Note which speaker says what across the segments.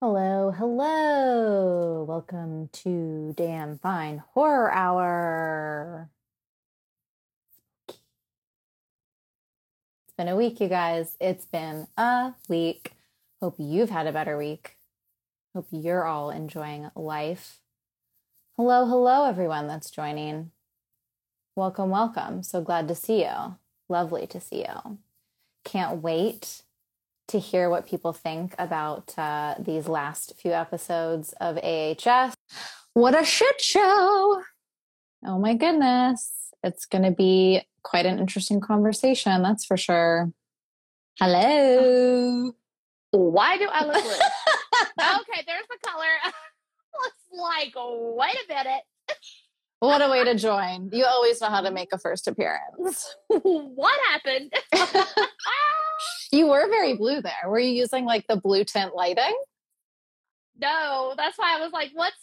Speaker 1: Hello, hello. Welcome to Damn Fine Horror Hour. It's been a week, you guys. It's been a week. Hope you've had a better week. Hope you're all enjoying life. Hello, hello, everyone that's joining. Welcome, welcome. So glad to see you. Lovely to see you. Can't wait to hear what people think about uh, these last few episodes of AHS. What a shit show! Oh my goodness. It's going to be quite an interesting conversation, that's for sure. Hello.
Speaker 2: Why do I look blue? okay, there's the color. it's like, wait a minute.
Speaker 1: What a way to join. You always know how to make a first appearance.
Speaker 2: what happened?
Speaker 1: You were very blue there. Were you using like the blue tint lighting?
Speaker 2: No, that's why I was like, what's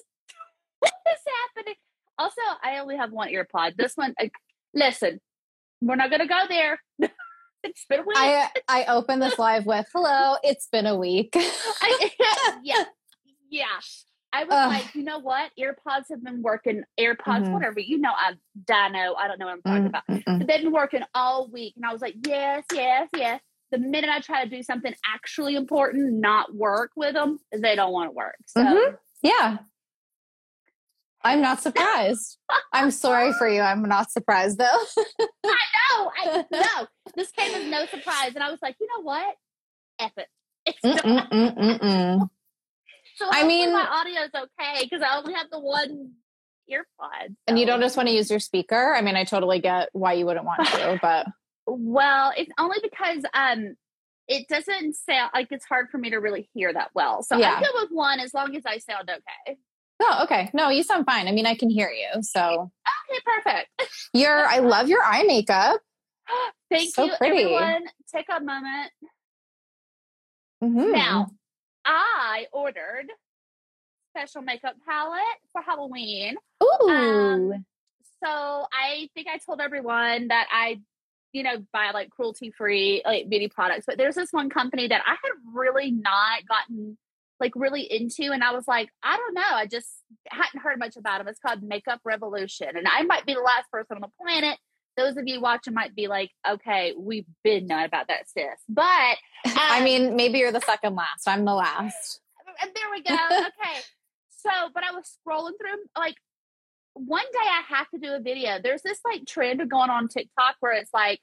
Speaker 2: what is happening? Also, I only have one earpod. This one, I, listen, we're not gonna go there. it's been a week.
Speaker 1: I I opened this live with hello. It's been a week.
Speaker 2: I, yeah, yeah. I was Ugh. like, you know what? Earpods have been working. AirPods, mm-hmm. whatever. You know, I'm Dino. I don't know what I'm talking mm-hmm. about. They've been working all week, and I was like, yes, yes, yes the minute I try to do something actually important, not work with them, they don't want to work. So, mm-hmm.
Speaker 1: yeah. I'm not surprised. I'm sorry for you. I'm not surprised though.
Speaker 2: I know. I know. This came as no surprise. And I was like, you know what? F it. so I mean, my audio is okay because I only have the one earpod. So.
Speaker 1: And you don't just want to use your speaker. I mean, I totally get why you wouldn't want to, but
Speaker 2: well, it's only because um it doesn't sound like it's hard for me to really hear that well. So yeah. I go with one as long as I sound okay.
Speaker 1: Oh, okay. No, you sound fine. I mean, I can hear you. So
Speaker 2: okay, perfect.
Speaker 1: Your I love your eye makeup.
Speaker 2: Thank so you, pretty. everyone. Take a moment. Mm-hmm. Now, I ordered special makeup palette for Halloween.
Speaker 1: Ooh. Um,
Speaker 2: so I think I told everyone that I you know, buy like cruelty free like beauty products. But there's this one company that I had really not gotten like really into and I was like, I don't know, I just hadn't heard much about them. It's called Makeup Revolution. And I might be the last person on the planet. Those of you watching might be like, okay, we've been knowing about that sis. But
Speaker 1: um, I mean, maybe you're the second last. I'm the last.
Speaker 2: There we go. Okay. so, but I was scrolling through like one day I have to do a video. There's this like trend going on TikTok where it's like,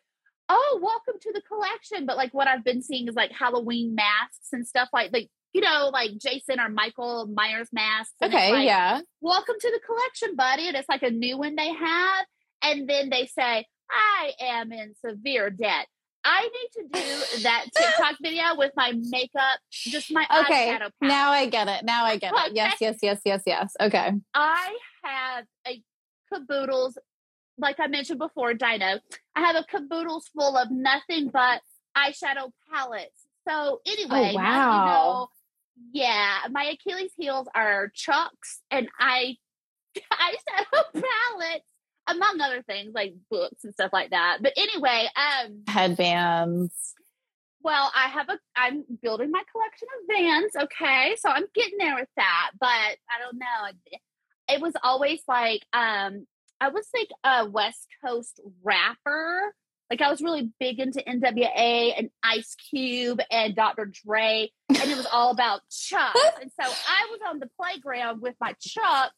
Speaker 2: oh, welcome to the collection. But like what I've been seeing is like Halloween masks and stuff like like you know, like Jason or Michael Myers masks.
Speaker 1: Okay,
Speaker 2: like,
Speaker 1: yeah.
Speaker 2: Welcome to the collection, buddy. And it's like a new one they have. And then they say, I am in severe debt. I need to do that TikTok video with my makeup, just my okay. eyeshadow palette.
Speaker 1: Now I get it. Now I get it. Yes, yes, yes, yes, yes. Okay.
Speaker 2: I have a caboodles, like I mentioned before, Dino. I have a caboodles full of nothing but eyeshadow palettes. So oh, anyway,
Speaker 1: oh, wow. you know,
Speaker 2: yeah, my Achilles heels are chucks and I eyeshadow palettes among other things like books and stuff like that. But anyway, um
Speaker 1: headbands.
Speaker 2: Well, I have a I'm building my collection of vans, okay? So I'm getting there with that, but I don't know. It was always like um I was like a West Coast rapper. Like I was really big into NWA and Ice Cube and Dr. Dre, and it was all about Chuck. and so I was on the playground with my Chuck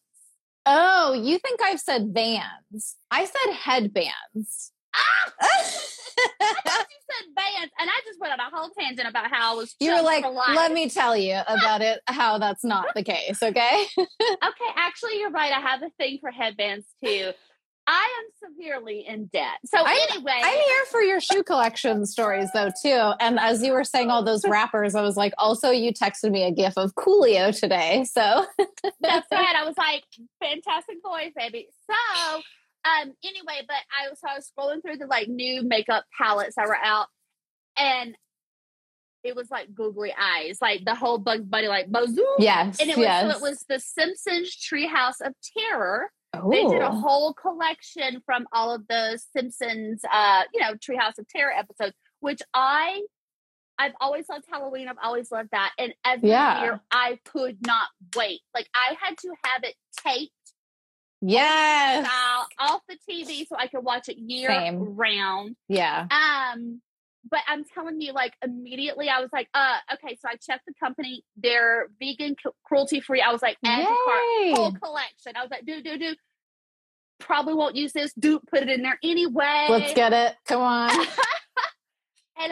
Speaker 1: Oh, you think I've said vans? I said headbands.
Speaker 2: Ah! I thought you said bands, and I just went on a whole tangent about how I was.
Speaker 1: You were like, "Let me tell you about it. How that's not the case." Okay.
Speaker 2: okay, actually, you're right. I have a thing for headbands too. I am severely in debt. So I'm, anyway,
Speaker 1: I'm here for your shoe collection stories though too. And as you were saying all those rappers, I was like, also you texted me a gif of Coolio today. So
Speaker 2: that's right. I was like, fantastic voice, baby. So um anyway, but I was so I was scrolling through the like new makeup palettes that were out and it was like googly eyes, like the whole Bugs Bunny, like bazoo.
Speaker 1: Yes,
Speaker 2: and it
Speaker 1: was yes.
Speaker 2: so it was the Simpsons Treehouse of Terror They did a whole collection from all of the Simpsons, uh, you know, Treehouse of Terror episodes, which I I've always loved Halloween. I've always loved that. And every
Speaker 1: Yeah.
Speaker 2: year I could not wait. Like I had to have it taped
Speaker 1: Yes.
Speaker 2: off the TV so I could watch it year
Speaker 1: Same.
Speaker 2: round.
Speaker 1: Yeah.
Speaker 2: Um, but I'm telling you, like immediately, I was like, uh, okay. So I checked the company; they're vegan, cruelty free. I was like, add cart, whole collection. I was like, do do do. Probably won't use this. Do put it in there anyway.
Speaker 1: Let's get it. Come on.
Speaker 2: and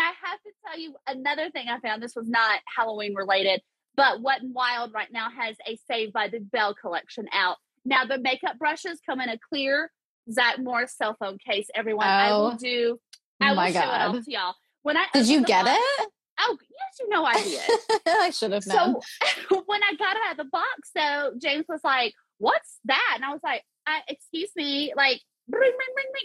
Speaker 2: I have to tell you another thing I found. This was not Halloween related, but Wet and Wild right now has a Saved by the Bell collection out. Now the makeup brushes come in a clear Zach Morris cell phone case. Everyone, I
Speaker 1: Oh.
Speaker 2: will do. I will
Speaker 1: my
Speaker 2: show it off to y'all. When I
Speaker 1: Did you get
Speaker 2: box-
Speaker 1: it?
Speaker 2: Oh yes, you know I did.
Speaker 1: I should have known.
Speaker 2: So when I got it out of the box, so James was like, "What's that?" And I was like, I, "Excuse me, like."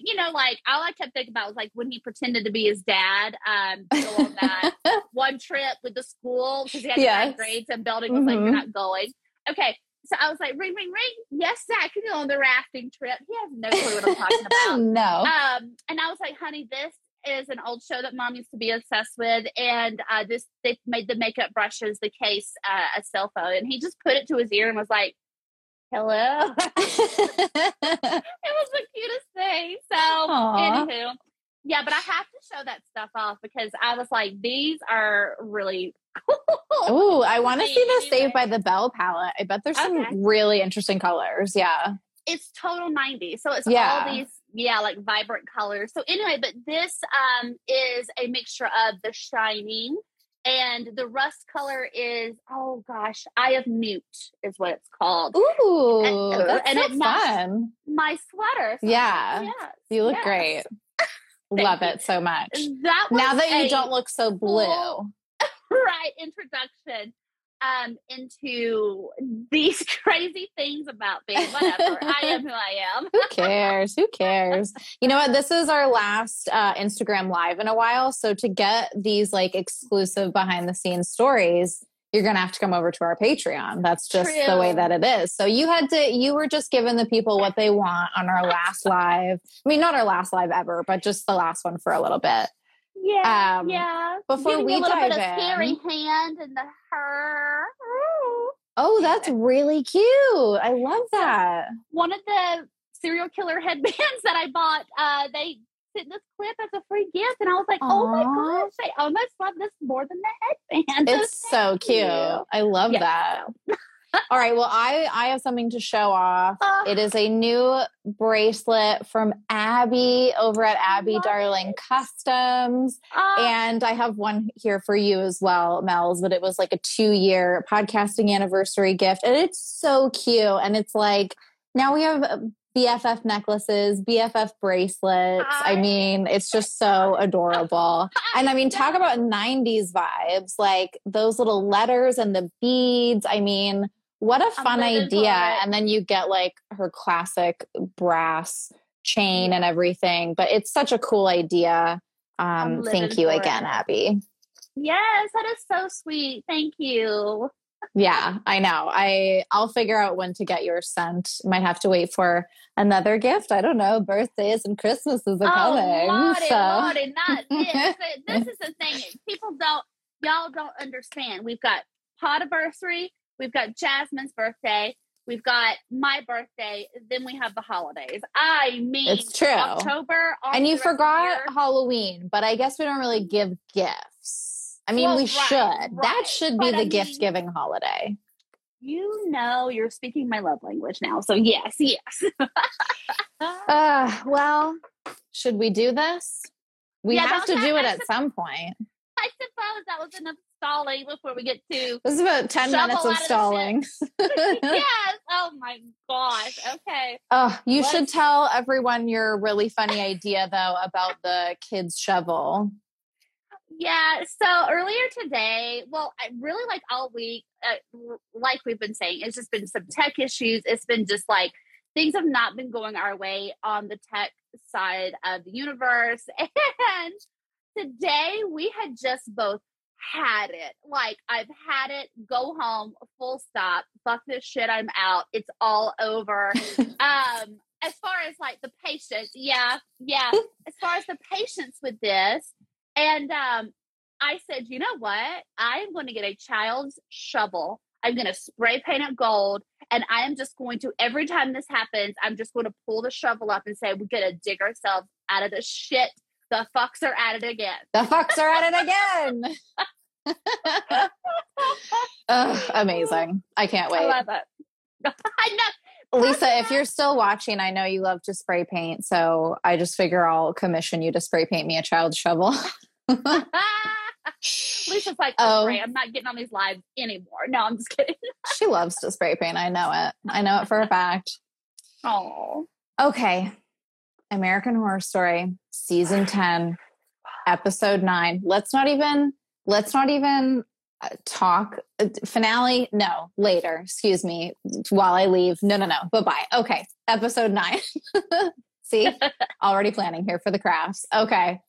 Speaker 2: You know, like all I kept thinking about was like when he pretended to be his dad. Um, on that one trip with the school because he had
Speaker 1: Yes.
Speaker 2: bad grades and Belding was like, "You're
Speaker 1: Mhm.
Speaker 2: not going." Okay, so I was like, "Ring, ring, ring." Yes, Zach can go on the rafting trip. He has no clue what I'm talking about.
Speaker 1: no.
Speaker 2: Um, and I was like, honey, this is an old show that mom used to be obsessed with. And uh, this, they made the makeup brushes, the case, uh, a cell phone. And he just put it to his ear and was like, hello. it was the cutest thing. So,
Speaker 1: Aw.
Speaker 2: anywho, yeah, but I have to show that stuff off because I was like, these are really cool.
Speaker 1: Ooh, I want to see the. Saved by the Bell palette. I bet there's some really interesting colors. Yeah.
Speaker 2: it's total 90. so it's
Speaker 1: Yeah.
Speaker 2: all these yeah like vibrant colors so anyway but this um is a mixture of the shining and the rust color is oh gosh eye of newt is what it's called
Speaker 1: Ooh,
Speaker 2: And-
Speaker 1: that's
Speaker 2: and
Speaker 1: so
Speaker 2: it
Speaker 1: fun.
Speaker 2: my sweater So
Speaker 1: Yeah.
Speaker 2: yes,
Speaker 1: You look
Speaker 2: yes.
Speaker 1: great. Love it so much.
Speaker 2: that was
Speaker 1: Now that you don't look so blue.
Speaker 2: right introduction um into these crazy things about me whatever i am who i am
Speaker 1: Who cares? Who cares? You know what? This is our last uh, Instagram live in a while. So to get these like exclusive behind the scenes stories, you're going to have to come over to our Patreon. That's just the way that it is. So you had to, you were just giving the people what they want on our last live. I mean, not our last live ever, but just the last one for a little bit.
Speaker 2: Yeah,
Speaker 1: Um,
Speaker 2: yeah.
Speaker 1: before
Speaker 2: Give me
Speaker 1: we
Speaker 2: a little bit of
Speaker 1: dive in-
Speaker 2: scary hand and the.
Speaker 1: Oh, that's really cute. I love that.
Speaker 2: One of the serial killer headbands that I bought, uh, they sent this clip as a free gift, and I was like, "Oh my gosh, I almost love this more than the headband."
Speaker 1: It's so
Speaker 2: Thank
Speaker 1: cute.
Speaker 2: you.
Speaker 1: I love
Speaker 2: Yes,
Speaker 1: that. All right. Well, I I have something to show off.
Speaker 2: Ah,
Speaker 1: It is a new bracelet from Abby over at Abby Darling
Speaker 2: it.
Speaker 1: Customs.
Speaker 2: ah,
Speaker 1: And I have one here for you as well, Mel's, but it was like a two year podcasting anniversary gift. And it's so cute. And it's like now we have BFF necklaces, BFF bracelets. I
Speaker 2: I-
Speaker 1: mean, it's just so adorable. And I mean, talk about 90s vibes, like those little letters and the beads. I mean, what a fun idea. And then you get like her classic brass chain and everything. But it's such a cool idea. Um, thank you again,
Speaker 2: it.
Speaker 1: Abby.
Speaker 2: Yes, that is so sweet. Thank you.
Speaker 1: Yeah, I know. I I'll figure out when to get your scent. Might have to wait for another gift. I don't know. Birthdays and Christmases are
Speaker 2: oh,
Speaker 1: coming.
Speaker 2: Lordy,
Speaker 1: so
Speaker 2: Lordy, not this. this is the thing. People don't, y'all don't understand. We've got Podiversary, we've got Jasmine's birthday, we've got my birthday, then we have the holidays. I mean,
Speaker 1: It's true.
Speaker 2: October.
Speaker 1: and you
Speaker 2: rest of the
Speaker 1: forgot. Halloween, but I guess we don't really give gifts. I mean,
Speaker 2: Well,
Speaker 1: we
Speaker 2: right,
Speaker 1: should. That should be
Speaker 2: But
Speaker 1: the
Speaker 2: I
Speaker 1: gift
Speaker 2: mean-
Speaker 1: giving holiday.
Speaker 2: You know, you're speaking my love language now. So, yes, yes.
Speaker 1: Uh, well, should we do this? We
Speaker 2: Yeah,
Speaker 1: have to
Speaker 2: that-
Speaker 1: it
Speaker 2: I
Speaker 1: at some point.
Speaker 2: I suppose that was enough stalling before we get to.
Speaker 1: This is about 10 minutes of
Speaker 2: of
Speaker 1: stalling.
Speaker 2: yes. Oh my gosh. Okay.
Speaker 1: Oh, you should tell everyone your really funny idea though about the kids shovel.
Speaker 2: Yeah. So earlier today, well, I really like all week, uh, like we've been saying, it's just been some tech issues. It's been just like things have not been going our way on the tech side of the universe. And today we had just both had it. Like, I've had it, go home, full stop, fuck this shit, I'm out. It's all over. um, as far as like the patience, yeah, yeah. as far as the patience with this, and um, I said, you know what? I am going to get a child's shovel. I'm going to spray paint it gold. And I am just going to, every time this happens, I'm just going to pull the shovel up and say, we're going to dig ourselves out of the shit. The fucks are at it again.
Speaker 1: The fucks are at it again. Amazing. I can't wait.
Speaker 2: I love it. I know.
Speaker 1: Lisa, if you're still watching, I know you love to spray paint. So I just figure I'll commission you to spray paint me a child's shovel.
Speaker 2: Lisa's like,
Speaker 1: Oh.
Speaker 2: oh. I'm not getting on these lives anymore. No, I'm just kidding.
Speaker 1: she loves to spray paint. I know it. I know it for a fact.
Speaker 2: Oh,
Speaker 1: Okay. American Horror Story, season 10, episode 9. Let's not even let's not even uh, talk uh, finale no later excuse me while i leave. No no no bye-bye. Okay episode 9 see already planning here for the crafts. Okay.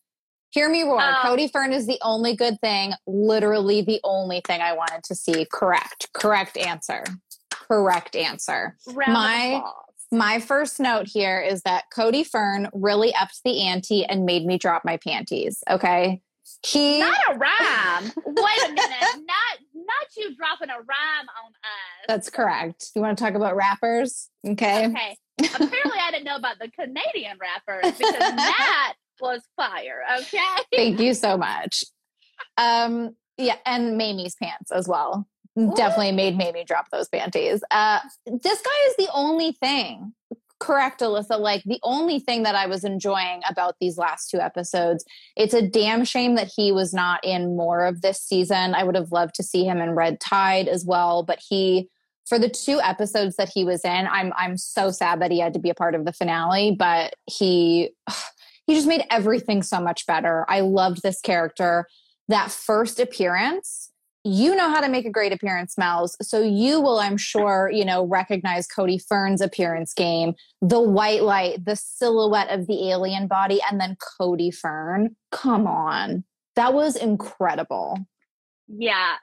Speaker 1: Hear me roar.
Speaker 2: Um,
Speaker 1: cody fern is the only good thing literally the only thing i wanted to see. Correct. Correct answer. Correct answer. My-. My first note here is that Cody Fern really upped the ante and made me drop my panties. Okay. He
Speaker 2: Not a rhyme. Wait a minute. Not not you dropping a rhyme on us.
Speaker 1: that's correct. You want to talk about rappers? Okay.
Speaker 2: Okay. Apparently, I didn't know about the Canadian rappers because that was fire. Okay.
Speaker 1: Thank you so much. Um, yeah, and Mamie's pants as well. Definitely made Mamie drop those panties. Uh, this guy is the only thing. Correct, Alyssa. Like the only thing that I was enjoying about these last two episodes. It's a damn shame that he was not in more of this season. I would have loved to see him in Red Tide as well, but he for the two episodes that he was in, I'm I'm so sad that he had to be a part of the finale, but he he just made everything so much better. I loved this character. That first appearance, you know how to make a great appearance, Mel's. So you will, I'm sure, you know, recognize Cody Fern's appearance game, the white light, the silhouette of the alien body, and then Cody Fern. Come on. That was incredible.
Speaker 2: Yeah.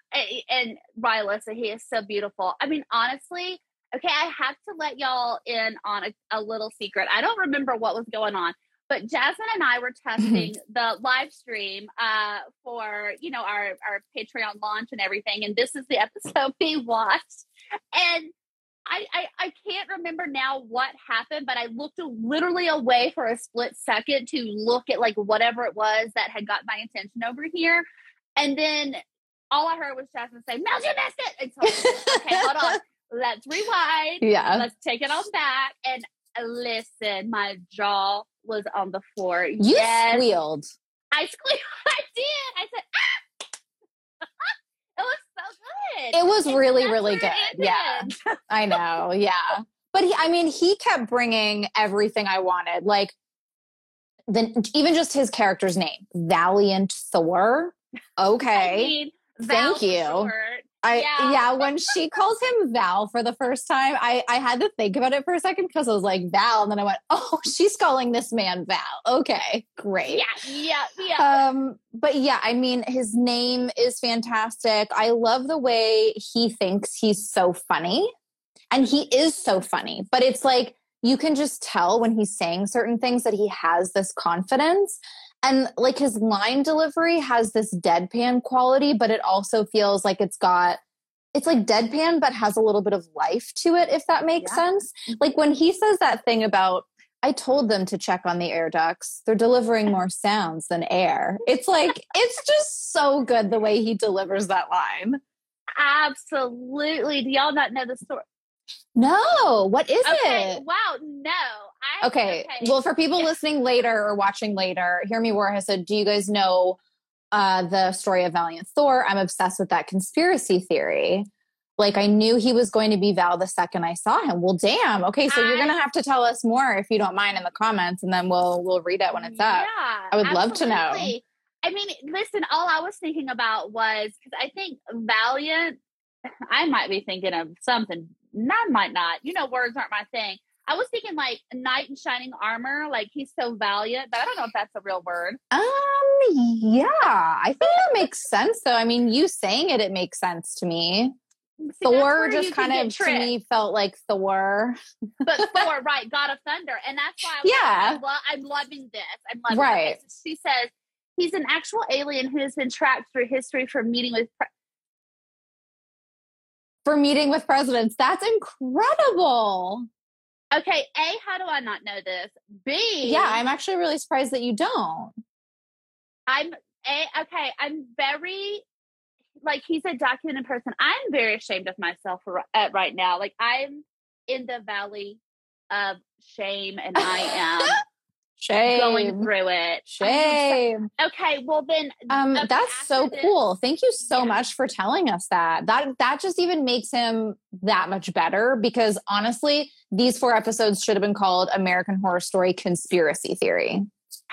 Speaker 2: And Rylissa, he is so beautiful. I mean, honestly, okay, I have to let y'all in on a, a little secret. I don't remember what was going on, but Jasmine and I were testing the live stream uh, for, you know, our, our Patreon launch and everything. And this is the episode we watched. And I, I, I can't remember now what happened, but I looked literally away for a split second to look at like whatever it was that had got my attention over here. And then all I heard was Jasmine say, Mel, you missed it. And so, like, okay, hold on. Let's rewind.
Speaker 1: Yeah.
Speaker 2: Let's take it on back. And listen, my jaw was on the floor.
Speaker 1: You
Speaker 2: yes.
Speaker 1: squealed.
Speaker 2: I squealed. I did. I said, ah! it was so good.
Speaker 1: It was
Speaker 2: And
Speaker 1: really, really good. Yeah. I know. Yeah. But he, I mean, he kept bringing everything I wanted. Like, then even just his character's name, Valiant Thor.
Speaker 2: I
Speaker 1: Okay.
Speaker 2: mean,
Speaker 1: Thank
Speaker 2: Val for
Speaker 1: you.
Speaker 2: short.
Speaker 1: I
Speaker 2: Yeah.
Speaker 1: yeah. when she calls him Val for the first time, I I had to think about it for a second because I was like Val, and then I went, oh, she's calling this man Val. Okay, great.
Speaker 2: Yeah, yeah, yeah.
Speaker 1: Um, but yeah, I mean, his name is fantastic. I love the way he thinks he's so funny, and he is so funny. But it's like you can just tell when he's saying certain things that he has this confidence. And like his line delivery has this deadpan quality, but it also feels like it's got it's like deadpan, but has a little bit of life to it, if that makes
Speaker 2: Yeah.
Speaker 1: sense. Like when he says that thing about I told them to check on the air ducts. They're delivering more sounds than air. It's like, it's just so good the way he delivers that line.
Speaker 2: Absolutely. Do y'all not know the story?
Speaker 1: No, what is
Speaker 2: Okay.
Speaker 1: it?
Speaker 2: Wow. No. I,
Speaker 1: Okay. Well, for people listening later or watching later, Hear Me Roar has said, Do you guys know uh, the story of Valiant Thor? I'm obsessed with that conspiracy theory. Like, I knew he was going to be Val the second I saw him. Well, damn. Okay, so you're going to have to tell us more if you don't mind in the comments, and then we'll we'll read it when it's up.
Speaker 2: Yeah,
Speaker 1: I would love to know.
Speaker 2: I mean, listen, all I was thinking about was because I think Valiant, I might be thinking of something. I might not. You know, words aren't my thing. I was thinking like knight in shining armor, like he's so valiant, but I don't know if that's a real word.
Speaker 1: Um, yeah, I think that makes sense. Though, I mean, you saying it, it makes sense to me.
Speaker 2: See,
Speaker 1: Thor just kind of to me felt like Thor.
Speaker 2: but Thor, right, God of Thunder, and that's why I was
Speaker 1: Yeah.
Speaker 2: like, lo- I'm loving this. I'm loving
Speaker 1: Right.
Speaker 2: this. She says he's an actual alien who has been tracked through history for meeting with
Speaker 1: For meeting with presidents. That's incredible.
Speaker 2: Okay, A, how do I not know this? B,
Speaker 1: Yeah, I'm actually really surprised that you don't.
Speaker 2: I'm A, okay, I'm very like he's a documented person. I'm very ashamed of myself right now. Like I'm in the valley of shame and I am
Speaker 1: Shame.
Speaker 2: going through it.
Speaker 1: Shame.
Speaker 2: Okay, well then
Speaker 1: Um,
Speaker 2: okay,
Speaker 1: that's so
Speaker 2: this-
Speaker 1: cool. Thank you so
Speaker 2: Yeah.
Speaker 1: much for telling us that. That that just even makes him that much better because honestly, these four episodes should have been called American Horror Story Conspiracy Theory.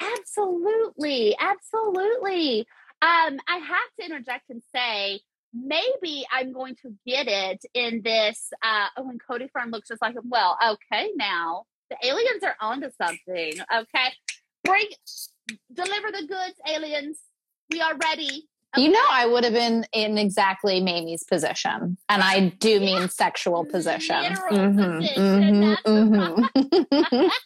Speaker 2: Absolutely, absolutely. Um, I have to interject and say maybe I'm going to get it in this. Uh, oh, and Cody Fern looks just like him. Well, okay, now the aliens are onto something. Okay, bring, deliver the goods, aliens. We are ready.
Speaker 1: You know. I would have been in exactly Mamie's position, and I do mean sexual position. Mhm, mhm,
Speaker 2: that's the
Speaker 1: mhm.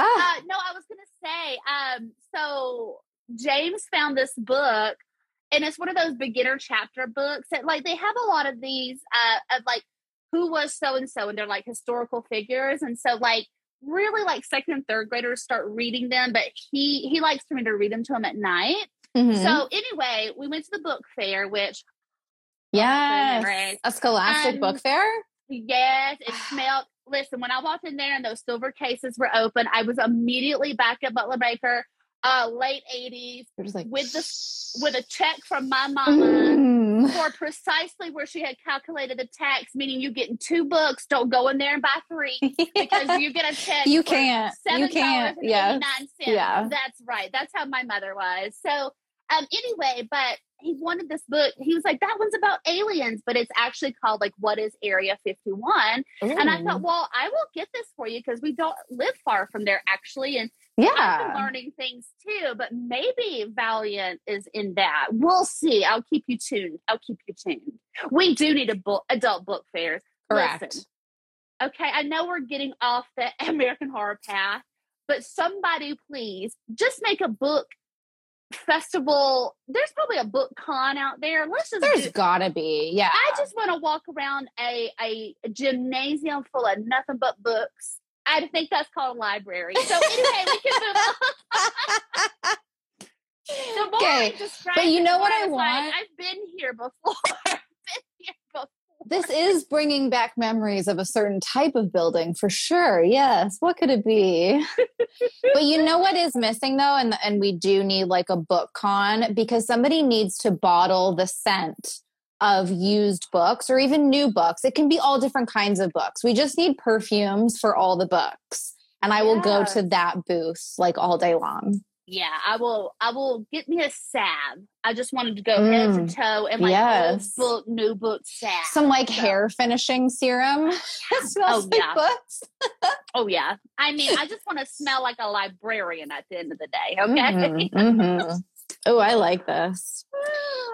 Speaker 1: Ah,
Speaker 2: uh, no, I was gonna say, um, so James found this book, and it's one of those beginner chapter books that like they have a lot of these uh of like who was so and so, and they're like historical figures, and so like really like second and third graders start reading them, but he he likes for me to read them to him at night.
Speaker 1: mhm.
Speaker 2: So anyway, we went to the book fair, which
Speaker 1: yes,
Speaker 2: memories.
Speaker 1: a Scholastic
Speaker 2: Um,
Speaker 1: book fair.
Speaker 2: Yes, it smelled. Listen, when I walked in there and those silver cases were open, I was immediately back at Butler Baker, uh, late eighties,
Speaker 1: like
Speaker 2: with the with a check from my mama
Speaker 1: Mm.
Speaker 2: for precisely where she had calculated the tax, meaning you getting two books. Don't go in there and buy three because you get a check.
Speaker 1: You can't. You can't.
Speaker 2: $7.89.
Speaker 1: Yeah.
Speaker 2: That's right. That's how my mother was. So, um, anyway, but he wanted this book. He was like, that one's about aliens, but it's actually called like, what is Area 51? And I thought, well, I will get this for you because we don't live far from there actually. And
Speaker 1: yeah.
Speaker 2: learning things too, but maybe Valiant is in that. We'll see. I'll keep you tuned. I'll keep you tuned. We do need a book, adult book fairs.
Speaker 1: Correct.
Speaker 2: Listen, okay, I know we're getting off the American Horror path, but somebody please just make a book festival. There's probably a book con out there. Let's just
Speaker 1: There's
Speaker 2: do-
Speaker 1: gotta be. Yeah.
Speaker 2: I just want to walk around a, a gymnasium full of nothing but books. I think that's called a library. So anyway, we can move on. The more I
Speaker 1: Okay, but you know what
Speaker 2: more
Speaker 1: I
Speaker 2: was like,
Speaker 1: want?
Speaker 2: I've been here before. I've been here before.
Speaker 1: this is bringing back memories of a certain type of building for sure. Yes. What could it be? but you know what is missing though, and and we do need like a book con because somebody needs to bottle the scent of used books or even new books. It can be all different kinds of books. We just need perfumes for all the books. And I will go to that booth like all day long.
Speaker 2: Yeah, I will. I will get me a salve. I just wanted to go head to toe and like
Speaker 1: yes.
Speaker 2: old book, new book salve.
Speaker 1: Some like
Speaker 2: So-
Speaker 1: hair finishing serum. Smells
Speaker 2: Oh, yeah.
Speaker 1: books.
Speaker 2: Oh yeah. I mean, I just want to smell like a librarian at the end of the day. Okay.
Speaker 1: Mhm, mhm. Oh, I like this.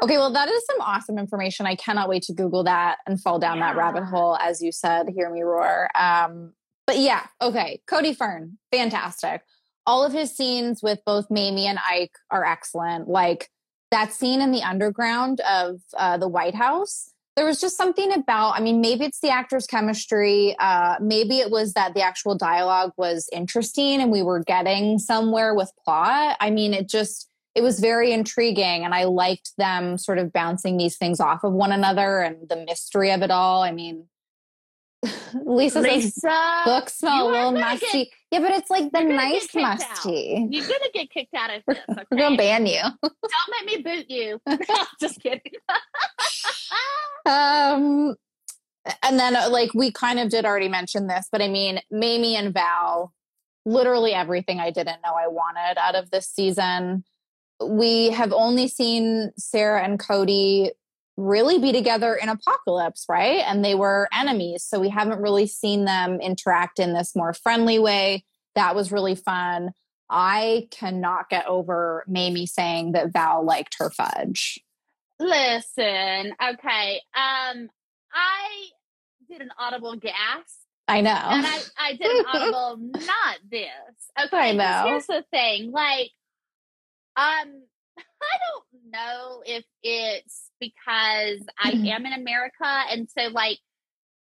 Speaker 1: Okay, well, that is some awesome information. I cannot wait to Google that and fall down that rabbit hole, as you said. Hear me roar. Um, but yeah, okay. Cody Fern, fantastic. All of his scenes with both Mamie and Ike are excellent. Like that scene in the underground of uh, the White House. There was just something about, I mean, maybe it's the actors' chemistry. Uh, maybe it was that the actual dialogue was interesting and we were getting somewhere with plot. I mean, it just, it was very intriguing and I liked them sort of bouncing these things off of one another and the mystery of it all. I mean, Lisa, says
Speaker 2: Lisa,
Speaker 1: books smell a little musty.
Speaker 2: get-
Speaker 1: yeah, but it's like the
Speaker 2: you're gonna get
Speaker 1: nice
Speaker 2: kicked out.
Speaker 1: musty.
Speaker 2: you're gonna get kicked out of this. Okay?
Speaker 1: We're gonna ban you.
Speaker 2: Don't let me boot you. just kidding.
Speaker 1: Um, and then uh, like we kind of did already mention this, but I mean, Mamie and Val, literally everything I didn't know I wanted out of this season. We have only seen Sarah and Cody really be together in Apocalypse, right? And they were enemies. So we haven't really seen them interact in this more friendly way. That was really fun. I cannot get over Mamie saying that Val liked her fudge.
Speaker 2: Listen, okay. Um, I did an audible gasp,
Speaker 1: I know.
Speaker 2: and I, I did an audible not this. Okay,
Speaker 1: I know.
Speaker 2: Here's the thing, like Um, I don't know if it's because I
Speaker 1: Mm-hmm.
Speaker 2: am in America, and so like,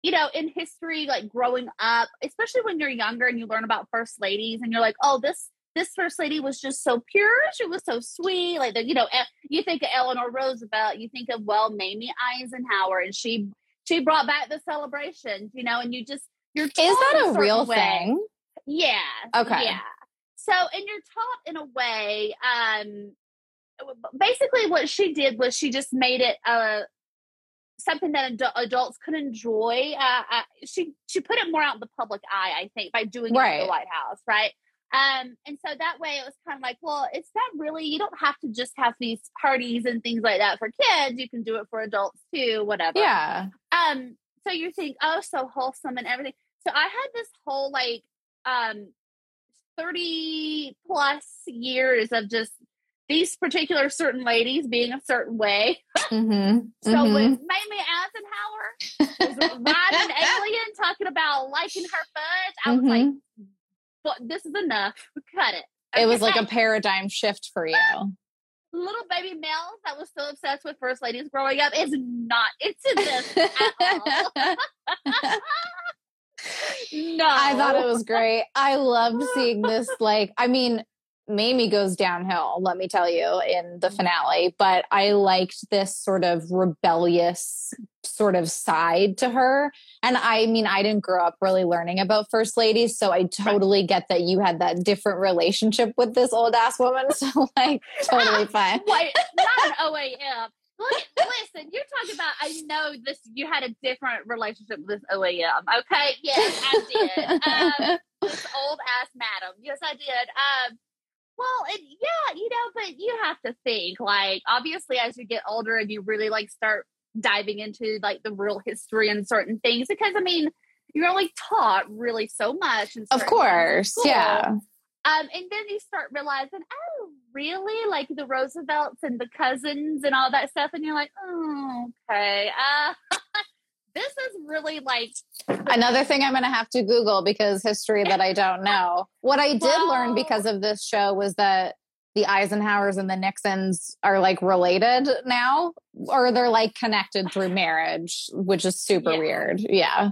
Speaker 2: you know, in history, like growing up, especially when you're younger and you learn about first ladies, and you're like, oh, this this first lady was just so pure. She was so sweet. Like the, you know, you think of Eleanor Roosevelt, you think of well, Mamie Eisenhower, and she she brought back the celebrations, you know, and you just you're
Speaker 1: Is that a real
Speaker 2: way.
Speaker 1: thing?
Speaker 2: Yeah.
Speaker 1: Okay.
Speaker 2: Yeah. So, and you're taught in a way, um, basically what she did was she just made it uh something that adu- adults could enjoy. Uh, uh, she she put it more out in the public eye, I think, by doing it in the White House, right? Um, and so that way it was kind of like, well, it's not really. You don't have to just have these parties and things like that for kids. You can do it for adults too, whatever.
Speaker 1: Yeah.
Speaker 2: Um, so you think, oh, so wholesome and everything. So I had this whole like um 30 plus years of just these particular certain ladies being a certain way.
Speaker 1: Mm-hmm.
Speaker 2: So when Mamie Eisenhower was riding alien talking about liking her fudge, I was like, but this is enough. Cut it.
Speaker 1: Mm-hmm. it was like a paradigm shift for you.
Speaker 2: little baby Mel that was so obsessed with first ladies growing up is not into this at all. No.
Speaker 1: I thought it was great. I loved seeing this. Like, I mean, Mamie goes downhill, let me tell you, in the mm-hmm. finale, but I liked this sort of rebellious sort of side to her. And I mean, I didn't grow up really learning about first ladies, so I totally get that you had that different relationship with this old ass woman. So, like, totally fine.
Speaker 2: Wait, not an OAM. Listen, you're talking about. I know this. You had a different relationship with this OAM. Okay, yes, I did. Um, this old ass madam. Yes, I did. Um, well, and yeah, you know, but you have to think like obviously as you get older and you really like start diving into like the real history and certain things because I mean you're only taught really so much. In
Speaker 1: Of
Speaker 2: certain things in
Speaker 1: course. Yeah.
Speaker 2: Um, and then you start realizing, oh, really? Like the Roosevelts and the cousins and all that stuff, and you're like, oh, okay. Uh, this is really like
Speaker 1: Another thing I'm going to have to Google because history that I don't know. What I did learn because of this show was that the Eisenhowers and the Nixons are like related now, or they're like connected through marriage, which is super
Speaker 2: Yeah.
Speaker 1: weird. Yeah.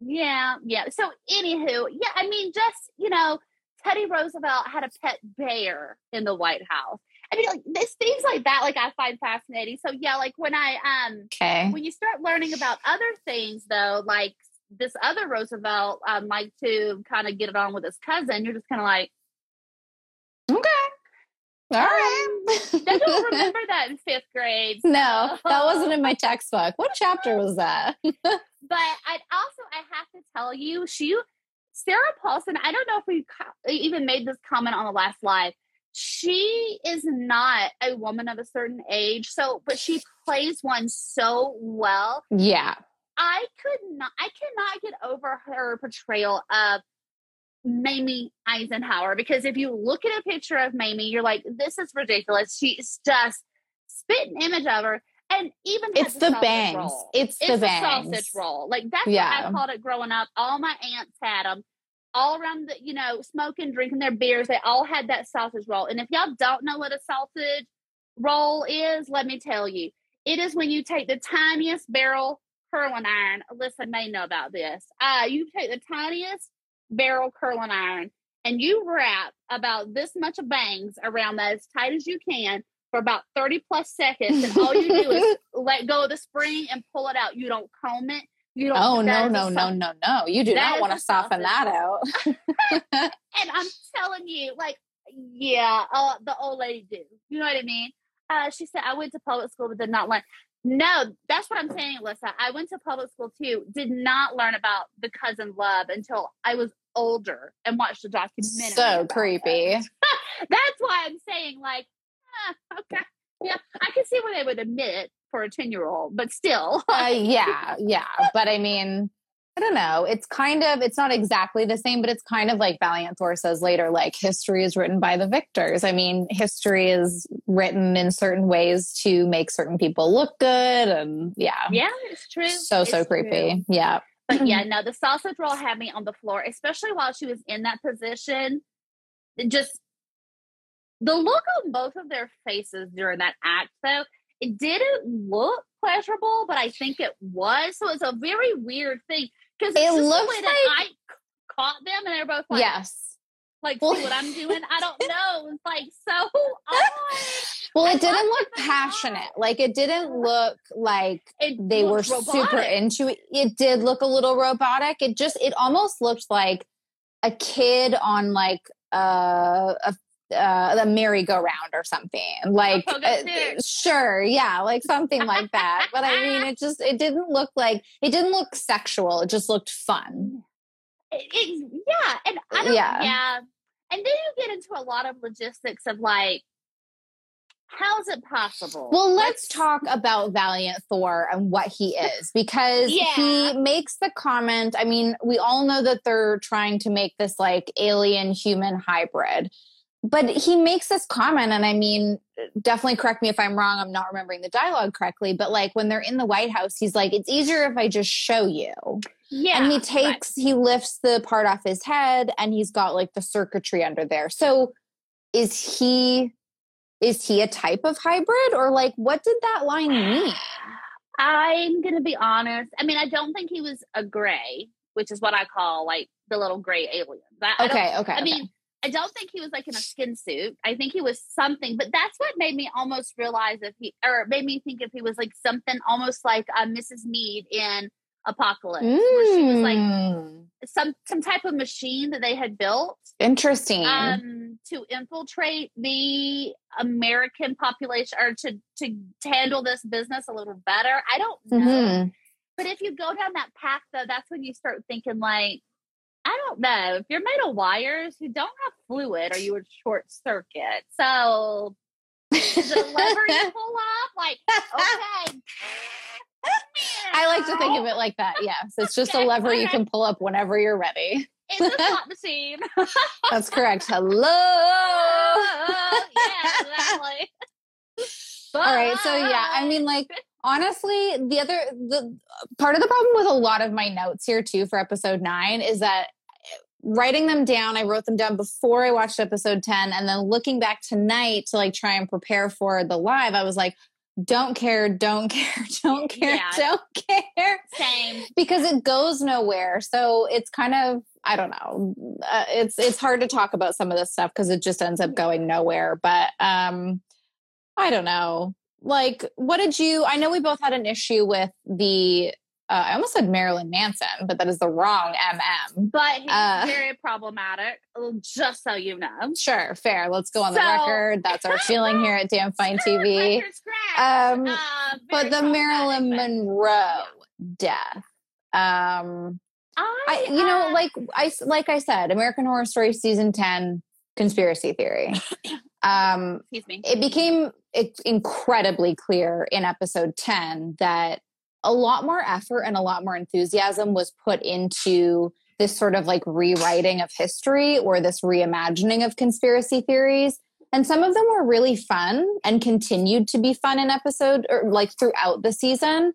Speaker 2: Yeah, yeah. So, anywho, yeah, I mean, just you know, Teddy Roosevelt had a pet bear in the White House. I mean, like this things like that, like I find fascinating. So, yeah, like when I um
Speaker 1: Okay.
Speaker 2: when you start learning about other things, though, like this other Roosevelt, um, like to kind of get it on with his cousin, you're just kind of like,
Speaker 1: Okay. All right.
Speaker 2: Um, I don't remember that in fifth grade.
Speaker 1: no, that wasn't in my textbook. What chapter was that?
Speaker 2: But I also I have to tell you, she Sarah Paulson. I don't know if we even made this comment on the last live. She is not a woman of a certain age, so but she plays one so well.
Speaker 1: Yeah.
Speaker 2: I could not. I cannot get over her portrayal of Mamie Eisenhower because if you look at a picture of Mamie, you're like, this is ridiculous. She's just spit an image of her, and even
Speaker 1: It's the bangs.
Speaker 2: roll.
Speaker 1: It's the
Speaker 2: It's a
Speaker 1: bangs.
Speaker 2: sausage roll. Like that's
Speaker 1: Yeah.
Speaker 2: what I called it growing up. All my aunts had them. All around the, you know, smoking, drinking their beers. They all had that sausage roll. And if y'all don't know what a sausage roll is, let me tell you, it is when you take the tiniest barrel curling iron. Alyssa may know about this. Uh, you take the tiniest barrel curling iron and you wrap about this much of bangs around that as tight as you can for about 30 plus seconds. And all you do is let go of the spring and pull it out. You don't comb it. You don't.
Speaker 1: Oh, no, no, no, no, no. You do
Speaker 2: That
Speaker 1: not want to soften that out.
Speaker 2: And I'm telling you, like, yeah, uh, the old lady do. You know what I mean? Uh, she said, I went to public school but did not learn. No, that's what I'm saying, Alyssa. I went to public school too, did not learn about the cousin love until I was older and watched a documentary.
Speaker 1: so creepy.
Speaker 2: That's why I'm saying, like, ah, okay. Yeah, I can see where they would admit it for a 10 year old, but still.
Speaker 1: uh, yeah, yeah. But I mean, I don't know. It's kind of, it's not exactly the same, but it's kind of like Valiant Thor says later, like history is written by the victors. I mean, history is written in certain ways to make certain people look good. And yeah,
Speaker 2: yeah, it's true.
Speaker 1: so, so
Speaker 2: It's true.
Speaker 1: creepy. Yeah.
Speaker 2: But yeah, no, the sausage roll had me on the floor, especially while she was in that position. Just the look on both of their faces during that act, though, it didn't look pleasurable, but I think it was. So it's a very weird thing because
Speaker 1: It
Speaker 2: the
Speaker 1: looks
Speaker 2: way
Speaker 1: like-
Speaker 2: that I caught them, and they're both like,
Speaker 1: yes.
Speaker 2: like
Speaker 1: Well-
Speaker 2: see what I'm doing. I don't know. It's like so odd.
Speaker 1: Well,
Speaker 2: I
Speaker 1: it didn't look passionate. Like it didn't look like
Speaker 2: It
Speaker 1: they were
Speaker 2: looked
Speaker 1: super into it. It did look a little robotic. It just it almost looked like a kid on like uh, a uh, a merry-go-round or something. Like uh, sure, yeah, like something like that. But I mean, it just it didn't look like it didn't look sexual. It just looked fun.
Speaker 2: It, it, yeah, and I don't.
Speaker 1: Yeah.
Speaker 2: Yeah. and then you get into a lot of logistics of like, how is it possible?
Speaker 1: Well, let's talk about Valiant Thor and what he is because
Speaker 2: Yeah.
Speaker 1: he makes the comment. I mean, we all know that they're trying to make this like alien human hybrid, but he makes this comment. And I mean, definitely correct me if I'm wrong. I'm not remembering the dialogue correctly, but like when they're in the White House, he's like, it's easier if I just show you.
Speaker 2: Yeah,
Speaker 1: and he
Speaker 2: right.
Speaker 1: takes, he lifts the part off his head and he's got like the circuitry under there. So is he. Is he a type of hybrid or like what did that line mean?
Speaker 2: I'm gonna be honest. I mean, I don't think he was a gray, which is what I call like the little gray aliens. I, I
Speaker 1: Okay, okay.
Speaker 2: I
Speaker 1: okay.
Speaker 2: I don't think he was like in a skin suit. I think he was something, but that's what made me almost realize if he, or made me think if he was like something almost like uh, Mrs. Mead in Apocalypse, where she was like
Speaker 1: Mm,
Speaker 2: some some type of machine that they had built
Speaker 1: interesting.
Speaker 2: um, to infiltrate the American population or to to handle this business a little better. I don't know.
Speaker 1: Mhm.
Speaker 2: But if you go down that path, though, that's when you start thinking like, I don't know. If you're made of wires, you don't have fluid, or you would short circuit. So a lever you pull up? Like, okay.
Speaker 1: I like to think of it like that. Yes, it's just a lever you can pull up whenever you're ready.
Speaker 2: It's a slot machine.
Speaker 1: That's correct. Hello.
Speaker 2: yeah, exactly.
Speaker 1: All right. So yeah, I mean, like honestly, the other the part of the problem with a lot of my notes here too for episode nine is that writing them down, I wrote them down before I watched episode ten, and then looking back tonight to like try and prepare for the live, I was like, don't care, don't care, don't care,
Speaker 2: Yeah.
Speaker 1: don't care.
Speaker 2: same.
Speaker 1: because it goes nowhere. So it's kind of I don't know. Uh, it's it's hard to talk about some of this stuff because it just ends up going nowhere. But um, I don't know. Like, what did you? I know we both had an issue with the. Uh, I almost said Marilyn Manson, but that is the wrong MM.
Speaker 2: But he's
Speaker 1: Uh.
Speaker 2: very problematic, just so you know.
Speaker 1: Sure, fair. Let's go on the record. That's our feeling here at Damn Fine TV. Um,
Speaker 2: Uh,
Speaker 1: But the Marilyn Monroe death. Um,
Speaker 2: but
Speaker 1: I, you know,
Speaker 2: uh,
Speaker 1: like I like I said, American Horror Story season ten conspiracy theory. Um,
Speaker 2: excuse me.
Speaker 1: it became incredibly clear in episode ten that a lot more effort and a lot more enthusiasm was put into this sort of like rewriting of history or this reimagining of conspiracy theories. And some of them were really fun and continued to be fun in episode or like throughout the season.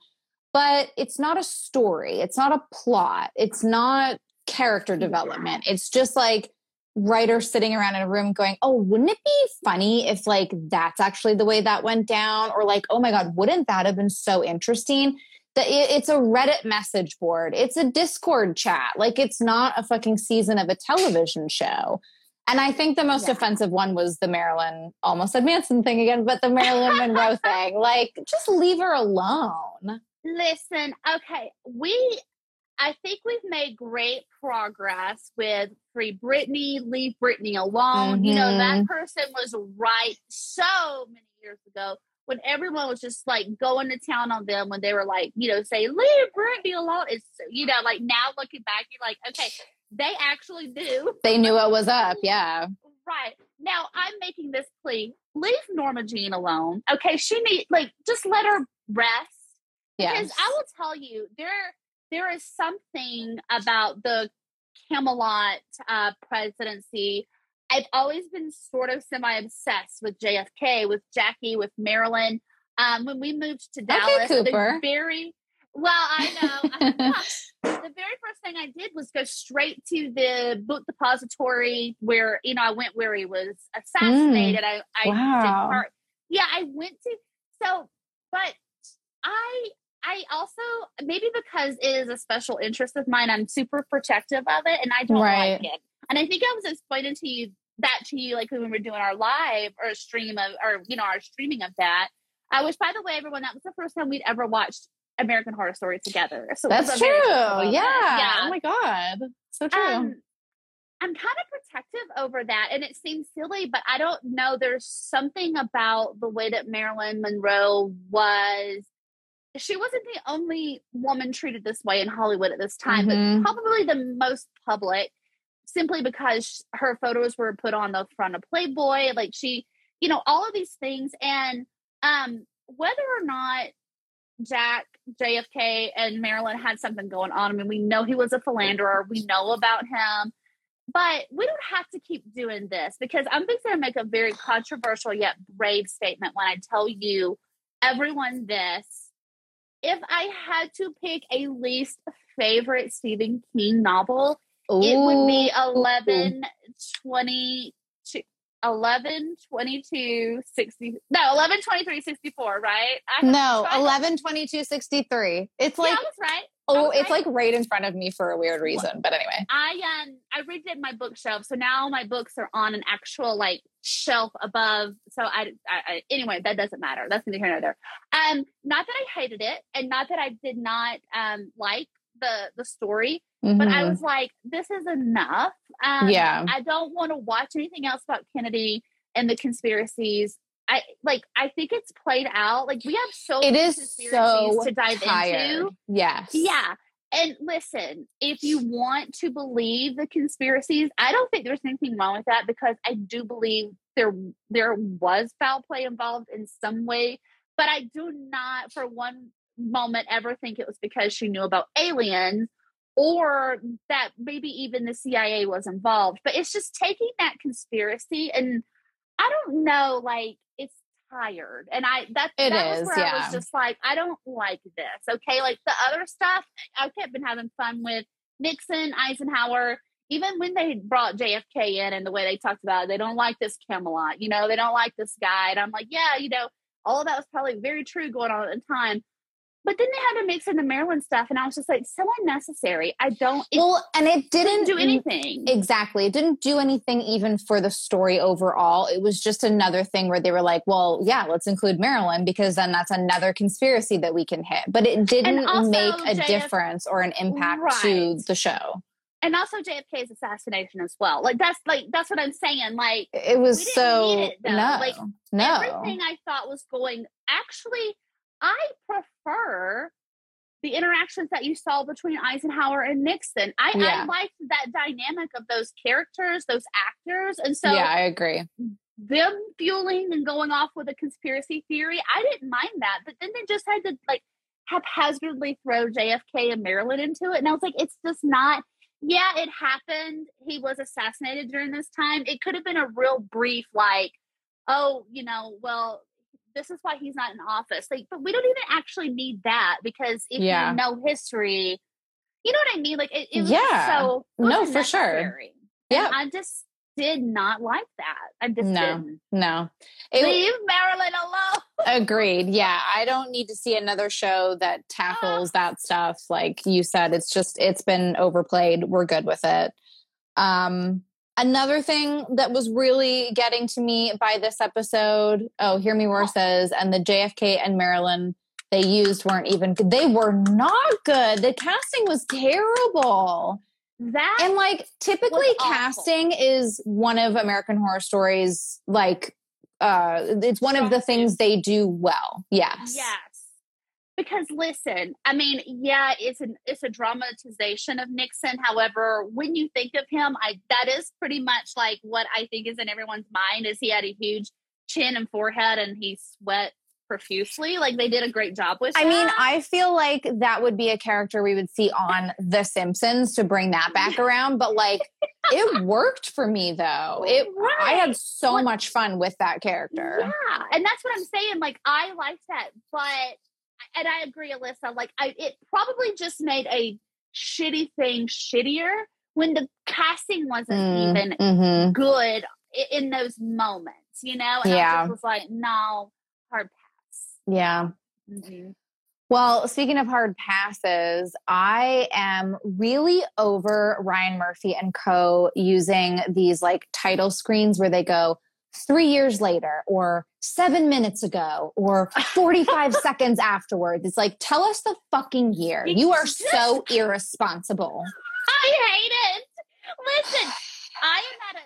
Speaker 1: But it's not a story. It's not a plot. It's not character development. It's just like writers sitting around in a room going oh wouldn't it be funny if like that's actually the way that went down or like oh my god wouldn't that have been so interesting that it's a reddit message board it's a discord chat like it's not a fucking season of a television show and I think the most
Speaker 2: Yeah.
Speaker 1: offensive one was the Marilyn, almost said Manson thing again, but the Marilyn Monroe thing. Like, just leave her alone.
Speaker 2: Listen, okay, we I think we've made great progress with Free Britney, Leave Britney Alone. You know, that mm-hmm. person was right so many years ago when everyone was just like going to town on them when they were like, you know, say, Leave Britney alone. It's you know, like now looking back, you're like, okay, they actually do.
Speaker 1: They knew what was up. Yeah.
Speaker 2: Right. Now I'm making this plea. Leave Norma Jean alone. Okay, she need like just let her rest.
Speaker 1: Yeah.
Speaker 2: Because I will tell you, there there is something about the Camelot uh, presidency. I've always been sort of semi obsessed with JFK, with Jackie, with Marilyn. Um, when we moved to Dallas, the very well, I know. the very first thing I did was go straight to the book depository where you know I went where he was assassinated. I, I
Speaker 1: Wow.
Speaker 2: Yeah, I went to so, but I I also maybe because it is a special interest of mine, I'm super protective of it, and I don't
Speaker 1: Right.
Speaker 2: like it. And I think I was explaining to you that to you like when we were doing our live or stream of or you know our streaming of that. I wish, by the way, everyone, that was the first time we'd ever watched American Horror Story together. So
Speaker 1: That's true.
Speaker 2: moment.
Speaker 1: Yeah. Oh my god. So true.
Speaker 2: Um, I'm kind of protective over that, and it seems silly, but I don't know. There's something about the way that Marilyn Monroe was. She wasn't the only woman treated this way in Hollywood at this time,
Speaker 1: Mhm.
Speaker 2: but probably the most public, simply because her photos were put on the front of Playboy. Like she, you know, all of these things, and um, whether or not Jack, JFK, and Marilyn had something going on. I mean, we know he was a philanderer. We know about him. But we don't have to keep doing this because I'm going to make a very controversial yet brave statement when I tell you, everyone, this. If I had to pick a least favorite Stephen King novel, it would be
Speaker 1: Ooh.
Speaker 2: 11, 20, 11, 22, 60. No, 11, 23, 64, right?
Speaker 1: No,
Speaker 2: tried-
Speaker 1: 11 22 63. It's
Speaker 2: Yeah,
Speaker 1: like
Speaker 2: was right.
Speaker 1: oh, it's like right in front of me for a weird reason, but anyway.
Speaker 2: I um I redid my bookshelf, so now my books are on an actual like shelf above. So I, I, I anyway, that doesn't matter. That's neither here nor there. Um, not that I hated it, and not that I did not um like the the story, but I
Speaker 1: Mhm.
Speaker 2: was like, this is enough. Um,
Speaker 1: Yeah.
Speaker 2: I don't want to watch anything else about Kennedy and the conspiracies. I like. I think it's played out. Like we have so
Speaker 1: it
Speaker 2: many
Speaker 1: is
Speaker 2: conspiracies
Speaker 1: so
Speaker 2: to dive
Speaker 1: tired.
Speaker 2: into.
Speaker 1: Yes.
Speaker 2: Yeah. And listen, if you want to believe the conspiracies, I don't think there's anything wrong with that because I do believe there there was foul play involved in some way, but I do not for one moment ever think it was because she knew about aliens or that maybe even the CIA was involved. But it's just taking that conspiracy and I don't know, like it's tired. And I that
Speaker 1: It
Speaker 2: that
Speaker 1: is,
Speaker 2: was where I was just like, I don't like this. Okay. Like the other stuff, I kept been having fun with Nixon, Eisenhower, even when they brought JFK in and the way they talked about it, they don't like this Camelot, you know, they don't like this guy. And I'm like, yeah, you know, all of that was probably very true going on at the time. But then they had to mix in the Marilyn stuff, and I was just like, so unnecessary. I don't. It
Speaker 1: Well, and it
Speaker 2: didn't
Speaker 1: didn't
Speaker 2: do anything.
Speaker 1: Exactly. It didn't do anything even for the story overall. It was just another thing where they were like, well, yeah, let's include Marilyn because then that's another conspiracy that we can hit. But it didn't
Speaker 2: also
Speaker 1: make a
Speaker 2: JF
Speaker 1: difference or an impact to the show.
Speaker 2: and also JFK's assassination as well. Like that's like that's what I'm saying. Like
Speaker 1: It was so
Speaker 2: it,
Speaker 1: no,
Speaker 2: Like,
Speaker 1: no.
Speaker 2: everything I thought was going. Actually, I prefer the interactions that you saw between Eisenhower and Nixon. I,
Speaker 1: Yeah.
Speaker 2: I liked that dynamic of those characters, those actors, and so
Speaker 1: yeah, I agree.
Speaker 2: them fueling and going off with a conspiracy theory, I didn't mind that. But then they just had to like haphazardly throw JFK and Marilyn into it. And I was like, it's just not, yeah, it happened. He was assassinated during this time. It could have been a real brief, like, oh, you know, well, this is why he's not in office. Like, but we don't even actually need that because if
Speaker 1: Yeah.
Speaker 2: you know history, you know what I mean? Like, it, it was
Speaker 1: Yeah.
Speaker 2: so
Speaker 1: No, for sure. Yeah.
Speaker 2: I just did not like that. I just
Speaker 1: No.
Speaker 2: didn't.
Speaker 1: No. It,
Speaker 2: Leave Marilyn alone.
Speaker 1: Agreed. Yeah. I don't need to see another show that tackles that stuff. Like you said, it's just, it's been overplayed. We're good with it. Um, another thing that was really getting to me by this episode, oh, Hear Me Roar says, and the JFK and Marilyn they used weren't even good. They were not good. The casting was terrible.
Speaker 2: That
Speaker 1: And like typically
Speaker 2: awful.
Speaker 1: casting is one of American Horror Stories like uh it's one of the things they do well. Yes.
Speaker 2: yes. Because listen, I mean, yeah, it's an it's a dramatization of Nixon. However, when you think of him, I that is pretty much like what I think is in everyone's mind is he had a huge chin and forehead and he sweat profusely. Like they did a great job with
Speaker 1: I mean. I feel like that would be a character we would see on The Simpsons to bring that back around, but like it worked for me though. It I had so
Speaker 2: Well,
Speaker 1: much fun with that character.
Speaker 2: Yeah, and that's what I'm saying. Like I liked that, but and I agree, Alyssa. Like I, it probably just made a shitty thing shittier when the casting wasn't
Speaker 1: Mm,
Speaker 2: even
Speaker 1: mhm.
Speaker 2: good i- in those moments, you know? And I
Speaker 1: Yeah.
Speaker 2: just was like, no, hard pass.
Speaker 1: Yeah.
Speaker 2: Mhm.
Speaker 1: Well, speaking of hard passes, I am really over Ryan Murphy and co using these like title screens where they go three years later or seven minutes ago or 45 seconds afterwards. It's like, tell us the fucking year. You are so irresponsible.
Speaker 2: I hate it. Listen, I am at a,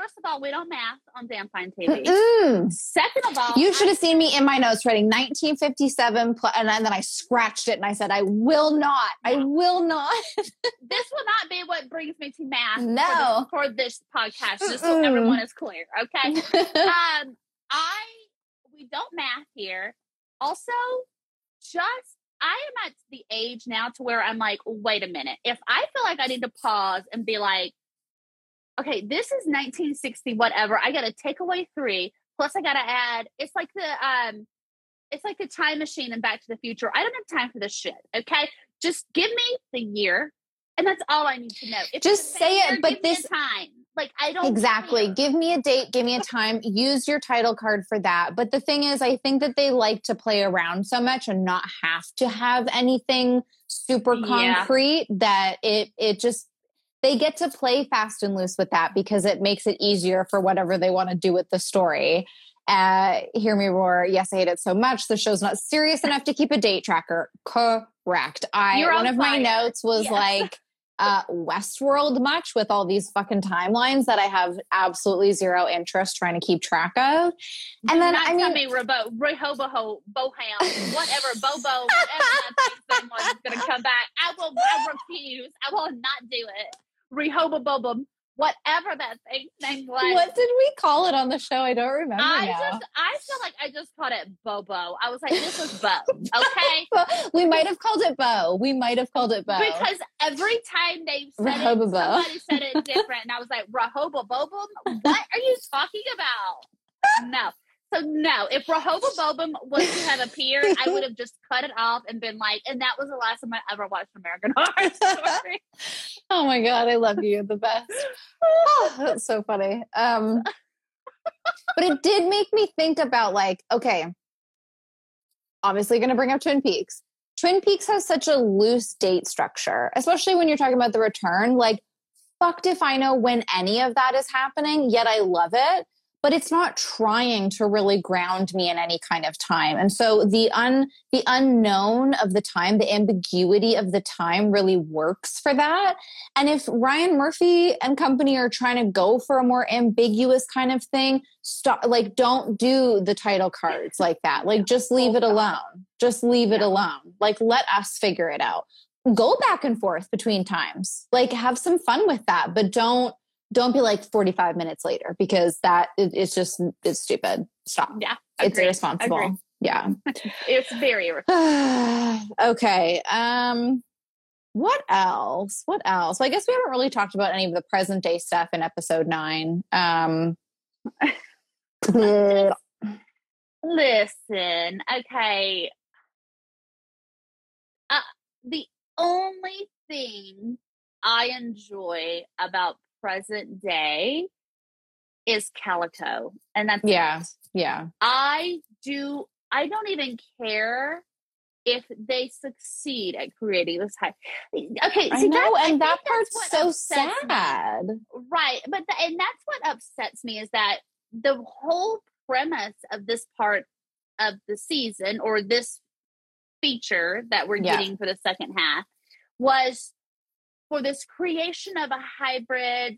Speaker 2: first of all, we don't math on Damn TV.
Speaker 1: Mm-mm.
Speaker 2: Second of all,
Speaker 1: You should have seen me in my notes writing 1957, pl- and then I scratched it and I said, I will not. I will not.
Speaker 2: this will not be what brings me to math
Speaker 1: No.
Speaker 2: for, this, for this podcast, just so everyone is clear, okay? um, I we don't math here. Also, just I am at the age now to where I'm like, wait a minute. If I feel like I need to pause and be like, okay, this is 1960, whatever. I got to take away three, plus I got to add. It's like the um, it's like the time machine and Back to the Future. I don't have time for this shit. Okay, just give me the year, and that's all I need to know. If
Speaker 1: Just say
Speaker 2: same
Speaker 1: it,
Speaker 2: year,
Speaker 1: but
Speaker 2: give me a
Speaker 1: this-
Speaker 2: time. Like I don't
Speaker 1: Exactly.
Speaker 2: care.
Speaker 1: Give me a date, give me a time, use your title card for that. But the thing is, I think that they like to play around so much and not have to have anything super
Speaker 2: Yeah.
Speaker 1: concrete that it it just they get to play fast and loose with that because it makes it easier for whatever they want to do with the story. Uh, hear me roar. Yes, I hate it so much. The show's not serious enough to keep a date tracker. Correct. I
Speaker 2: You're
Speaker 1: one
Speaker 2: on
Speaker 1: of my notes was
Speaker 2: Yes.
Speaker 1: like uh, Westworld much with all these fucking timelines that I have absolutely zero interest trying to keep track of.
Speaker 2: Do
Speaker 1: And then, I mean-
Speaker 2: me Rebo, Rehoboho, Boham, whatever, Bobo, whatever that name going to come back. I will, I refuse. I will not do it. Rehobobobum, whatever that thing's name was.
Speaker 1: What did we call it on the show? I don't remember
Speaker 2: I
Speaker 1: now.
Speaker 2: just, I feel like I just called it Bobo. I was like, this was Bo, okay?
Speaker 1: we might have called it Bo. We might have called it Bo.
Speaker 2: Because every time they've said it, somebody said it different, and I was like, Rehobobobum, what are you talking about? No. So no, if Rehobobobum was to have appeared, I would have just cut it off and been like, and that was the last time I ever watched American Horror Story.
Speaker 1: oh my god, I love you. The best. Oh, that's so funny. Um, but it did make me think about like, okay, obviously going to bring up Twin Peaks. Twin Peaks has such a loose date structure, especially when you're talking about the return. Like, fucked if I know when any of that is happening, yet I love it. But it's not trying to really ground me in any kind of time. And so the un the unknown of the time, the ambiguity of the time really works for that. And if Ryan Murphy and company are trying to go for a more ambiguous kind of thing, stop like don't do the title cards like that. Like just leave it alone. Just leave it alone. Like let us figure it out. Go back and forth between times. Like have some fun with that, but don't don't be like 45 minutes later because that it, it's just it's stupid. Stop.
Speaker 2: Yeah,
Speaker 1: It's irresponsible.
Speaker 2: Agreed.
Speaker 1: Yeah.
Speaker 2: It's very irresponsible.
Speaker 1: okay. Um what else? What else? Well, I guess we haven't really talked about any of the present day stuff in episode nine. Um
Speaker 2: Listen, okay. Uh, the only thing I enjoy about present day is Calico, and that's
Speaker 1: Yeah.
Speaker 2: it.
Speaker 1: yeah.
Speaker 2: I do. I don't even care if they succeed at creating this high. Okay,
Speaker 1: I
Speaker 2: see,
Speaker 1: know,
Speaker 2: that's- I
Speaker 1: and that part's so
Speaker 2: upsets me.
Speaker 1: sad.
Speaker 2: Right. But the, and that's what upsets me is that the whole premise of this part of the season or this feature that we're
Speaker 1: Yeah.
Speaker 2: getting for the second half was for this creation of a hybrid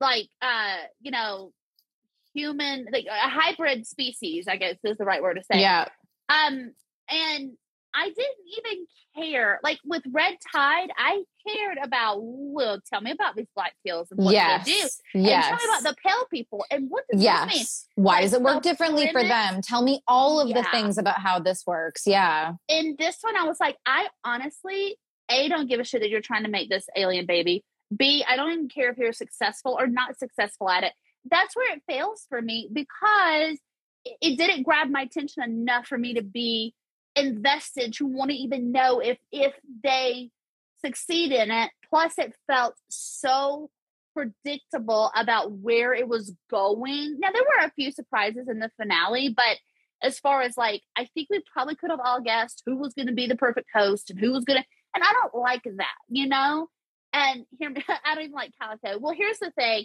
Speaker 2: like uh you know human like a hybrid species i guess is the right word to say
Speaker 1: Yeah.
Speaker 2: um, and I didn't even care. Like with Red Tide, I cared about. Well, tell me about these black tails and what
Speaker 1: yes.
Speaker 2: they do.
Speaker 1: Yes.
Speaker 2: And tell me about the pale people and what does this mean?
Speaker 1: yes. Why does it work differently for them? Tell me all of the things about how this works. Yeah.
Speaker 2: In this one, I was like, I honestly, a don't give a shit that you're trying to make this alien baby. B, I don't even care if you're successful or not successful at it. That's where it fails for me because it, didn't grab my attention enough for me to be invested to want to even know if if they succeed in it. Plus, it felt so predictable about where it was going. Now, there were a few surprises in the finale, but as far as like, I think we probably could have all guessed who was going to be the perfect host and who was going to, and I don't like that, you know? And here, I don't even like Calico. Well, here's the thing.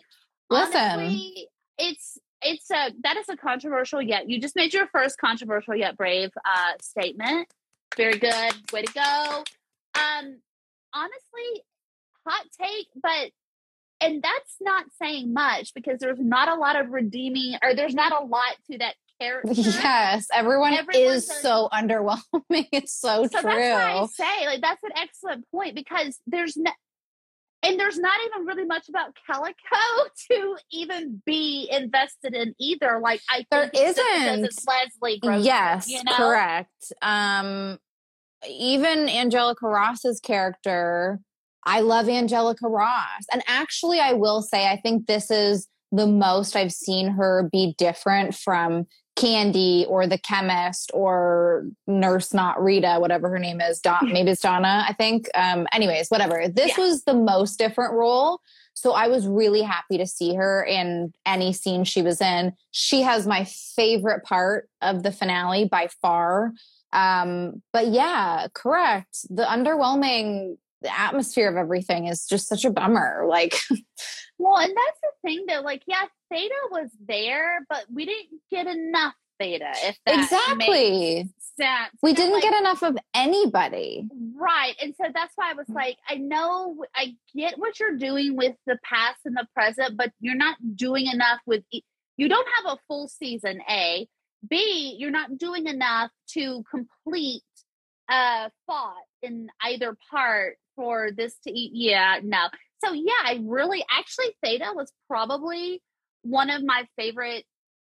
Speaker 1: Listen,
Speaker 2: Honestly, it's it's a that is a controversial yet. You just made your first controversial yet brave uh statement. Very good. Way to go. Um honestly, hot take, but and that's not saying much because there's not a lot of redeeming or there's not a lot to that character.
Speaker 1: yes, everyone
Speaker 2: Everyone
Speaker 1: is
Speaker 2: says-
Speaker 1: so underwhelming. It's so,
Speaker 2: so
Speaker 1: true.
Speaker 2: I say like that's an excellent point because there's no and there's not even really much about Calico to even be invested in either. Like I
Speaker 1: There
Speaker 2: think it's just because
Speaker 1: isn't.
Speaker 2: it's Leslie Grossman,
Speaker 1: yes,
Speaker 2: you know?
Speaker 1: correct. Um, even Angelica Ross's character, I love Angelica Ross. And actually, I will say, I think this is the most I've seen her be different from Candy or the chemist or nurse not Rita, whatever her name is. Don, maybe it's Donna, I think. Um, anyways, whatever. This
Speaker 2: Yeah.
Speaker 1: was the most different role. So I was really happy to see her in any scene she was in. She has my favorite part of the finale by far. Um, but yeah, correct. The underwhelming atmosphere of everything is just such a bummer. Like,
Speaker 2: Well, and that's the thing that, like, yeah, Theta was there, but we didn't get enough Theta. If that
Speaker 1: exactly.
Speaker 2: sense,
Speaker 1: We didn't
Speaker 2: like,
Speaker 1: get enough of anybody.
Speaker 2: Right. And so that's why I was like, I know, I get what you're doing with the past and the present, but you're not doing enough with, e- you don't have a full season, A. B, you're not doing enough to complete uh thought in either part for this to eat. Yeah, no. So yeah, I really, actually, Theta was probably one of my favorite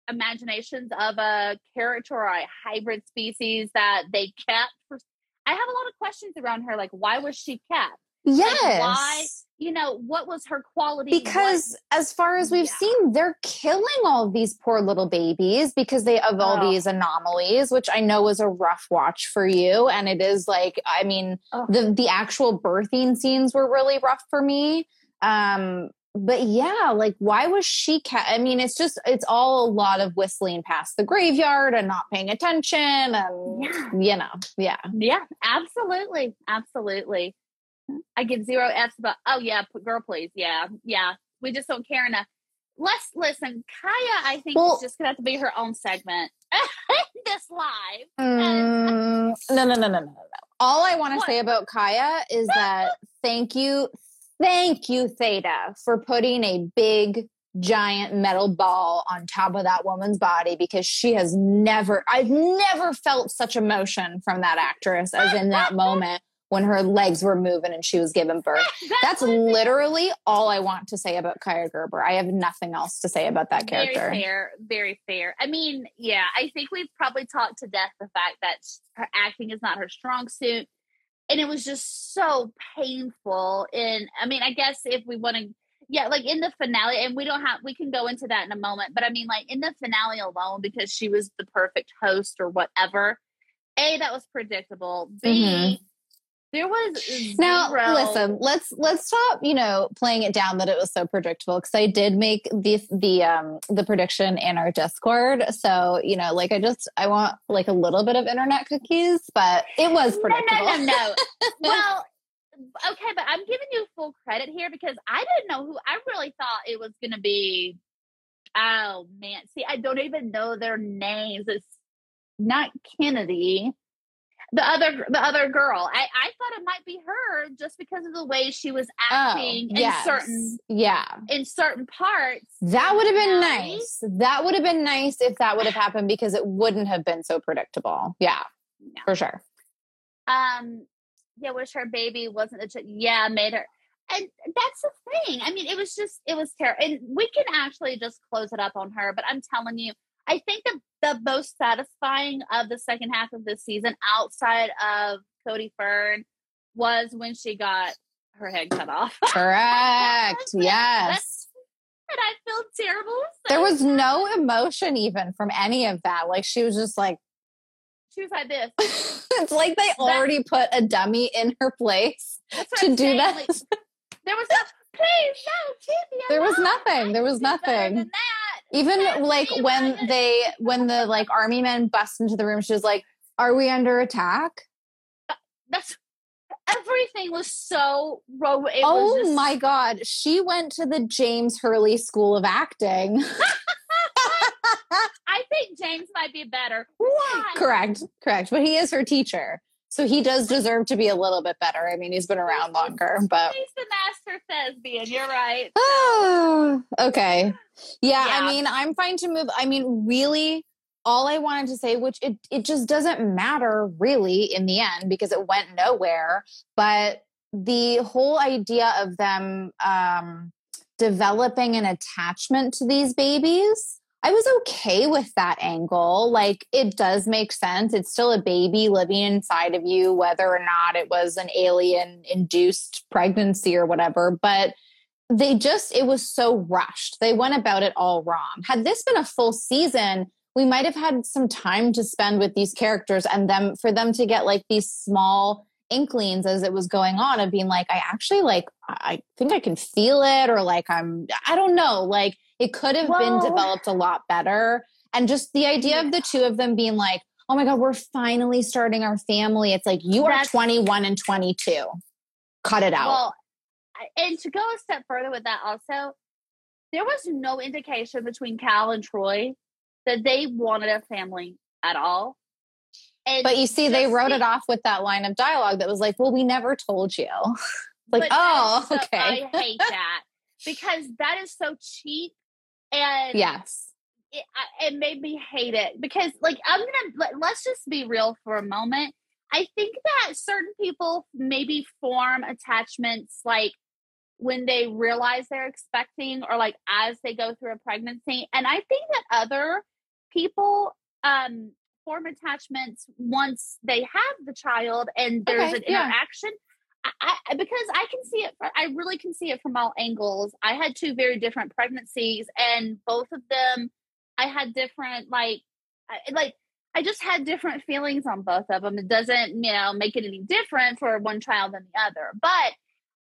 Speaker 2: imaginations of a character or a hybrid species that they kept for I have a lot of questions around her, like why was she kept?
Speaker 1: Yes.
Speaker 2: why- You know, what was her quality? What-
Speaker 1: because as far as we've
Speaker 2: Yeah.
Speaker 1: seen they're killing all these poor little babies because they have all
Speaker 2: Oh.
Speaker 1: these anomalies which i know was a rough watch for you and it is like i mean
Speaker 2: Oh.
Speaker 1: the the actual birthing scenes were really rough for me um but yeah like why was she ca- i mean it's just it's all a lot of whistling past the graveyard and not paying attention and
Speaker 2: Yeah.
Speaker 1: you know yeah
Speaker 2: yeah, absolutely, absolutely. I give zero F's about. Oh yeah, girl, please, yeah, yeah. We just don't care enough. Let's listen. Kaia, I think
Speaker 1: Well-
Speaker 2: is just gonna have to be her own segment. this live.
Speaker 1: Mm, no, no, no, no, no, no. no. All I want to say about Kaia is that thank you, thank you, Theta, for putting a big, giant metal ball on top of that woman's body because she has never, I've never felt such emotion from that actress as in that moment when her legs were moving and she was giving birth. That's literally all I want to say about Kaia Gerber. I have nothing else to say about that character.
Speaker 2: Very fair, very fair. I mean, yeah, I think we've probably talked to death the fact that her acting is not her strong suit, and it was just so painful. And I mean, I guess if we want to, yeah, like in the finale, and we don't have, we can go into that in a moment. But I mean, like in the finale alone, because she was the perfect host or whatever. A, that was predictable. B,
Speaker 1: Mhm.
Speaker 2: There was zero.
Speaker 1: Now, listen, let's let's stop, you know, playing it down that it was so predictable because I did make the the um the prediction in our Discord. So, you know, like I just I want like a little bit of internet cookies, but it was
Speaker 2: No,
Speaker 1: predictable.
Speaker 2: no, no, no. well, okay, but I'm giving you full credit here because I didn't know who. I really thought it was going to be. Oh man, see, I don't even know their names. It's not Kennedy. The other, the other girl. I, I thought it might be her just because of the way she was acting in
Speaker 1: Oh, yes.
Speaker 2: certain
Speaker 1: Yeah.
Speaker 2: in certain parts.
Speaker 1: That would have been nice. That would have been nice if that would have happened because it wouldn't have been so predictable. Yeah,
Speaker 2: Yeah.
Speaker 1: for sure.
Speaker 2: um yeah wish her baby wasn't a ch- yeah made her and that's the thing i mean it was just it was terrible and we can actually just close it up on her but i'm telling you i think the the most satisfying of the second half of this season outside of cody fern was when she got her head cut off
Speaker 1: Correct. yes.
Speaker 2: and i feel terrible
Speaker 1: There was no emotion even from any of that. Like she was just like
Speaker 2: She was like this.
Speaker 1: it's like they already put a dummy in her place to
Speaker 2: I'm
Speaker 1: do
Speaker 2: saying,
Speaker 1: that.
Speaker 2: like, there was no, please, no, me
Speaker 1: There was
Speaker 2: alone.
Speaker 1: nothing. There was
Speaker 2: I can do better
Speaker 1: nothing. Even
Speaker 2: That's
Speaker 1: like when they when the like army men bust into the room, she was like, "Are we under attack?"
Speaker 2: Uh, that's everything was so ro- it was
Speaker 1: oh
Speaker 2: just-
Speaker 1: my god, she went to the James Hurley School of Acting.
Speaker 2: I think James might be better. Why?
Speaker 1: correct, correct. But he is her teacher, so he does deserve to be a little bit better. I mean, he's been around longer, but
Speaker 2: He's the master thespian. You're right.
Speaker 1: Oh, okay. Yeah,
Speaker 2: Yeah.
Speaker 1: I mean, I'm fine to move. I mean, really, all I wanted to say, which it, it just doesn't matter really in the end because it went nowhere, but the whole idea of them um, developing an attachment to these babies. I was okay with that angle. Like, it does make sense. It's still a baby living inside of you, whether or not it was an alien induced pregnancy or whatever. But they just it was so rushed they went about it all wrong had this been a full season we might have had some time to spend with these characters and them for them to get like these small inklings as it was going on of being like i actually like i think i can feel it or like i'm i don't know like it could have been developed a lot better. And just the idea of the two of them being like oh my god we're finally starting our family. It's like you are 21 and 22 cut it out.
Speaker 2: Well, and to go a step further with that, also, there was no indication between Cal and Troy that they wanted a family at all. And
Speaker 1: But you see, they wrote it off with that line of dialogue that was like, "Well, we never told you." like,
Speaker 2: but
Speaker 1: oh,
Speaker 2: so-
Speaker 1: okay,
Speaker 2: I hate that. Because that is so cheap, and
Speaker 1: yes,
Speaker 2: it, it made me hate it because like i'm gonna let, let's just be real for a moment. I think that certain people maybe form attachments like when they realize they're expecting or like as they go through a pregnancy. And i think that other people um form attachments once they have the child and there's
Speaker 1: Okay,
Speaker 2: an
Speaker 1: yeah.
Speaker 2: interaction I, because I can see it, I really can see it from all angles. I had two very different pregnancies, and both of them, I had different like, I, like I just had different feelings on both of them. It doesn't, you know, make it any different for one child than the other. But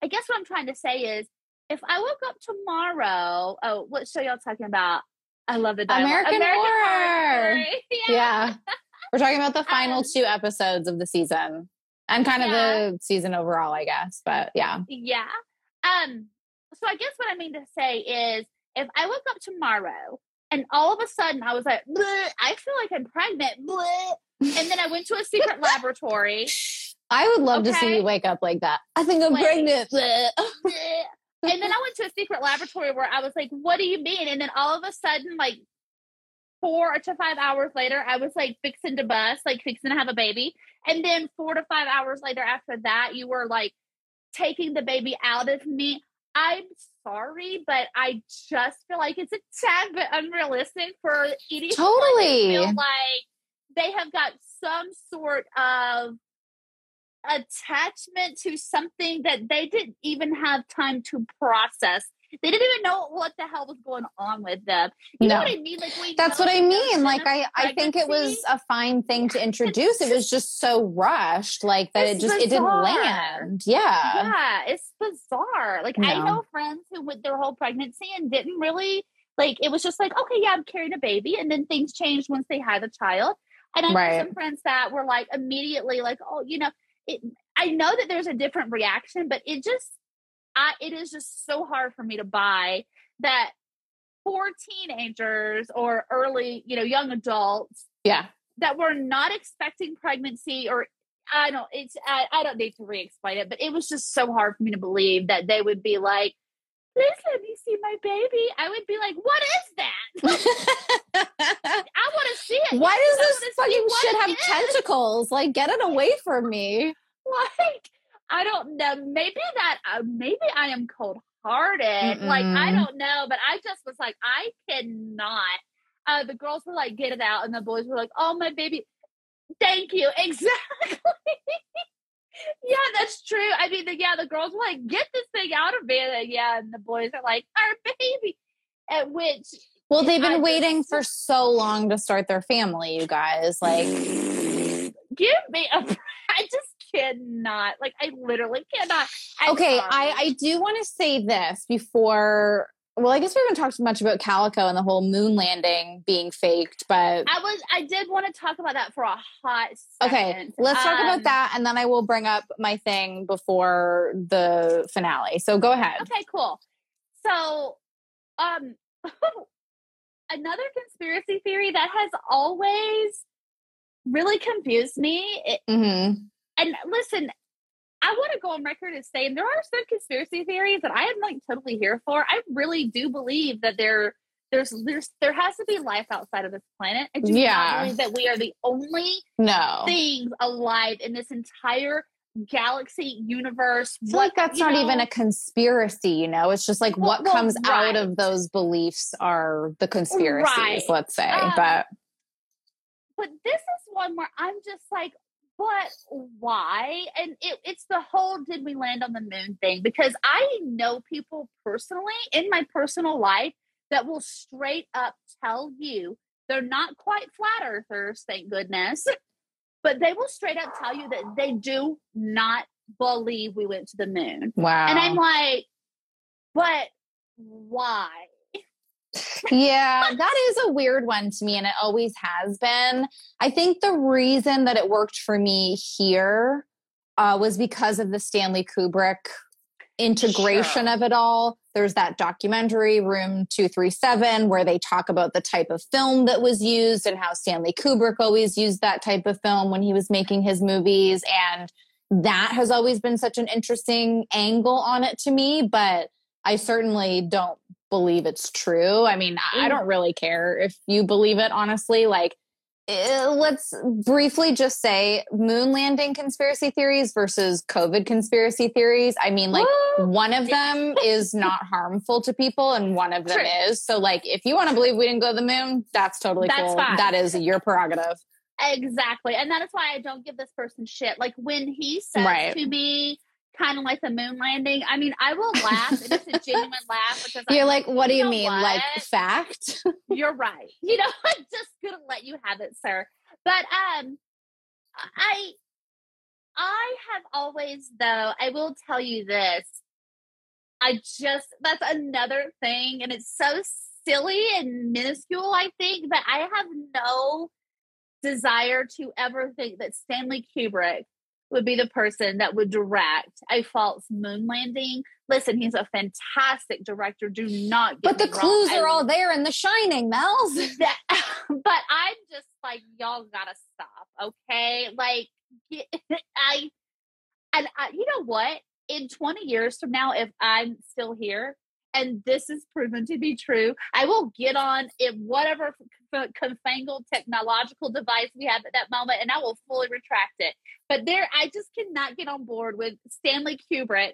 Speaker 2: I guess what I'm trying to say is, if I woke up tomorrow, oh, what show y'all talking about? I love the dialogue.
Speaker 1: American Horror.
Speaker 2: Story. yeah.
Speaker 1: yeah. We're talking about the final
Speaker 2: Um,
Speaker 1: two episodes of the season and kind
Speaker 2: Yeah.
Speaker 1: of the season overall, I guess. But yeah,
Speaker 2: Yeah. Um, so I guess what I mean to say is if I woke up tomorrow and all of a sudden I was like, "Bleh, I feel like I'm pregnant, bleh," and then I went to a secret laboratory,
Speaker 1: I would love to see you wake up like that. I think I'm
Speaker 2: Wait.
Speaker 1: pregnant. Bleh.
Speaker 2: bleh. and then I went to a secret laboratory where I was like, what do you mean? And then all of a sudden, like four to five hours later, I was like fixing to bust, like fixing to have a baby. And then four to five hours later after that, you were like taking the baby out of me. I'm sorry, but I just feel like it's a tad bit unrealistic for to
Speaker 1: Totally.
Speaker 2: feel like they have got some sort of attachment to something that they didn't even have time to process. They didn't even know what the hell was going on with them. You know
Speaker 1: No.
Speaker 2: what I mean? Like we
Speaker 1: That's
Speaker 2: know
Speaker 1: what I mean. Like I, I think it was a fine thing to introduce. It was just so rushed, like that.
Speaker 2: It's
Speaker 1: it just it didn't land. Yeah.
Speaker 2: yeah, it's bizarre. Like I know friends who went their whole pregnancy and didn't really like it was just like, okay, yeah, I'm carrying a baby, and then things changed once they had a child. And I know some friends that were like immediately like, oh, you know, it I know that there's a different reaction, but it just I it is just so hard for me to buy that for teenagers or early, you know, young adults
Speaker 1: Yeah.
Speaker 2: that were not expecting pregnancy or I don't it's I, I don't need to re-explain it, but it was just so hard for me to believe that they would be like, please let me see my baby. I would be like, what is that? I want to see it.
Speaker 1: Why does this fucking shit have
Speaker 2: is.
Speaker 1: tentacles? Like, get it away from me.
Speaker 2: Like, I don't know. Maybe that, uh, maybe I am cold hearted. Like, I don't know, but I just was like, I cannot. Uh, the girls were like, get it out. And the boys were like, oh, my baby. Thank you. Exactly. yeah, that's true. I mean, the, yeah, the girls were like, get this thing out of me. And, yeah. And the boys are like, our baby. At which,
Speaker 1: Well, they've
Speaker 2: I
Speaker 1: been
Speaker 2: just-
Speaker 1: waiting for so long to start their family, you guys. Like,
Speaker 2: give me a. I just cannot. Like I literally cannot. I'm
Speaker 1: okay,
Speaker 2: sorry.
Speaker 1: I I do want to say this before. Well, I guess we haven't talked much about Calico and the whole moon landing being faked, but
Speaker 2: I was. I did want to talk about that for a hot. Second.
Speaker 1: okay, let's talk
Speaker 2: Um,
Speaker 1: about that, and then I will bring up my thing before the finale. So go ahead.
Speaker 2: Okay, cool. So, um, another conspiracy theory that has always really confused me. It,
Speaker 1: hmm
Speaker 2: and listen, I want to go on record as saying there are some conspiracy theories that I am like totally here for. I really do believe that there there's there's there has to be life outside of this planet. I do
Speaker 1: Yeah.
Speaker 2: believe that we are the only
Speaker 1: No,
Speaker 2: things alive in this entire galaxy universe.
Speaker 1: Feel like that's not
Speaker 2: know?
Speaker 1: even a conspiracy. You know, it's just like
Speaker 2: Well-
Speaker 1: what
Speaker 2: well,
Speaker 1: comes out of those beliefs are the conspiracies.
Speaker 2: Right.
Speaker 1: Let's say,
Speaker 2: Um,
Speaker 1: but
Speaker 2: but this is one where I'm just like, but why? And it, it's the whole did we land on the moon thing because I know people personally in my personal life that will straight up tell you they're not quite flat earthers, thank goodness, but they will straight up tell you that they do not believe we went to the moon.
Speaker 1: wow.
Speaker 2: And I'm like, but why?
Speaker 1: Yeah, that is a weird one to me, and it always has been. I think the reason that it worked for me here uh, was because of the Stanley Kubrick integration
Speaker 2: Sure.
Speaker 1: of it all. There's that documentary, Room 237, where they talk about the type of film that was used and how Stanley Kubrick always used that type of film when he was making his movies. And that has always been such an interesting angle on it to me, but I certainly don't believe it's true. I mean, I I don't really care if you believe it, honestly. Like, eh, let's briefly just say moon landing conspiracy theories versus COVID conspiracy theories. I mean, like, one of them is not harmful to people and one of them
Speaker 2: True.
Speaker 1: is. So, like, if you want to believe we didn't go to the moon, that's totally
Speaker 2: That's
Speaker 1: cool.
Speaker 2: fine.
Speaker 1: That is your prerogative.
Speaker 2: Exactly. And that is why I don't give this person shit. Like when he says
Speaker 1: Right.
Speaker 2: to me, kind of like the moon landing, I mean, I will laugh. it's a genuine laugh because
Speaker 1: You're
Speaker 2: I'm
Speaker 1: like, what do you
Speaker 2: know
Speaker 1: mean?
Speaker 2: what?
Speaker 1: Like, fact?
Speaker 2: you're right. You know, I'm just to let you have it, sir. But um, I, I have always, though, I will tell you this. I just, that's another thing. And it's so silly and minuscule, I think, but I have no desire to ever think that Stanley Kubrick would be the person that would direct a false moon landing. Listen, he's a fantastic director. Do not get
Speaker 1: But the
Speaker 2: wrong.
Speaker 1: clues
Speaker 2: I
Speaker 1: are all there in The Shining, Mel's.
Speaker 2: that, but I'm just like, y'all gotta stop, okay? Like, I, and I, you know what? In 20 years from now, if I'm still here and this is proven to be true, I will get on in whatever confangled technological device we have at that moment and I will fully retract it. But there, I just cannot get on board with Stanley Kubrick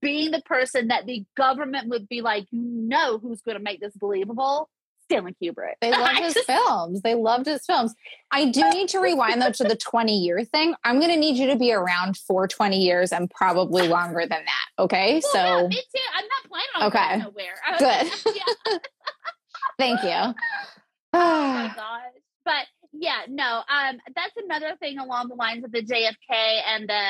Speaker 2: being the person that the government would be like, you know, who's going to make this believable? Stanley Kubrick.
Speaker 1: They love his
Speaker 2: just-
Speaker 1: films. They loved his films. I do need to rewind though to the 20 year thing. I'm going to need you to be around for 20 years and probably longer than that. Okay.
Speaker 2: Well, yeah,
Speaker 1: so
Speaker 2: me too. I'm not planning on
Speaker 1: Okay.
Speaker 2: going nowhere. I-
Speaker 1: Good.
Speaker 2: yeah.
Speaker 1: thank you.
Speaker 2: Oh my gosh. But yeah, no. Um, that's another thing along the lines of the JFK and the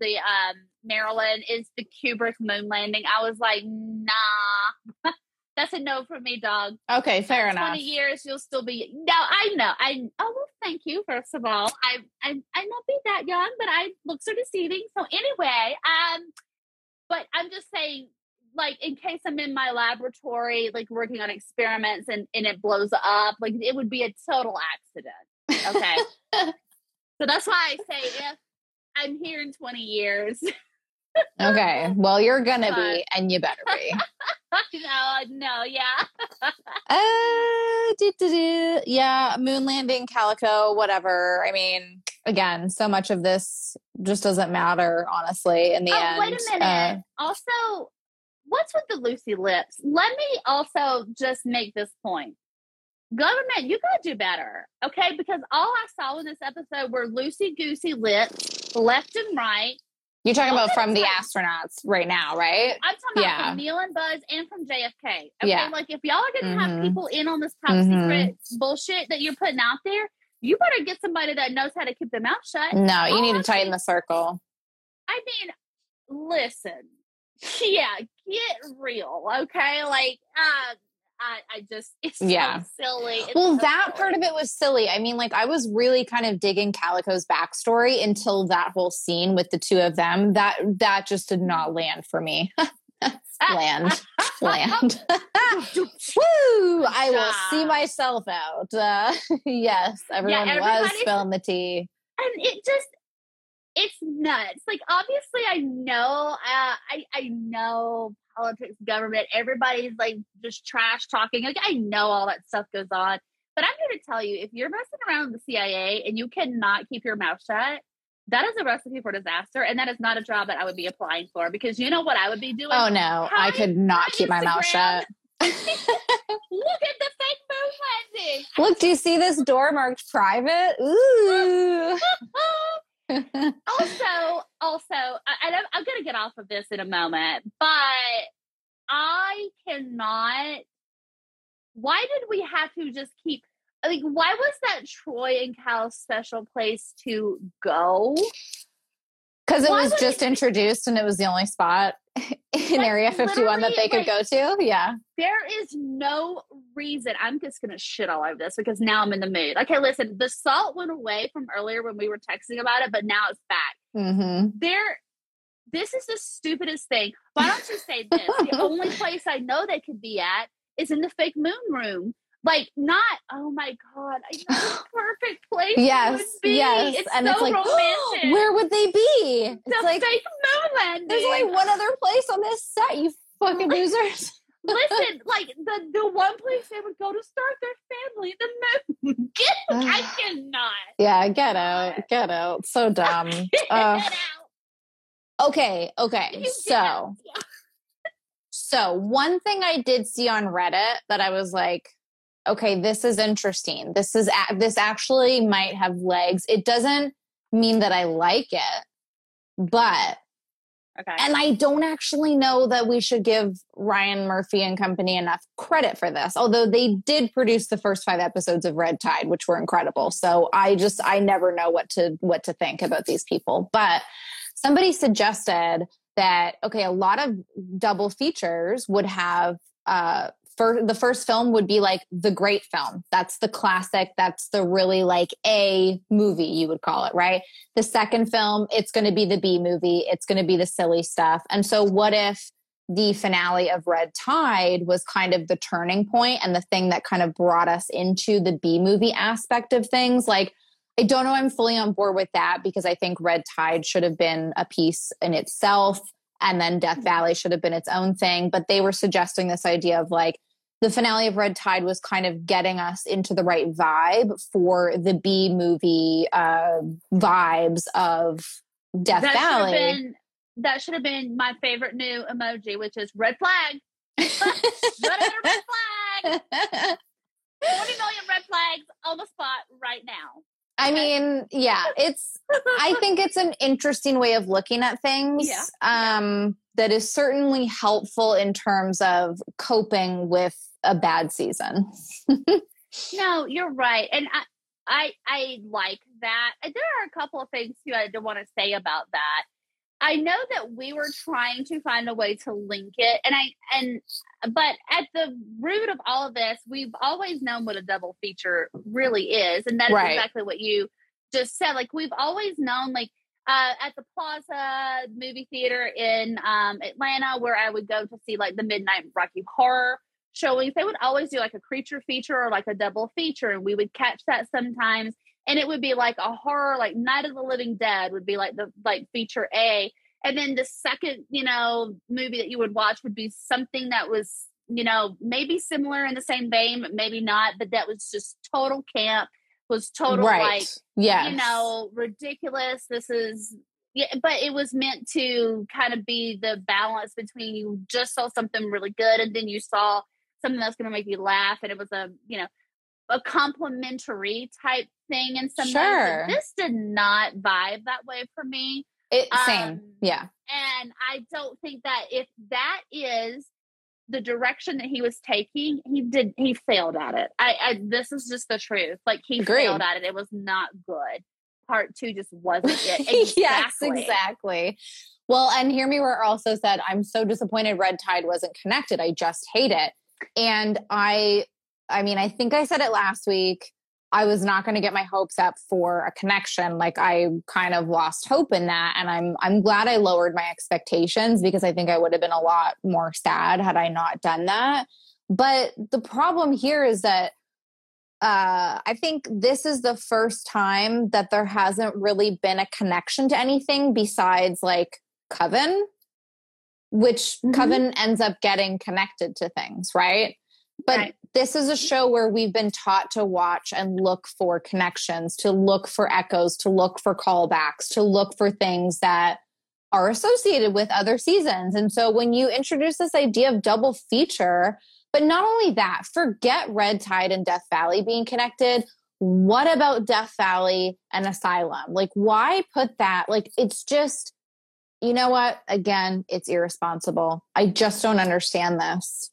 Speaker 2: the um Marilyn is the Kubrick moon landing. I was like, nah. that's a no from me, dog.
Speaker 1: okay. Fair enough.
Speaker 2: 20 years you'll still be no i know i oh well thank you first of all i i i not be that young but i looks are deceiving so anyway um but i'm just saying like in case i'm in my laboratory like working on experiments and and it blows up like it would be a total accident okay so that's why i say if i'm here in 20 years
Speaker 1: Okay. Well, you're going to be, and you better be.
Speaker 2: no no yeah
Speaker 1: Uh, do, do, do. Yeah, moon landing, calico, whatever. I mean, again, so much of this just doesn't matter, honestly, in the
Speaker 2: oh,
Speaker 1: end.
Speaker 2: wait a minute.
Speaker 1: Uh,
Speaker 2: also, what's with the Lucy lips? Let me also just make this point. Government, you gotta do better, okay? Because all I saw in this episode were loosey goosey lips, left and right.
Speaker 1: you're talking about from the astronauts right now, right?
Speaker 2: I'm talking about from Neil and Buzz and from JFK. Okay,
Speaker 1: Yeah.
Speaker 2: like if y'all are gonna
Speaker 1: Mhm.
Speaker 2: have people in on this top
Speaker 1: Mhm.
Speaker 2: secret bullshit that you're putting out there, you better get somebody that knows how to keep their mouth shut.
Speaker 1: No, you need to tighten the circle.
Speaker 2: I mean, listen, yeah, get real, okay? Like, uh, I, I just, it's
Speaker 1: Yeah.
Speaker 2: so silly. It's
Speaker 1: Well,
Speaker 2: so
Speaker 1: that
Speaker 2: silly.
Speaker 1: part of it was silly. I mean, like I was really kind of digging Calico's backstory until that whole scene with the two of them. That that just did not land for me. land, land. Woo! I will see myself out. Uh, yes, everyone was
Speaker 2: everybody-
Speaker 1: spilling the tea.
Speaker 2: and it just it's nuts. Like obviously i know uh, i i know politics government everybody's like just trash talking. Like i know all that stuff goes on. But i'm here to tell you if you're messing around with the cia and you cannot keep your mouth shut that is a recipe for disaster and that is not a job that i would be applying for because you know what i would be doing?
Speaker 1: Oh no, I could not keep my mouth shut.
Speaker 2: look at the fake moon landing
Speaker 1: Look, do you see this door marked private? Ooh.
Speaker 2: also, also, and I'm, I'm going to get off of this in a moment, but I cannot. Why did we have to just keep? Like, why was that Troy and Cal's special place to go?
Speaker 1: Because it
Speaker 2: Why
Speaker 1: was just
Speaker 2: it-
Speaker 1: introduced and it was the only spot in Area 51 that they could go to. Yeah.
Speaker 2: There is no reason. I'm just going to shit all over this because now I'm in the mood. Okay, listen, the salt went away from earlier when we were texting about it, but now it's back.
Speaker 1: Mm-hmm.
Speaker 2: there this is the stupidest thing why don't you say this the only place i know they could be at is in the fake moon room like not oh my god i know the perfect place
Speaker 1: Yes.
Speaker 2: would be.
Speaker 1: Yes.
Speaker 2: it's
Speaker 1: and
Speaker 2: so
Speaker 1: it's like,
Speaker 2: romantic
Speaker 1: where would they be?
Speaker 2: the
Speaker 1: It's like,
Speaker 2: fake moon landing
Speaker 1: there's only one other place on this set, you fucking losers.
Speaker 2: listen like the the one place they would go to start their family the moon get i cannot
Speaker 1: yeah, get out. Get out. So dumb.
Speaker 2: get
Speaker 1: Uh,
Speaker 2: out
Speaker 1: okay. Okay.
Speaker 2: You
Speaker 1: So. So, one thing I did see on Reddit that I was like, okay, this is interesting. This is this actually might have legs. It doesn't mean that I like it, but
Speaker 2: okay
Speaker 1: and I don't actually know that we should give Ryan Murphy and company enough credit for this. Although they did produce the first 5 episodes of Red Tide, which were incredible. So, I just I never know what to what to think about these people. But somebody suggested that okay, a lot of double features would have uh the first film would be like the great film. That's the classic. That's the really like A movie, you would call it, right? The second film, it's going to be the B movie. It's going to be the silly stuff. And so, what if the finale of Red Tide was kind of the turning point and the thing that kind of brought us into the B movie aspect of things? Like, I don't know, I'm fully on board with that because I think Red Tide should have been a piece in itself. And then Death Valley should have been its own thing. But they were suggesting this idea of like, the finale of Red Tide was kind of getting us into the right vibe for the B movie uh, vibes of Death
Speaker 2: that should
Speaker 1: Valley.
Speaker 2: been that should have been my favorite new emoji, which is red flag. Red flag. Twenty million red flags on the spot right now.
Speaker 1: I mean, yeah, it's I think it's an interesting way of looking at things.
Speaker 2: Yeah.
Speaker 1: Um, that is certainly helpful in terms of coping with a bad season.
Speaker 2: No, you're right, and I I I like that. There are a couple of things too I do want to say about that. I know that we were trying to find a way to link it, and I and but at the root of all of this, we've always known what a double feature really is, and that is
Speaker 1: Right.
Speaker 2: exactly what you just said. Like we've always known, like uh, at the Plaza movie theater in um, Atlanta, where I would go to see like the Midnight Rocky Horror showings, they would always do like a creature feature or like a double feature, and we would catch that sometimes. And it would be like a horror, like Night of the Living Dead would be like the like feature A, and then the second, you know, movie that you would watch would be something that was, you know, maybe similar in the same vein, but maybe not. But that was just total camp, was total
Speaker 1: right.
Speaker 2: like
Speaker 1: yeah
Speaker 2: you know, ridiculous. This is, yeah, but it was meant to kind of be the balance between you just saw something really good and then you saw something that's going to make you laugh, and it was a, you know, a complimentary type thing in some.
Speaker 1: Sure.
Speaker 2: And This did not vibe that way for me.
Speaker 1: It, same.
Speaker 2: Um,
Speaker 1: Yeah.
Speaker 2: And I don't think that if that is the direction that he was taking, he did he failed at it. I, I this is just the truth. Like he
Speaker 1: Agreed.
Speaker 2: failed at it. It was not good. Part two just wasn't it. Exactly.
Speaker 1: yes, exactly. Well, and Hear Me Roar also said, I'm so disappointed Red Tide wasn't connected. I just hate it. And I I mean, I think I said it last week. I was not going to get my hopes up for a connection. Like I kind of lost hope in that and I'm I'm glad I lowered my expectations because I think I would have been a lot more sad had I not done that. But the problem here is that uh, I think this is the first time that there hasn't really been a connection to anything besides like Coven, which mm-hmm. Coven ends up getting connected to things, right? But right. This is a show where we've been taught to watch and look for connections, to look for echoes, to look for callbacks, to look for things that are associated with other seasons. And so when you introduce this idea of double feature, but not only that, forget Red Tide and Death Valley being connected. What about Death Valley and Asylum? Like, why put that? Like, it's just, you know what? Again, it's irresponsible. I just don't understand this.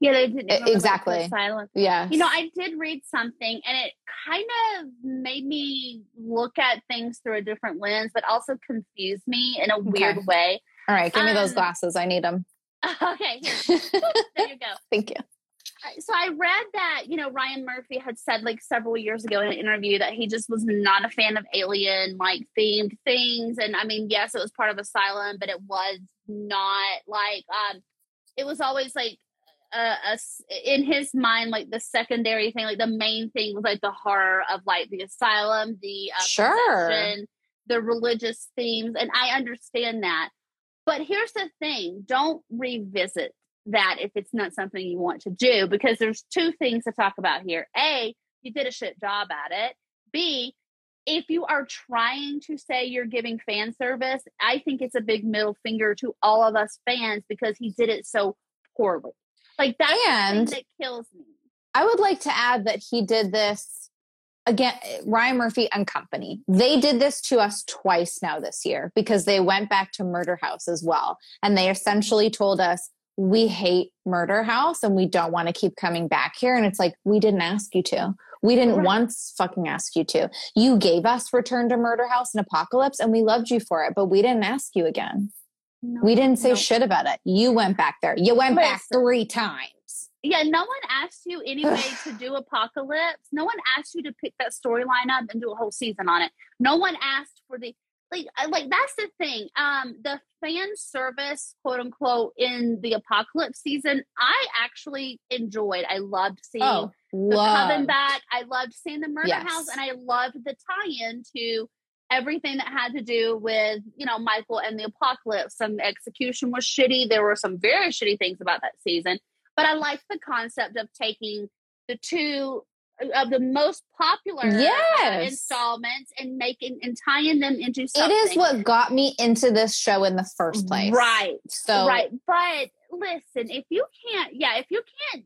Speaker 2: Yeah, they didn't
Speaker 1: exactly.
Speaker 2: Silence.
Speaker 1: Yeah,
Speaker 2: you know, I did read something, and it kind of made me look at things through a different lens, but also confused me in a okay. weird way.
Speaker 1: All right, give me those um, glasses. I need them.
Speaker 2: Okay, here. there you go.
Speaker 1: Thank you.
Speaker 2: So I read that you know Ryan Murphy had said like several years ago in an interview that he just was not a fan of alien like themed things, and I mean, yes, it was part of Asylum, but it was not like um, it was always like uh, a, in his mind like the secondary thing like the main thing was like the horror of like the asylum the uh,
Speaker 1: sure.
Speaker 2: the religious themes and i understand that. But here's the thing don't revisit that if it's not something you want to do because there's two things to talk about here. A you did a shit job at it. B if you are trying to say you're giving fan service i think it's a big middle finger to all of us fans because he did it so poorly like that's and that kills me.
Speaker 1: I would like to add that he did this again, Ryan Murphy and company. They did this to us twice now this year because they went back to Murder House as well. And they essentially told us, we hate Murder House and we don't want to keep coming back here. And it's like, we didn't ask you to. We didn't right. once fucking ask you to. You gave us Return to Murder House and Apocalypse and we loved you for it, but we didn't ask you again. No, we didn't say no. shit about it. You went back there. You went Listen, back three times.
Speaker 2: Yeah, no one asked you anyway to do Apocalypse. No one asked you to pick that storyline up and do a whole season on it. No one asked for the like like that's the thing. Um the fan service, quote unquote, in the Apocalypse season, I actually enjoyed. I loved seeing oh, the Coven back. I loved seeing the Murder yes. House, and I loved the tie-in to everything that had to do with you know michael and the apocalypse some execution was shitty there were some very shitty things about that season but i liked the concept of taking the two of the most popular uh,
Speaker 1: yes.
Speaker 2: installments and making and tying them into something.
Speaker 1: It is what got me into this show in the first place.
Speaker 2: Right. So right. But listen, if you can't yeah, if you can't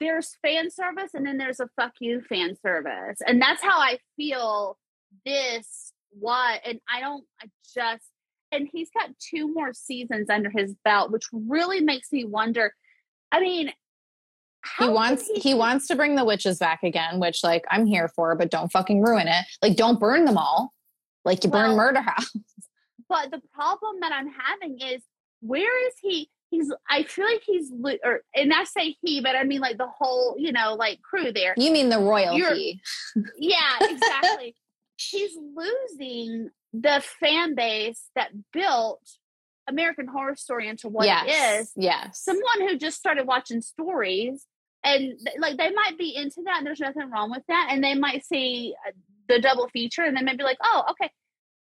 Speaker 2: there's fan service and then there's a fuck you fan service. And that's how I feel this what and i don't i just and he's got two more seasons under his belt which really makes me wonder i mean
Speaker 1: he wants he, he wants to bring the witches back again which like i'm here for but don't fucking ruin it. Like don't burn them all. Like you well, burn murder house.
Speaker 2: But the problem that i'm having is where is he? He's i feel like he's or and i say he but i mean like the whole you know like crew there.
Speaker 1: You mean the royalty.
Speaker 2: You're, yeah exactly he's losing the fan base that built American Horror Story into what
Speaker 1: yes,
Speaker 2: it is.
Speaker 1: Yes.
Speaker 2: Someone who just started watching stories and like they might be into that and there's nothing wrong with that and they might see uh, the double feature and they might be like, "Oh, okay."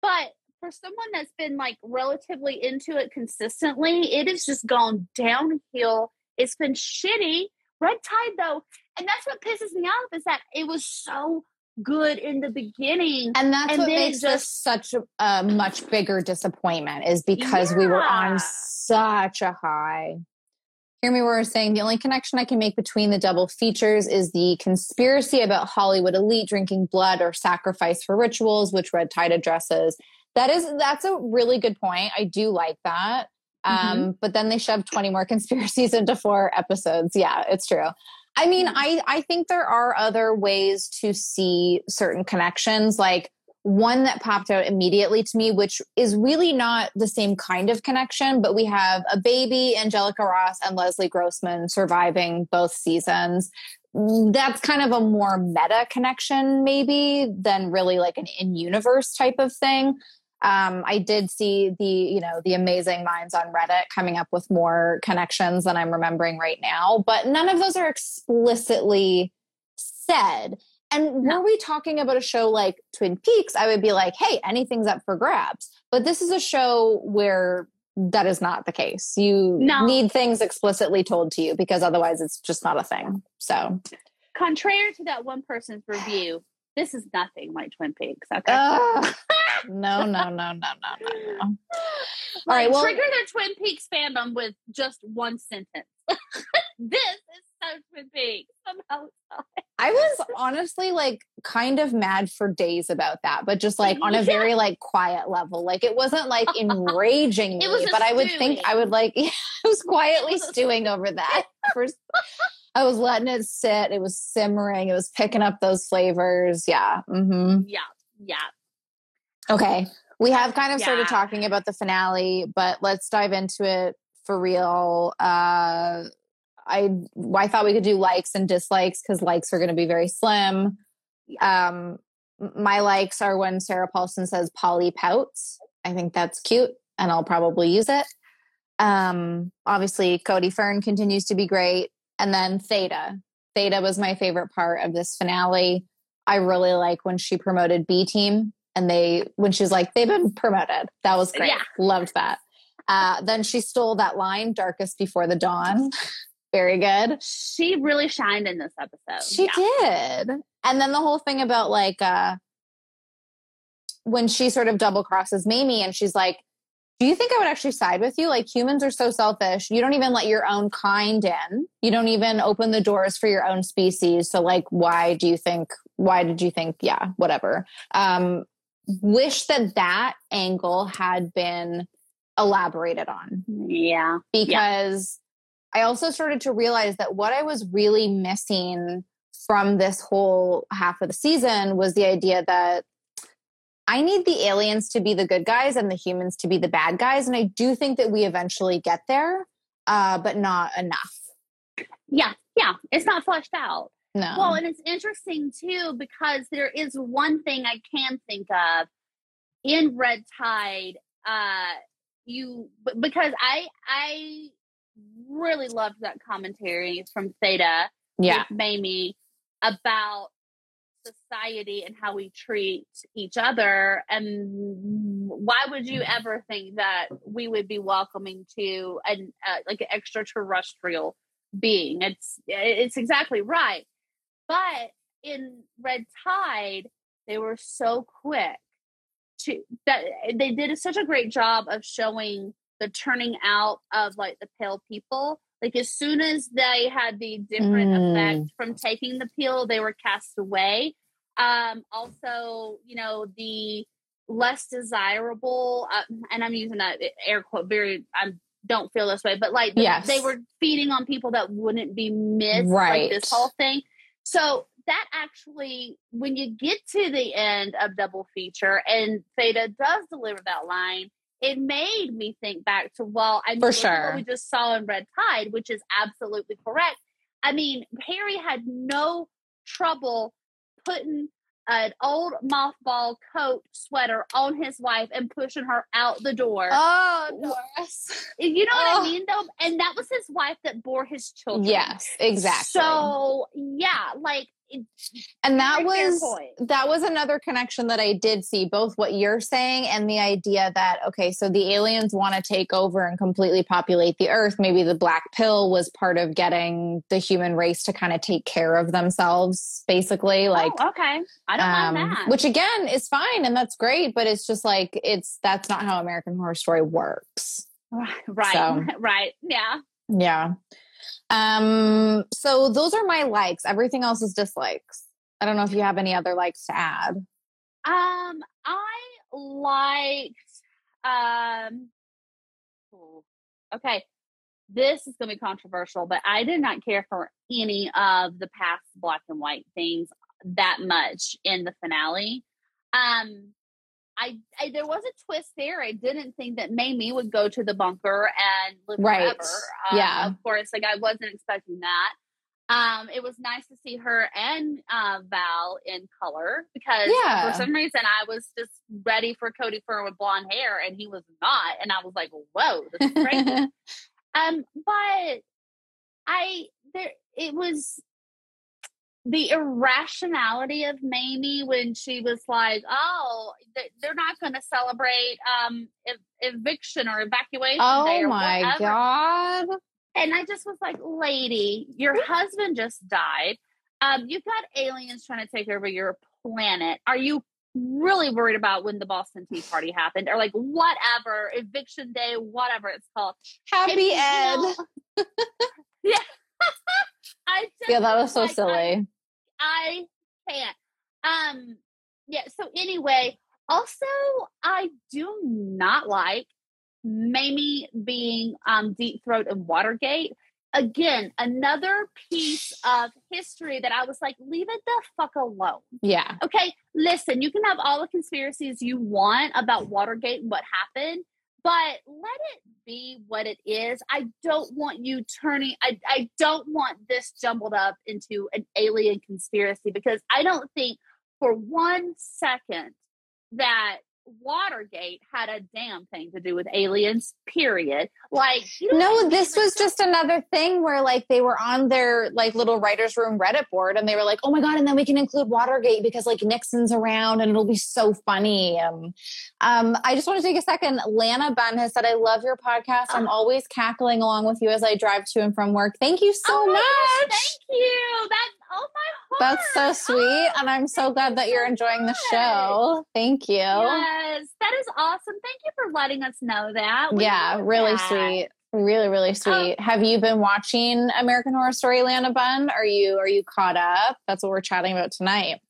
Speaker 2: But for someone that's been like relatively into it consistently, it has just gone downhill. It's been shitty. Red Tide though, and that's what pisses me off is that it was so good in the beginning.
Speaker 1: And that's and what makes just, this such a, a, much bigger disappointment is because yeah. we were on such a high. Hear Me Roar we're saying the only connection I can make between the double features is the conspiracy about Hollywood elite drinking blood or sacrifice for rituals, which Red Tide addresses. That is that's a really good point. I do like that. Um,
Speaker 2: Mm-hmm.
Speaker 1: but then they shoved 20 more conspiracies into four episodes. Yeah, it's true. I mean,
Speaker 2: Mhm.
Speaker 1: I, I think there are other ways to see certain connections. Like one that popped out immediately to me, which is really not the same kind of connection, but we have a baby, Angelica Ross and Leslie Grossman surviving both seasons. That's kind of a more meta connection, maybe, than really like an in universe type of thing. Um, I did see the, you know, the amazing minds on Reddit coming up with more connections than I'm remembering right now, but none of those are explicitly said. And
Speaker 2: No.
Speaker 1: were we talking about a show like Twin Peaks, I would be like, hey, anything's up for grabs. But this is a show where that is not the case. You
Speaker 2: No.
Speaker 1: need things explicitly told to you because otherwise it's just not a thing. So,
Speaker 2: Contrary to that one person's review, this is nothing like Twin Peaks. Okay.
Speaker 1: Ugh. no, no, no, no, no, no, no. All right, well-
Speaker 2: trigger their Twin Peaks fandom with just one sentence. this is so Twin Peaks. Somehow.
Speaker 1: I was honestly like kind of mad for days about that, but just like on a
Speaker 2: Yeah.
Speaker 1: very like quiet level. Like it wasn't like enraging me, but I would think I would like I was quietly
Speaker 2: was
Speaker 1: stewing over that. First, I was letting it sit. It was simmering. It was picking up those flavors. Yeah. Mm-hmm.
Speaker 2: Yeah, yeah.
Speaker 1: Okay. We have kind of started talking about the finale, but let's dive into it for real. Uh I I thought we could do likes and dislikes because likes are going to be very slim. Um my likes are when Sarah Paulson says Polly pouts. I think that's cute and I'll probably use it. Um obviously Cody Fern continues to be great and then Theta. Theta was my favorite part of this finale. I really like when she promoted B team and they when she was like they've been promoted. That was great.
Speaker 2: Yeah.
Speaker 1: Loved that. Uh, then she stole that line, "Darkest before the dawn." Very good.
Speaker 2: She really shined in this episode.
Speaker 1: She
Speaker 2: yeah.
Speaker 1: did. And then the whole thing about like uh when she sort of double crosses Mamie and she's like, Do you think I would actually side with you? Like humans are so selfish. You don't even let your own kind in. You don't even open the doors for your own species. So like why do you think why did you think yeah, whatever. Um wish that that angle had been elaborated on
Speaker 2: Yeah.
Speaker 1: because I also started to realize that what I was really missing from this whole half of the season was the idea that I need the aliens to be the good guys and the humans to be the bad guys. And I do think that we eventually get there, uh, but not enough.
Speaker 2: Yeah. Yeah. It's not fleshed out.
Speaker 1: No.
Speaker 2: Well, and it's interesting too because there is one thing I can think of in Red Tide. Uh, you because I I really loved that commentary from Theta
Speaker 1: yeah.
Speaker 2: with Mamie about society and how we treat each other and why would you ever think that we would be welcoming to an uh, like an extraterrestrial being it's it's exactly right but in red tide they were so quick to that they did such a great job of showing the turning out of like the pale people like as soon as they had the different
Speaker 1: Mm.
Speaker 2: effect from taking the pill they were cast away um also you know the less desirable uh, and i'm using that air quote very i don't feel this way but like
Speaker 1: Yes.
Speaker 2: they were feeding on people that wouldn't be missed
Speaker 1: Right.
Speaker 2: like this whole thing so that actually when you get to the end of double feature and theta does deliver that line it made me think back to well i mean
Speaker 1: For sure.
Speaker 2: what we just saw in red tide which is absolutely correct i mean harry had no trouble putting an old mothball coat sweater on his wife and pushing her out the door.
Speaker 1: Oh, Doris.
Speaker 2: you know what
Speaker 1: oh.
Speaker 2: I mean, though? And that was his wife that bore his children.
Speaker 1: Yes, exactly.
Speaker 2: So yeah, like
Speaker 1: and that was that was another connection that I did see both what you're saying and the idea that okay so the aliens want to take over and completely populate the earth. Maybe the black pill was part of getting the human race to kind of take care of themselves basically like
Speaker 2: oh, okay, I don't mind
Speaker 1: um,
Speaker 2: that.
Speaker 1: which again is fine and that's great but it's just like it's that's not how American Horror Story works.
Speaker 2: Right,
Speaker 1: so-
Speaker 2: right, yeah.
Speaker 1: yeah um so those are my likes everything else is dislikes I don't know if you have any other likes to add
Speaker 2: Um, I liked um. Okay, this is to be controversial, but I did not care for any of the past black and white things that much in the finale. Um, I, I, there was a twist there. I didn't think that Mamie would go to the bunker and live
Speaker 1: right.
Speaker 2: forever.
Speaker 1: Um, yeah,
Speaker 2: of course. Like I wasn't expecting that. Um, it was nice to see her and uh, Val in color because
Speaker 1: yeah.
Speaker 2: for some reason I was just ready for Cody Fern with blonde hair and he was not, and I was like, "Whoa, this is crazy." um, but I there it was the irrationality of Mamie when she was like, "Oh, they're not going to celebrate um ev- eviction or evacuation."
Speaker 1: Oh
Speaker 2: or
Speaker 1: my
Speaker 2: whatever.
Speaker 1: god!
Speaker 2: And I just was like, lady, your husband just died. Um, you've got aliens trying to take over your planet. Are you really worried about when the Boston Tea Party happened or like whatever, eviction day, whatever it's called?
Speaker 1: Happy Ed.
Speaker 2: yeah. I just
Speaker 1: Yeah, that was so
Speaker 2: like,
Speaker 1: silly.
Speaker 2: I can't. Um, yeah. So anyway, also I do not like Mamie being um deep throat and Watergate. Again, another piece of history that I was like, leave it the fuck alone.
Speaker 1: Yeah.
Speaker 2: Okay, listen, you can have all the conspiracies you want about Watergate and what happened, but let it be what it is. I don't want you turning, I, I don't want this jumbled up into an alien conspiracy because I don't think for one second that Watergate had a damn thing to do with aliens, period. Like, you don't
Speaker 1: No, this was just another thing where like they were on their like little writers room Reddit board and they were like, "Oh my god!" And then we can include Watergate because like Nixon's around and it'll be so funny. Um, um, I just want to take a second. Lana Bunn has said, "I love your podcast. I'm always cackling along with you as I drive to and from work. Thank you so
Speaker 2: Oh
Speaker 1: much.
Speaker 2: gosh, Thank you. That, oh my heart.
Speaker 1: That's so sweet, and I'm so glad that you're enjoying the show. Thank you.
Speaker 2: Yes, that is awesome. Thank you for letting us know that. We
Speaker 1: yeah, really
Speaker 2: that.
Speaker 1: sweet. Really, really sweet. Have you been watching American Horror Story Lana Bunn? Are you are you caught up? That's what we're chatting about tonight.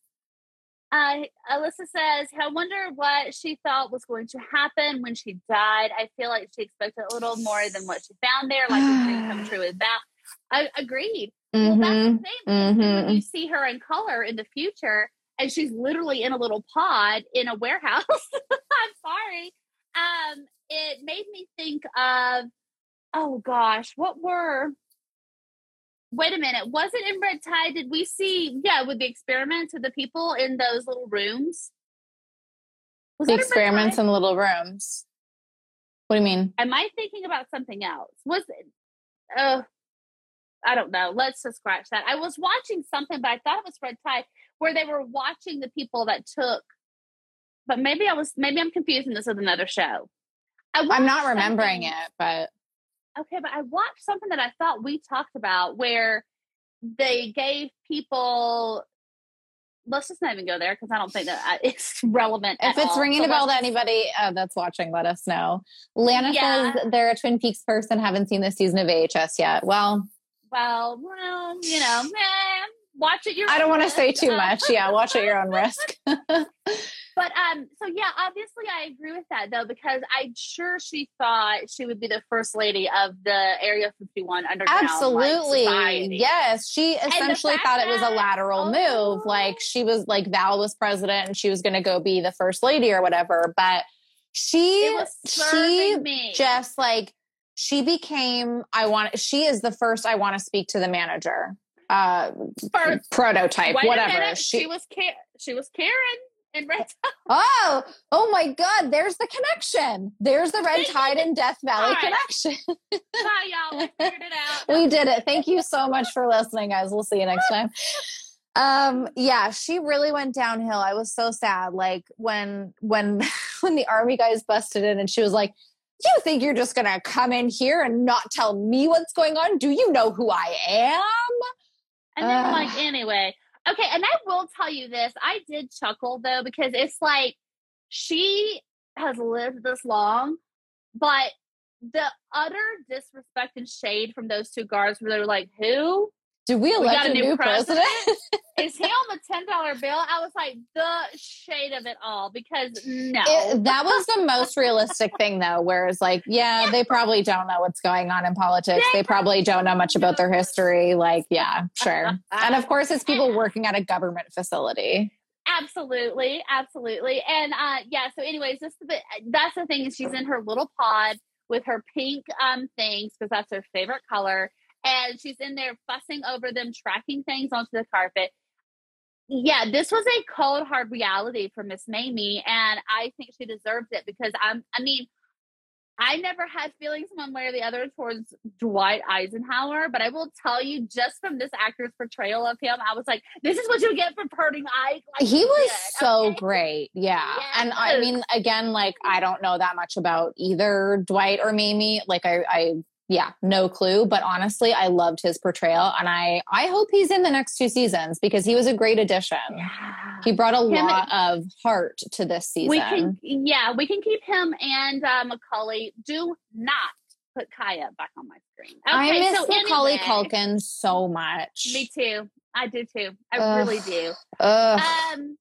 Speaker 2: Uh, Alyssa says, I wonder what she thought was going to happen when she died. I feel like she expected a little more than what she found there, like a dream come true with Val. I agreed. Well, that's
Speaker 1: Mhm.
Speaker 2: the thing. then When you see her in color in the future, and she's literally in a little pod in a warehouse. I'm sorry. Um, it made me think of, oh gosh, what were? Wait a minute. Was it in Red Tide? Did we see? Yeah, with the experiments with the people in those little rooms. Was
Speaker 1: The
Speaker 2: that in
Speaker 1: experiments in little rooms. What do you mean?
Speaker 2: Am I thinking about something else? Was it? Uh, I don't know. Let's just scratch that. I was watching something, but I thought it was Red Tide, where they were watching the people that took. But maybe I was. Maybe I'm confusing this with another show. I
Speaker 1: I'm
Speaker 2: watched
Speaker 1: not remembering
Speaker 2: something-
Speaker 1: it, but
Speaker 2: Okay, but I watched something that I thought we talked about where they gave people. Let's just not even go there because I don't think that uh, it's relevant.
Speaker 1: if it's
Speaker 2: all.
Speaker 1: ringing
Speaker 2: So
Speaker 1: a bell to anybody uh, that's watching, let us know. Lana
Speaker 2: Yeah.
Speaker 1: says they're a Twin Peaks person, haven't seen this season of AHS yet. Well,
Speaker 2: Well, well, you know, eh, watch it. Your
Speaker 1: I don't want to say too
Speaker 2: Uh,
Speaker 1: much. Yeah, watch at your own risk.
Speaker 2: But um, so yeah, obviously I agree with that though because I'm sure she thought she would be the first lady of the Area 51 underground.
Speaker 1: Absolutely.
Speaker 2: society.
Speaker 1: yes. She essentially thought it was a lateral
Speaker 2: oh.
Speaker 1: move. Like she was like Val was president and she was going to go be the first lady or whatever. But she, she
Speaker 2: me.
Speaker 1: just like, she became, I want, she is the first I want to speak to the manager, uh,
Speaker 2: First,
Speaker 1: prototype, whatever.
Speaker 2: minute, she, was Ka- she was Karen in Red Tide.
Speaker 1: Oh, oh my God! There's the connection. There's the Red Tide and Death Valley
Speaker 2: All right.
Speaker 1: connection.
Speaker 2: Bye, y'all. We figured it out.
Speaker 1: we did it. Thank you so much for listening, guys. We'll see you next time. Um, yeah, she really went downhill. I was so sad. Like when when when the army guys busted in and she was like, You think you're just gonna come in here and not tell me what's going on? Do you know who I am?
Speaker 2: And then like, anyway. Okay, and I will tell you this. I did chuckle though, because it's like she has lived this long, but the utter disrespect and shade from those two guards where they're like, Who?
Speaker 1: Did we elect
Speaker 2: got
Speaker 1: a, new,
Speaker 2: new
Speaker 1: president?
Speaker 2: Is he on the ten dollar bill? I was like the shade of it all because no,
Speaker 1: It- that was the most realistic thing, though. Whereas, like, yeah, they probably don't know what's going on in politics. They probably don't know much about their history. Like, yeah, sure. And of course, it's people working at a government facility.
Speaker 2: Absolutely, absolutely. And uh yeah, so anyways, this the that's the thing is she's in her little pod with her pink um things because that's her favorite color and she's in there fussing over them tracking things onto the carpet. Yeah, this was a cold hard reality for Miss Mamie and I think she deserves it because I'm I mean I never had feelings one way or the other towards Dwight Eisenhower, but I will tell you, just from this actor's portrayal of him, I was like, "This is what you get for hurting Ike." Like
Speaker 1: he was
Speaker 2: did,
Speaker 1: so
Speaker 2: okay?
Speaker 1: great. Yeah. And I mean, again, like, I don't know that much about either Dwight or Mamie. Like, I, I, yeah, no clue. But honestly, I loved his portrayal. And I, I hope he's in the next two seasons because he was a great addition.
Speaker 2: Yeah.
Speaker 1: He brought a
Speaker 2: Him-
Speaker 1: lot of heart to this season.
Speaker 2: We can, yeah, we can keep him and uh, Macaulay. Do not put Kaia back on my screen.
Speaker 1: I miss
Speaker 2: so
Speaker 1: Macaulay
Speaker 2: anyway,
Speaker 1: Culkin so much.
Speaker 2: Me too. I do too. I
Speaker 1: Ugh.
Speaker 2: really do.
Speaker 1: Ugh.
Speaker 2: Um.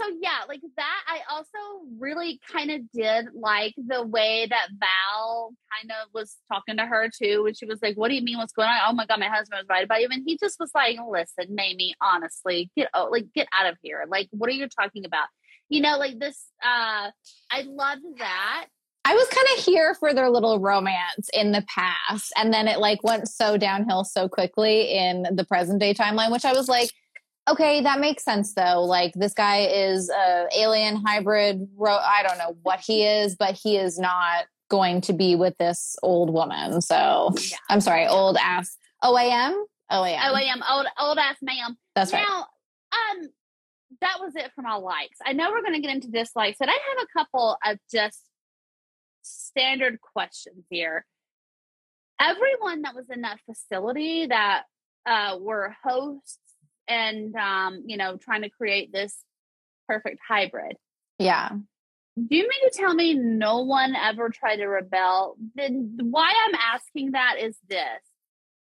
Speaker 2: So yeah, like that. I also really kind of did like the way that Val kind of was talking to her too, when she was like, "What do you mean? What's going on? Oh my god, my husband was right about you." And he just was like, "Listen, Mamie, honestly, get oh, like get out of here. Like, what are you talking about? You know, like this. Uh, I loved that.
Speaker 1: I was kind of here for their little romance in the past, and then it like went so downhill so quickly in the present day timeline, which I was like, okay, that makes sense though. Like this guy is a alien hybrid. Ro- I don't know what he is, but he is not going to be with this old woman. So
Speaker 2: Yeah.
Speaker 1: I'm sorry, old ass OAM. OAM.
Speaker 2: Oh, I am old, old ass ma'am.
Speaker 1: That's right.
Speaker 2: Now, um, that was it for my likes. I know we're going to get into dislikes, but I have a couple of just standard questions here. Everyone that was in that facility that uh, were hosts and um, you know trying to create this perfect hybrid.
Speaker 1: Yeah.
Speaker 2: Do you mean to tell me no one ever tried to rebel? Then why I'm asking that is this.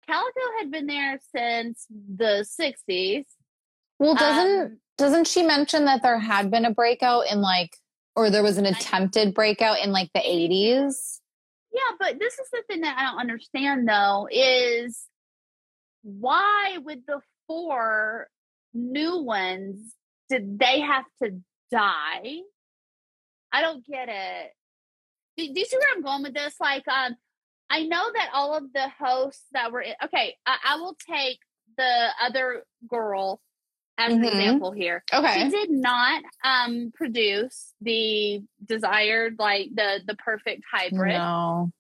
Speaker 2: Calico had been there since the 60s.
Speaker 1: Well, doesn't
Speaker 2: Um,
Speaker 1: doesn't she mention that there had been a breakout in like, or there was an attempted breakout in like the 80s?
Speaker 2: Yeah, but this is the thing that I don't understand though is why would the four new ones did they have to die? I don't get it. Do, do you see where I'm going with this? Like, um, I know that all of the hosts that were in, okay, I, I will take the other girl as an
Speaker 1: Mhm.
Speaker 2: example here.
Speaker 1: Okay.
Speaker 2: She did not um produce the desired like the the perfect hybrid.
Speaker 1: No.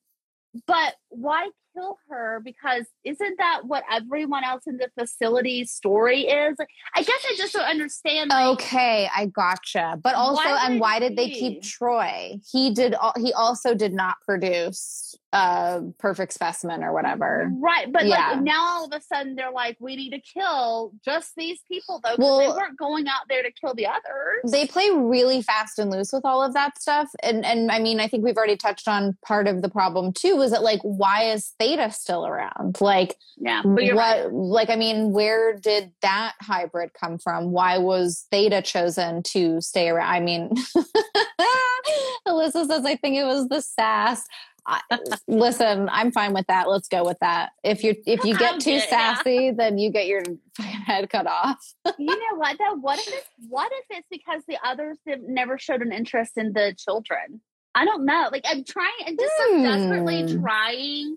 Speaker 2: But why kill her? Because isn't that what everyone else in the facility's story is? I guess I just don't understand. Like,
Speaker 1: Okay, I gotcha. But also,
Speaker 2: Why
Speaker 1: and why did they keep Troy? He did. al- He also did not produce a perfect specimen or whatever.
Speaker 2: Right, but
Speaker 1: Yeah.
Speaker 2: like now all of a sudden they're like, we need to kill just these people though,
Speaker 1: Well-
Speaker 2: they weren't going out there to kill the others.
Speaker 1: They play really fast and loose with all of that stuff, and and I mean, I think we've already touched on part of the problem too. Was that like, why is Theta still around? Like,
Speaker 2: yeah, but you're
Speaker 1: what?
Speaker 2: right.
Speaker 1: Like, I mean, where did that hybrid come from? Why was Theta chosen to stay around? I mean, Alyssa says, I think it was the sass. I, listen, I'm fine with that. Let's go with that. If you if you
Speaker 2: I'll
Speaker 1: get too
Speaker 2: get it, yeah.
Speaker 1: sassy, then you get your head cut off.
Speaker 2: you know what though? What if it's what if it's because the others never showed an interest in the children? I don't know. Like I'm trying, I'm just so desperately
Speaker 1: Hmm.
Speaker 2: trying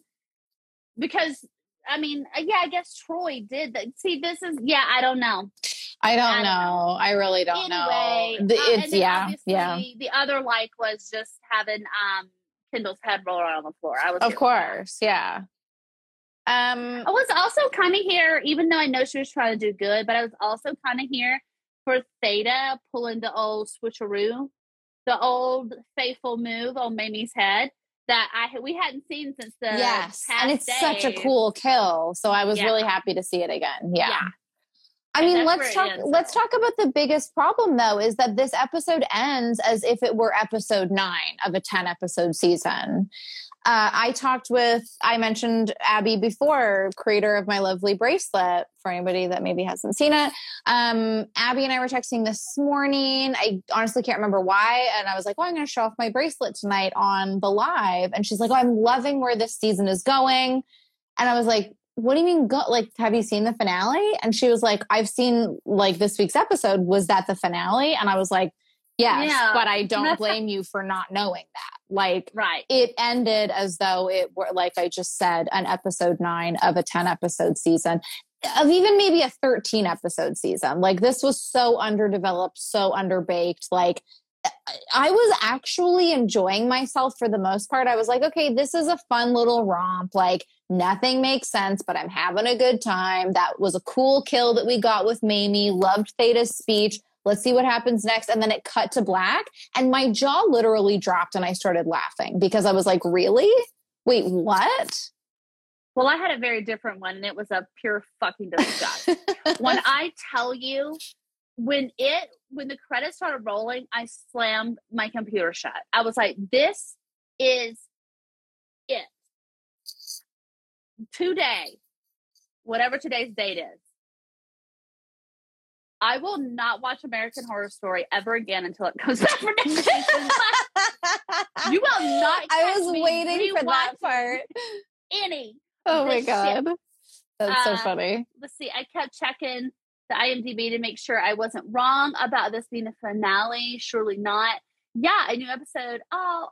Speaker 2: because I mean, uh, yeah, I guess Troy did that. See, this is yeah, I don't know.
Speaker 1: I don't
Speaker 2: I don't
Speaker 1: know. I really don't
Speaker 2: anyway,
Speaker 1: know. The-
Speaker 2: uh,
Speaker 1: it's yeah, yeah.
Speaker 2: The other like was just having um Kendall's head roll around on the floor. I was
Speaker 1: Of course, yeah. Um,
Speaker 2: I was also kind of here, even though I know she was trying to do good, but I was also kind of here for Theta pulling the old switcheroo, the old faithful move on Mamie's head that I we hadn't seen since the
Speaker 1: yes,
Speaker 2: past
Speaker 1: and it's such a cool kill. So I was
Speaker 2: Yeah.
Speaker 1: really happy to see it again. Yeah.
Speaker 2: Yeah.
Speaker 1: I mean, let's talk. Let's talk about the biggest problem, though, is that this episode ends as if it were episode nine of a ten episode season. Uh, I talked with, I mentioned Abby before, creator of my lovely bracelet. For anybody that maybe hasn't seen it, um, Abby and I were texting this morning. I honestly can't remember why, and I was like, "Oh, I'm going to show off my bracelet tonight on the live," and she's like, "Oh, I'm loving where this season is going," and I was like, what do you mean go like have you seen the finale? And she was like i've seen like this week's episode. Was that the finale? And i was like yes yeah. but i don't blame you for not knowing that like
Speaker 2: right
Speaker 1: it ended as though it were like i just said an episode 9 of a 10 episode season of even maybe a 13 episode season like this was so underdeveloped so underbaked like I was actually enjoying myself for the most part. I was like, okay, this is a fun little romp. Like, nothing makes sense, but I'm having a good time. That was a cool kill that we got with Mamie. Loved Theta's speech. Let's see what happens next. And then it cut to black, and my jaw literally dropped, and I started laughing because I was like, really? Wait, what?
Speaker 2: Well, I had a very different one, and it was a pure fucking disgust. when I tell you, when it when the credits started rolling, I slammed my computer shut. I was like, this is it. Today, whatever today's date is, I will not watch American Horror Story ever again until it comes back for next season. you will not.
Speaker 1: I was waiting for that part.
Speaker 2: Any.
Speaker 1: Oh my god, shit. that's so uh, funny.
Speaker 2: Let's see. I kept checking the IMDb to make sure I wasn't wrong about this being a finale. Surely not. Yeah, a new episode. Oh,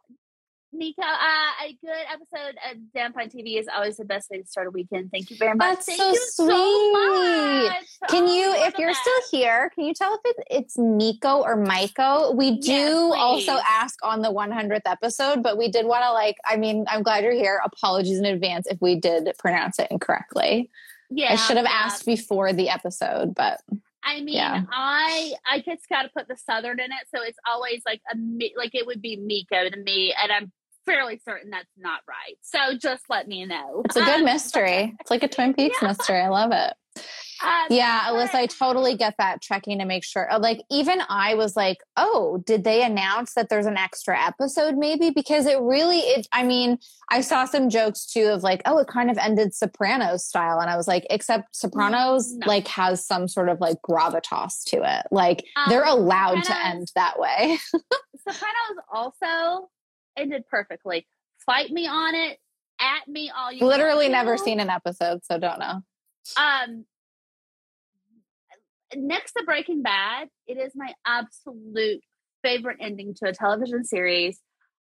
Speaker 2: Nico, uh, a good episode of Damn Fine TV is always the best way to start a weekend. Thank you very much.
Speaker 1: That's Thank so sweet. So can oh, you, if you're still here, can you tell if it's, it's Miko or Maiko? We do yes, also ask on the 100th episode, but we did want to like, I mean, I'm glad you're here. Apologies in advance if we did pronounce it incorrectly. Yeah, I should have asked before the episode, but
Speaker 2: I mean, yeah. I I just got to put the southern in it, so it's always like a like it would be Miko to me, and I'm fairly certain that's not right. So just let me know.
Speaker 1: It's a good um, mystery. It's like a Twin Peaks yeah. mystery. I love it. Um, yeah, Alyssa, I totally get that checking to make sure. Uh, like, even I was like, oh, did they announce that there's an extra episode maybe? Because it really, it, I mean, I saw some jokes too of like, oh, it kind of ended Sopranos style. And I was like, except Sopranos no. like has some sort of like gravitas to it. Like, um, they're allowed Sopranos, to end that way.
Speaker 2: Sopranos also ended perfectly. Fight me on it, at me all you
Speaker 1: literally never seen an episode, so don't know.
Speaker 2: Um, next to Breaking Bad, it is my absolute favorite ending to a television series.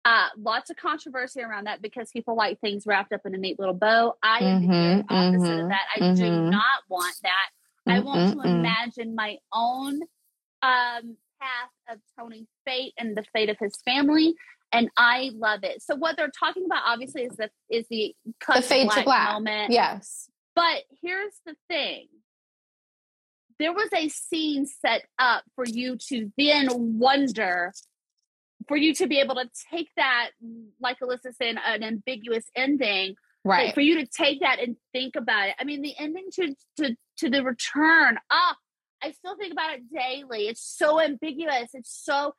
Speaker 2: Uh, lots of controversy around that because people like things wrapped up in a neat little bow. I am mm-hmm, the opposite mm-hmm, of that. I mm-hmm. do not want that. I want to imagine my own um, path of Tony's fate and the fate of his family, and I love it. So what they're talking about, obviously, is the is the
Speaker 1: the fade to black moment. Yes,
Speaker 2: but here's the thing. There was a scene set up for you to then wonder for you to be able to take that like alyssa said an ambiguous ending
Speaker 1: right.
Speaker 2: for you to take that and think about it. I mean the ending to to to the return ah i still think about it daily. It's so ambiguous. It's so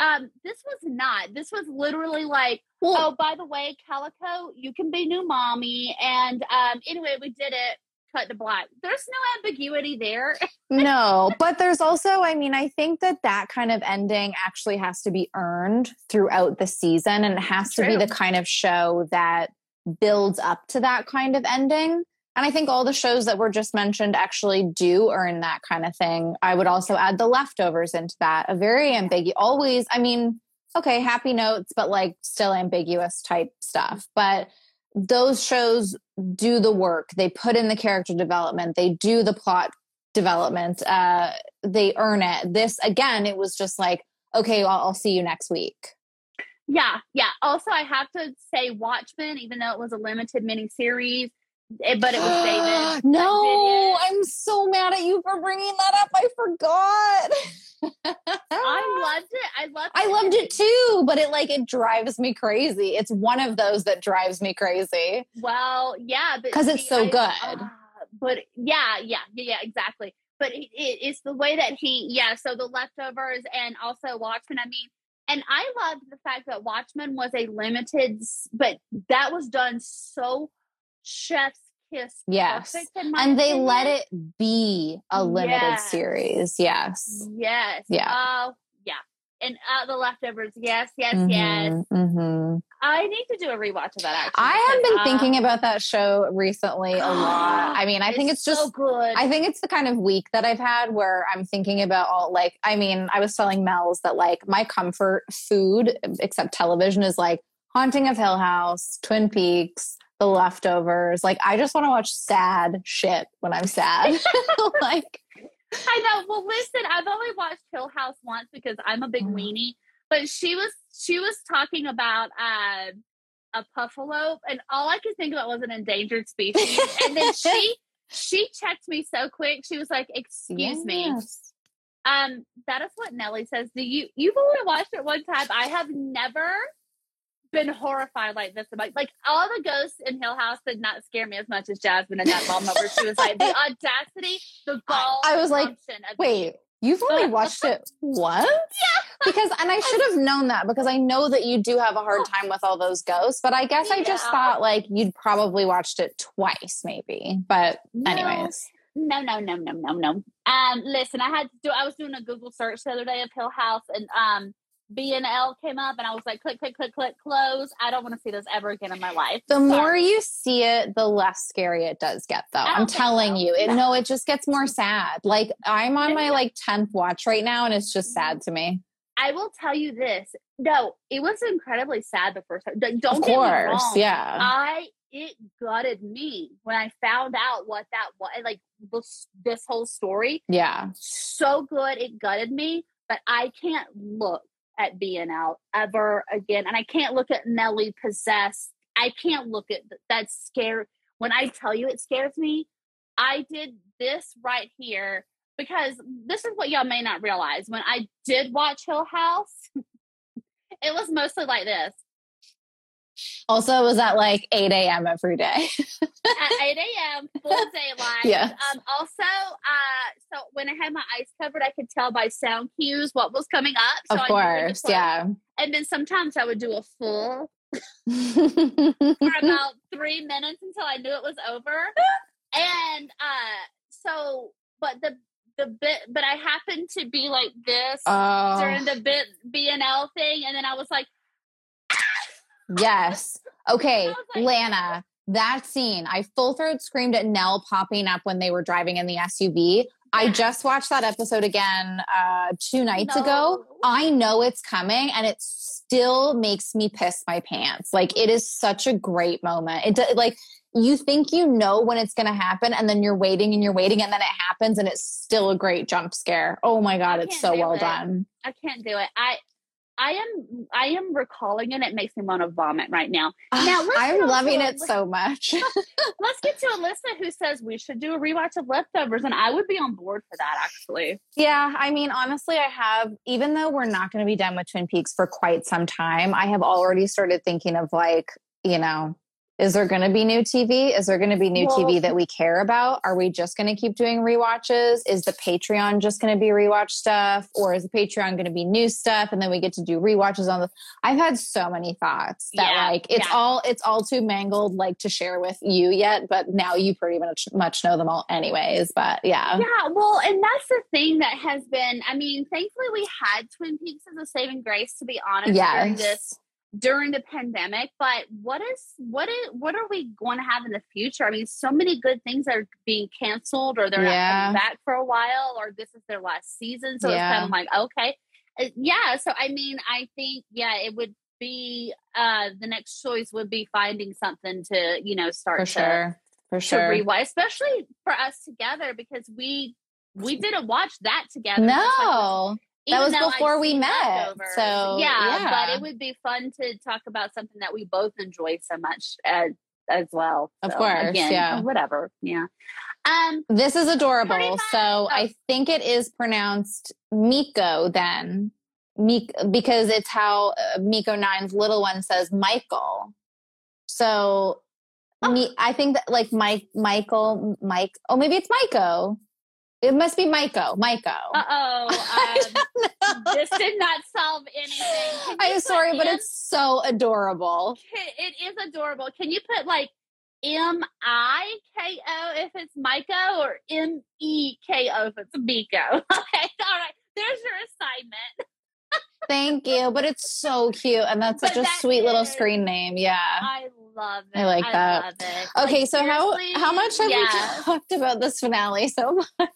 Speaker 2: um this was not this was literally like well, oh by the way calico you can be new mommy and um anyway we did it cut the black. There's no ambiguity there.
Speaker 1: no, but there's also, I mean, I think that that kind of ending actually has to be earned throughout the season and it has True. to be the kind of show that builds up to that kind of ending. And I think all the shows that were just mentioned actually do earn that kind of thing. I would also add the leftovers into that. A very ambiguous, always, I mean, okay, happy notes, but like still ambiguous type stuff. But those shows do the work. They put in the character development. They do the plot development. Uh, they earn it. This again, it was just like, okay, well, I'll see you next week.
Speaker 2: Yeah, yeah. Also, I have to say, Watchmen, even though it was a limited miniseries, it, eh, but it was David.
Speaker 1: no, I'm so mad at you for bringing that up. I forgot.
Speaker 2: I loved it. I loved.
Speaker 1: I loved it too, but it like it drives me crazy. It's one of those that drives me crazy.
Speaker 2: Well, yeah,
Speaker 1: because it's so I, good. Uh,
Speaker 2: but yeah, yeah, yeah, exactly. but it, it, it's the way that he, yeah. So the leftovers and also Watchmen. I mean, and I loved the fact that Watchmen was a limited, but that was done so chef's kiss.
Speaker 1: Yes.
Speaker 2: perfect, in my
Speaker 1: And they
Speaker 2: opinion.
Speaker 1: let it be a limited
Speaker 2: Yes.
Speaker 1: series. Yes.
Speaker 2: Yes.
Speaker 1: Yeah.
Speaker 2: Oh, yeah. And uh, the leftovers. Yes. Yes. Yes.
Speaker 1: Mhm, mhm.
Speaker 2: I need to do a rewatch of that. Actually,
Speaker 1: I have been
Speaker 2: uh,
Speaker 1: thinking about that show recently a lot. I mean, I think it's just
Speaker 2: so good.
Speaker 1: I think it's the kind of week that I've had where I'm thinking about all like, I mean, I was telling Mel's that like my comfort food, except television, is like Haunting of Hill House, Twin Peaks, The Leftovers. Like, I just want to watch sad shit when I'm sad. like,
Speaker 2: I know. Well, listen, I've only watched Hill House once because I'm a big
Speaker 1: Mm.
Speaker 2: weenie. But she was she was talking about uh, a puffalo, and all I could think about was an endangered species. and then she she checked me so quick. She was like, "Excuse me." Um, that is what Nellie says. Do you you've only watched it one time? I have never been horrified like this about like all the ghosts in Hill House did not scare me as much as Jasmine in that moment where she was like the audacity, the gall.
Speaker 1: I was like, Wait, you've only watched it once? yeah. Because, and I should have known that because I know that you do have a hard time with all those ghosts, but I guess I just thought like you'd probably watched it twice, maybe. But,
Speaker 2: No.
Speaker 1: anyways.
Speaker 2: No, no, no, no, no, no. Um, listen, I had to do. I was doing a Google search the other day of Hill House, and um, B and L came up, and I was like, click, click, click, click, close. I don't want to see this ever again in my life.
Speaker 1: The more you see it, the less scary it does get, though. I'm telling
Speaker 2: so.
Speaker 1: you, it
Speaker 2: No.
Speaker 1: no, it just gets more sad. Like I'm on my like tenth watch right now, and it's just sad to me.
Speaker 2: I will tell you this. No, it was incredibly sad the first time. Don't don't
Speaker 1: of
Speaker 2: get me wrong.
Speaker 1: yeah,
Speaker 2: I it gutted me when I found out what that was. Like this, this whole story,
Speaker 1: yeah.
Speaker 2: so good it gutted me. But I can't look at BNL ever again, and I can't look at Nelly possessed. I can't look at th- that scare. When I tell you it scares me, I did this right here because this is what y'all may not realize. When I did watch Hill House, it was mostly like this.
Speaker 1: Also, it was at like 8 a.m. every day.
Speaker 2: at 8 a.m. full daylight.
Speaker 1: Yes.
Speaker 2: Um, also, uh, so when I had my eyes covered, I could tell by sound cues what was coming up. So
Speaker 1: of
Speaker 2: I knew when to
Speaker 1: course, yeah.
Speaker 2: And then sometimes I would do a full for about three minutes until I knew it was over. And uh, so, but the the bit, but I happened to be like this
Speaker 1: oh,
Speaker 2: during the bit B and L thing, and then I was like,
Speaker 1: yes. Okay,
Speaker 2: like-
Speaker 1: Lana, that scene, I full throat screamed at Nell popping up when they were driving in the SUV. I just watched that episode again uh, two nights ago. I know it's coming and it still makes me piss my pants. Like it is such a great moment. It do- like you think you know when it's going to happen and then you're waiting and you're waiting and then it happens and it's still a great jump scare. Oh my god, it's so well
Speaker 2: it.
Speaker 1: done.
Speaker 2: I can't do it. I I am I am recalling it. It makes me want to vomit right now. Now, let's
Speaker 1: I'm loving it so much.
Speaker 2: Let's get to Alyssa who says we should do a rewatch of leftovers, and I would be on board for that actually.
Speaker 1: Yeah, I mean, honestly, I have, even though we're not going to be done with Twin Peaks for quite some time, I have already started thinking of like, you know, is there going to be new TV? Is there going to be new
Speaker 2: Well-
Speaker 1: TV that we care about? Are we just going to keep doing rewatches? Is the Patreon just going to be rewatch stuff? Or is the Patreon going to be new stuff? And then we get to do rewatches on the. I've had so many thoughts that
Speaker 2: Yeah,
Speaker 1: like it's
Speaker 2: yeah.
Speaker 1: all it's all too mangled like to share with you yet, but now you pretty much much know them all anyways. But yeah.
Speaker 2: Yeah, well, and that's the thing that has been. I mean, thankfully we had Twin Peaks as a saving grace, to be honest, during this
Speaker 1: Yes.
Speaker 2: During the pandemic. But what is what is what are we going to have in the future? I mean, so many good things are being canceled, or they're
Speaker 1: Yeah.
Speaker 2: not coming back for a while, or this is their last season. So it's kind of like okay, Uh, yeah. So I mean, I think yeah, it would be uh the next choice would be finding something to you know start
Speaker 1: For
Speaker 2: to
Speaker 1: sure. For
Speaker 2: to
Speaker 1: sure.
Speaker 2: rewatch, especially for us together because we we didn't watch that together. like
Speaker 1: No.
Speaker 2: even
Speaker 1: That was
Speaker 2: though I've
Speaker 1: before we met, so,
Speaker 2: yeah,
Speaker 1: yeah.
Speaker 2: but it would be fun to talk about something that we both enjoy so much as as well.
Speaker 1: Of course,
Speaker 2: again,
Speaker 1: yeah.
Speaker 2: whatever, yeah. Um,
Speaker 1: This is adorable.
Speaker 2: much.
Speaker 1: So
Speaker 2: Oh.
Speaker 1: I think it is pronounced Miko then. Mik because it's how uh, Miko Nine's little one says Michael. So
Speaker 2: Oh.
Speaker 1: me, I think that like Mike, Michael, Mike. Oh, maybe it's Maiko. It must be Maiko. Maiko.
Speaker 2: Uh oh. Um, this did not solve anything.
Speaker 1: I'm sorry, but it's so adorable.
Speaker 2: It is adorable. Can you put like M I K O if it's Maiko or M E K O if it's Miko? Okay, all right. There's your assignment.
Speaker 1: Thank you, but it's so cute, and that's such
Speaker 2: But
Speaker 1: a
Speaker 2: that
Speaker 1: sweet little screen name. Yeah.
Speaker 2: I love it.
Speaker 1: I like that.
Speaker 2: love it.
Speaker 1: Okay,
Speaker 2: Like,
Speaker 1: so how how much have
Speaker 2: yes.
Speaker 1: we talked about this finale so much?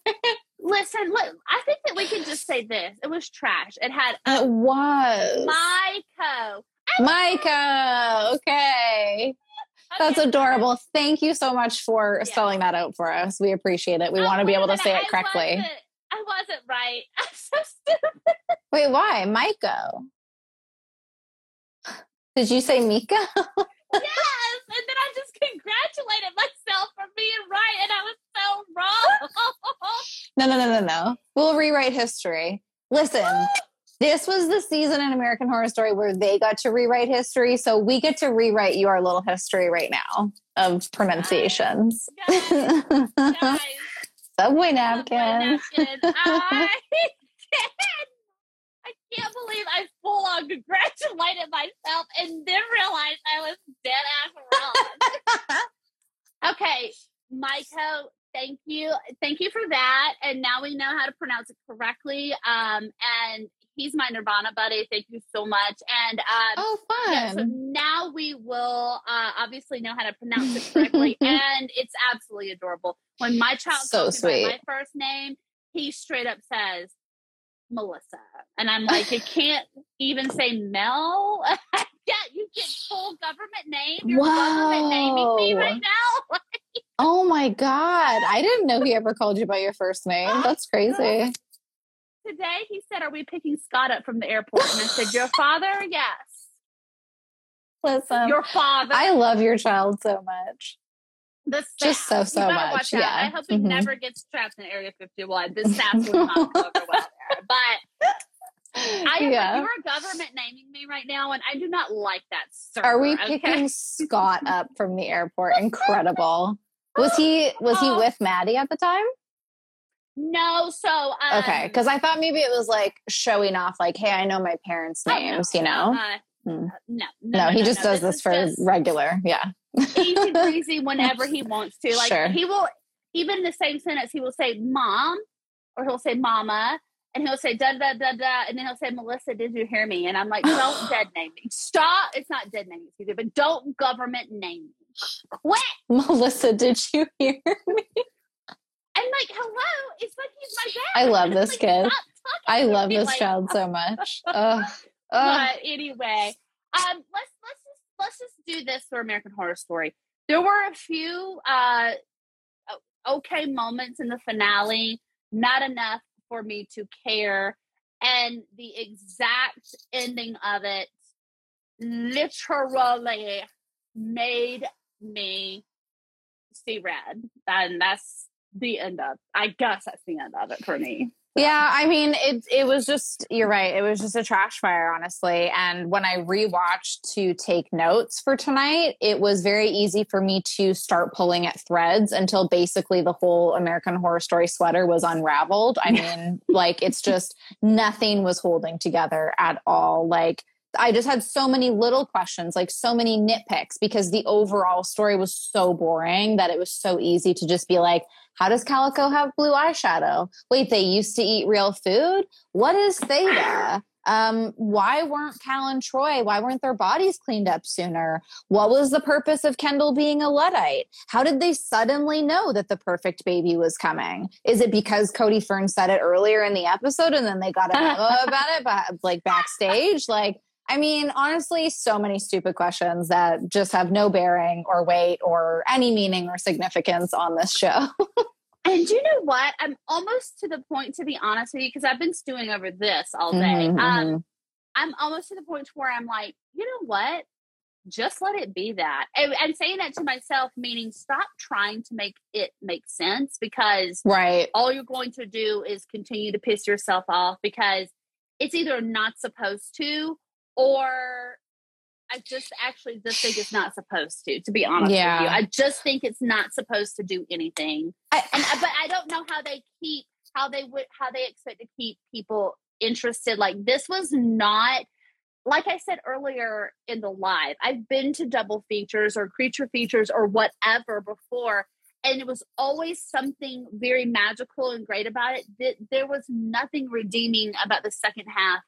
Speaker 2: Listen, look, I think that we can just say this. It was trash. It had
Speaker 1: It was
Speaker 2: Maiko.
Speaker 1: Micah. Okay. That's
Speaker 2: Okay,
Speaker 1: adorable. Thank you so much for
Speaker 2: Yeah.
Speaker 1: spelling that out for us. We appreciate it. We
Speaker 2: Oh,
Speaker 1: want to be able to say
Speaker 2: I
Speaker 1: it correctly.
Speaker 2: wasn't- I wasn't right. I'm so stupid.
Speaker 1: Wait, why? Micah. Did you say Mika?
Speaker 2: yes. And then I just congratulated myself for being right, and I was so wrong.
Speaker 1: No, no, no, no, no. We'll rewrite history. Listen, this was the season in American Horror Story where they got to rewrite history. So we get to rewrite your little history right now of pronunciations.
Speaker 2: guys, guys,
Speaker 1: Subway
Speaker 2: Subway
Speaker 1: napkin.
Speaker 2: napkin. I can't. I can't believe I full on congratulated myself and then realized I was dead ass wrong. okay, Maiko, thank you. Thank you for that. And now we know how to pronounce it correctly. Um, and he's my Nirvana buddy. Thank you so much. And um,
Speaker 1: Oh,
Speaker 2: yeah, so now we will uh, obviously know how to pronounce it correctly, and it's absolutely adorable. When my child
Speaker 1: So
Speaker 2: calls me by my first name, he straight up says Melissa, and I'm like, you can't even say Mel. yeah, you get full government name. You're government naming me right now.
Speaker 1: Oh my God. I didn't know he ever called you by your first name. That's crazy.
Speaker 2: Today he said, "Are we picking Scott up from the airport?" And I said, "Your father, yes,
Speaker 1: Listen,
Speaker 2: your father."
Speaker 1: I love your child so much.
Speaker 2: The
Speaker 1: Just so, so much, yeah.
Speaker 2: I hope he
Speaker 1: Mhm.
Speaker 2: never gets trapped in Area 51. This sass will not go over well there. But I am,
Speaker 1: yeah.
Speaker 2: you are government naming me right now, and I do not like that, sir.
Speaker 1: Are we
Speaker 2: okay?
Speaker 1: picking Scott up from the airport? Incredible. Was he was he
Speaker 2: Oh.
Speaker 1: with Maddie at the time?
Speaker 2: No, so um,
Speaker 1: Okay, because I thought maybe it was like showing off, like, hey, I know my parents'
Speaker 2: oh, no,
Speaker 1: names, you know?
Speaker 2: uh,
Speaker 1: Hmm.
Speaker 2: no,
Speaker 1: no, he just does this,
Speaker 2: is
Speaker 1: for regular. Yeah.
Speaker 2: easy breezy whenever he wants to. Like
Speaker 1: Sure.
Speaker 2: he will, even in the same sentence, he will say "mom" or he'll say "mama." And he'll say da da da da, and then he'll say, "Melissa, did you hear me?" And I'm like, "Don't dead name me. Stop. It's not dead excuse me, but don't government name me. Quit."
Speaker 1: Melissa, did you hear me?
Speaker 2: I'm like, "Hello." It's like he's my dad.
Speaker 1: I love this
Speaker 2: Like,
Speaker 1: kid. I love this
Speaker 2: like-
Speaker 1: child so much. Ugh. Ugh.
Speaker 2: But anyway, um, let's let's just let's just do this for American Horror Story. There were a few uh okay moments in the finale, not enough for me to care, and the exact ending of it literally made me see red, and that's the end of. I guess that's the end of it for me.
Speaker 1: Yeah, I mean, it it was just you're right. It was just a trash fire, honestly. And when I rewatched to take notes for tonight, it was very easy for me to start pulling at threads until basically the whole American Horror Story sweater was unraveled. I mean, like it's just nothing was holding together at all. Like I just had so many little questions, like so many nitpicks, because the overall story was so boring that it was so easy to just be like, how does Calico have blue eyeshadow? Wait, they used to eat real food? What is theta? Um, why weren't Cal and Troy? Why weren't their bodies cleaned up sooner? What was the purpose of Kendall being a Luddite? How did they suddenly know that the perfect baby was coming? Is it because Cody Fern said it earlier in the episode and then they got a memo about it, but like backstage? Like, I mean, honestly, so many stupid questions that just have no bearing or weight or any meaning or significance on this show.
Speaker 2: And you know what? I'm almost to the point, to be honest with you, because I've been stewing over this all day.
Speaker 1: Mhm,
Speaker 2: Um,
Speaker 1: mhm.
Speaker 2: I'm almost to the point where I'm like, you know what? Just let it be that. And, and saying that to myself, meaning stop trying to make it make sense because
Speaker 1: Right.
Speaker 2: all you're going to do is continue to piss yourself off because it's either not supposed to or I just actually just think it's not supposed to. To be honest
Speaker 1: Yeah.
Speaker 2: with you, I just think it's not supposed to do anything.
Speaker 1: I,
Speaker 2: And uh, but I don't know how they keep how they would how they expect to keep people interested. Like this was not like I said earlier in the live. I've been to double features or creature features or whatever before, and it was always something very magical and great about it. Th- There was nothing redeeming about the second half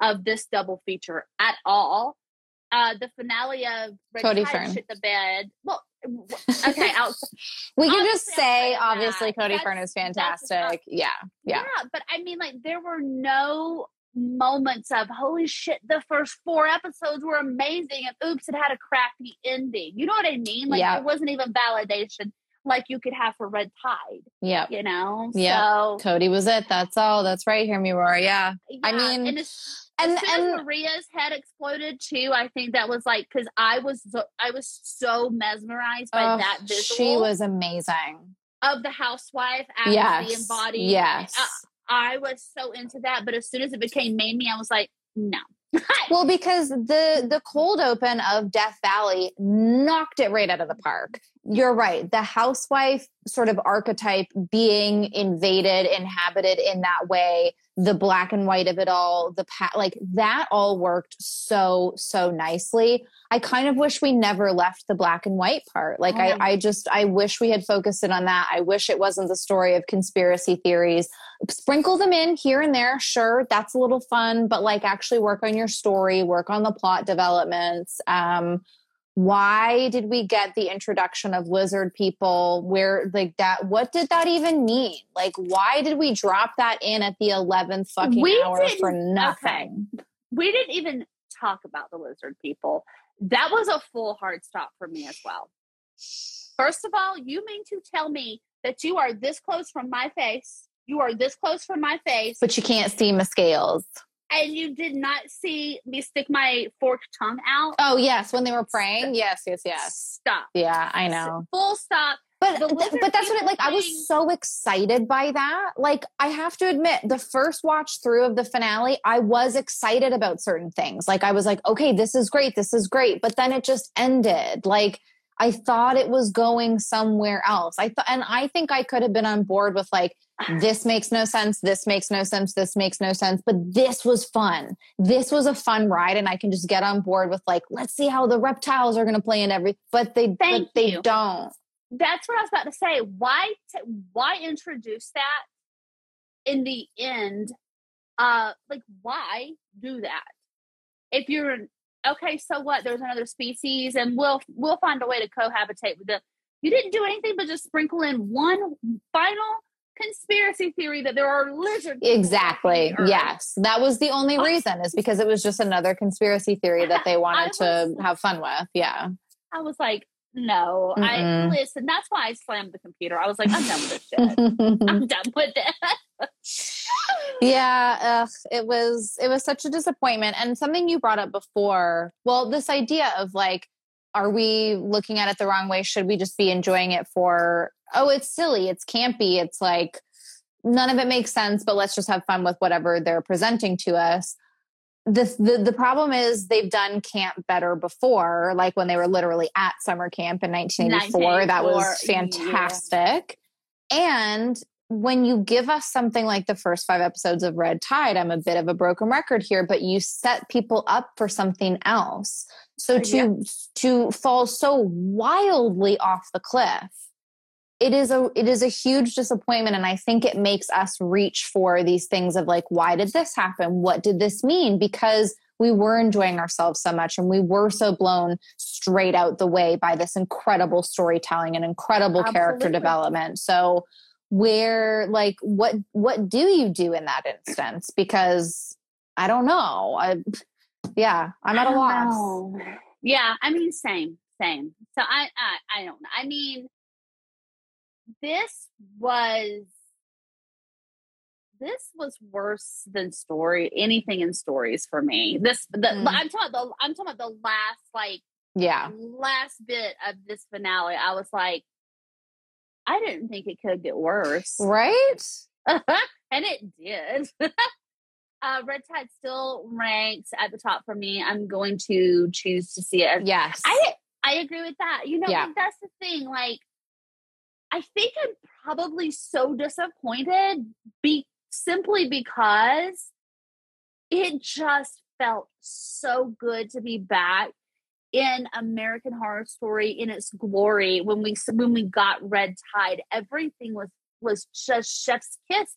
Speaker 2: of this double feature at all. Uh, the finale of Red
Speaker 1: Cody
Speaker 2: Tide
Speaker 1: Fern.
Speaker 2: shit the bed. Well, okay,
Speaker 1: we can just say, obviously, Cody
Speaker 2: that's-
Speaker 1: Fern is fantastic. Yeah, yeah.
Speaker 2: but I mean, like, there were no moments of holy shit. The first four episodes were amazing, and oops, it had a crappy ending. You know what I mean? Like,
Speaker 1: Yeah.
Speaker 2: it wasn't even validation like you could have for Red Tide.
Speaker 1: Yeah.
Speaker 2: You know?
Speaker 1: Yeah.
Speaker 2: So
Speaker 1: Cody was it. That's all. That's right. Hear me roar. Yeah. I
Speaker 2: yeah,
Speaker 1: mean,
Speaker 2: and as,
Speaker 1: and
Speaker 2: soon
Speaker 1: and
Speaker 2: as Maria's head exploded too, I think that was like because I was so, I was so mesmerized by
Speaker 1: ugh,
Speaker 2: that visual
Speaker 1: she was amazing.
Speaker 2: of the housewife as the
Speaker 1: Yes.
Speaker 2: embodied.
Speaker 1: Yes.
Speaker 2: Uh, I was so into that, but as soon as it became Mamie, I was like, no.
Speaker 1: Well, because the the cold open of Death Valley knocked it right out of the park. You're right. The housewife sort of archetype being invaded, inhabited in that way, the black and white of it all, the pa- like that all worked so so nicely. I kind of wish we never left the black and white part. Like
Speaker 2: Yeah.
Speaker 1: I I just I wish we had focused it on that. I wish it wasn't the story of conspiracy theories sprinkle them in here and there sure that's a little fun but like actually work on your story work on the plot developments um why did we get the introduction of lizard people where like that what did that even mean like why did we drop that in at the 11th fucking
Speaker 2: We
Speaker 1: hour for nothing
Speaker 2: We didn't even talk about the lizard people. That was a full hard stop for me as well. First of all, you mean to tell me that you are this close from my face? You are this close from my face,
Speaker 1: but you can't see my scales
Speaker 2: and you did not see me stick my forked tongue out?
Speaker 1: oh yes when they were praying yes yes yes
Speaker 2: Stop.
Speaker 1: yeah i know
Speaker 2: Full stop.
Speaker 1: But th- but that's what it like. I was so excited by that. Like I have to admit, the first watch through of the finale, I was excited about certain things. Like I was like, okay, this is great, this is great. But then it just ended. Like I thought it was going somewhere else. I thought, and I think I could have been on board with like, this makes no sense, this makes no sense, this makes no sense. But this was fun. This was a fun ride, and I can just get on board with like, let's see how the reptiles are going to play in every. But they,
Speaker 2: Thank
Speaker 1: but they
Speaker 2: you.
Speaker 1: don't.
Speaker 2: That's what I was about to say. Why t- why introduce that in the end? Uh like why do that? If you're okay, so what? There's another species and we'll we'll find a way to cohabitate with them. You didn't do anything but just sprinkle in one final conspiracy theory that there are lizard people
Speaker 1: Exactly.
Speaker 2: walking the earth.
Speaker 1: Yes. That was the only reason is because it was just another conspiracy theory that they wanted to have fun with. Yeah.
Speaker 2: I was like, no. I
Speaker 1: Mm-mm.
Speaker 2: listen, that's why I slammed the computer. I was like, I'm done with this shit. I'm done with it.
Speaker 1: yeah, ugh, it was it was such a disappointment and something you brought up before. Well, this idea of like are we looking at it the wrong way? Should we just be enjoying it for oh, it's silly, it's campy, it's like none of it makes sense, but let's just have fun with whatever they're presenting to us. The, the the problem is they've done camp better before, like when they were literally at summer camp in 1984. That was
Speaker 2: 1984, yeah.
Speaker 1: fantastic. And when you give us something like the first five episodes of Red Tide, I'm a bit of a broken record here, but you set people up for something else. So uh, to
Speaker 2: Yeah.
Speaker 1: to fall so wildly off the cliff, it is a it is a huge disappointment, and I think it makes us reach for these things of like, why did this happen? What did this mean? Because we were enjoying ourselves so much, and we were so blown straight out the way by this incredible storytelling and incredible character development. So where like what what do you do in that instance because i don't know i yeah i'm at a loss
Speaker 2: know. Yeah, I mean, same, same. So I, I, I don't know. I mean, this was, this was worse than story. Anything in stories for me. This, the,
Speaker 1: Mm.
Speaker 2: I'm talking about the, I'm talking about the last, like,
Speaker 1: yeah
Speaker 2: last bit of this finale. I was like, I didn't think it could get worse,
Speaker 1: right
Speaker 2: and it did. uh, Red Tide still ranks at the top for me. I'm going to choose to see it.
Speaker 1: Yes.
Speaker 2: I I agree with that. You know,
Speaker 1: Yeah.
Speaker 2: like, that's the thing. Like, I think I'm probably so disappointed be simply because it just felt so good to be back in American Horror Story in its glory when we when we got Red Tide. Everything was was just chef's kiss.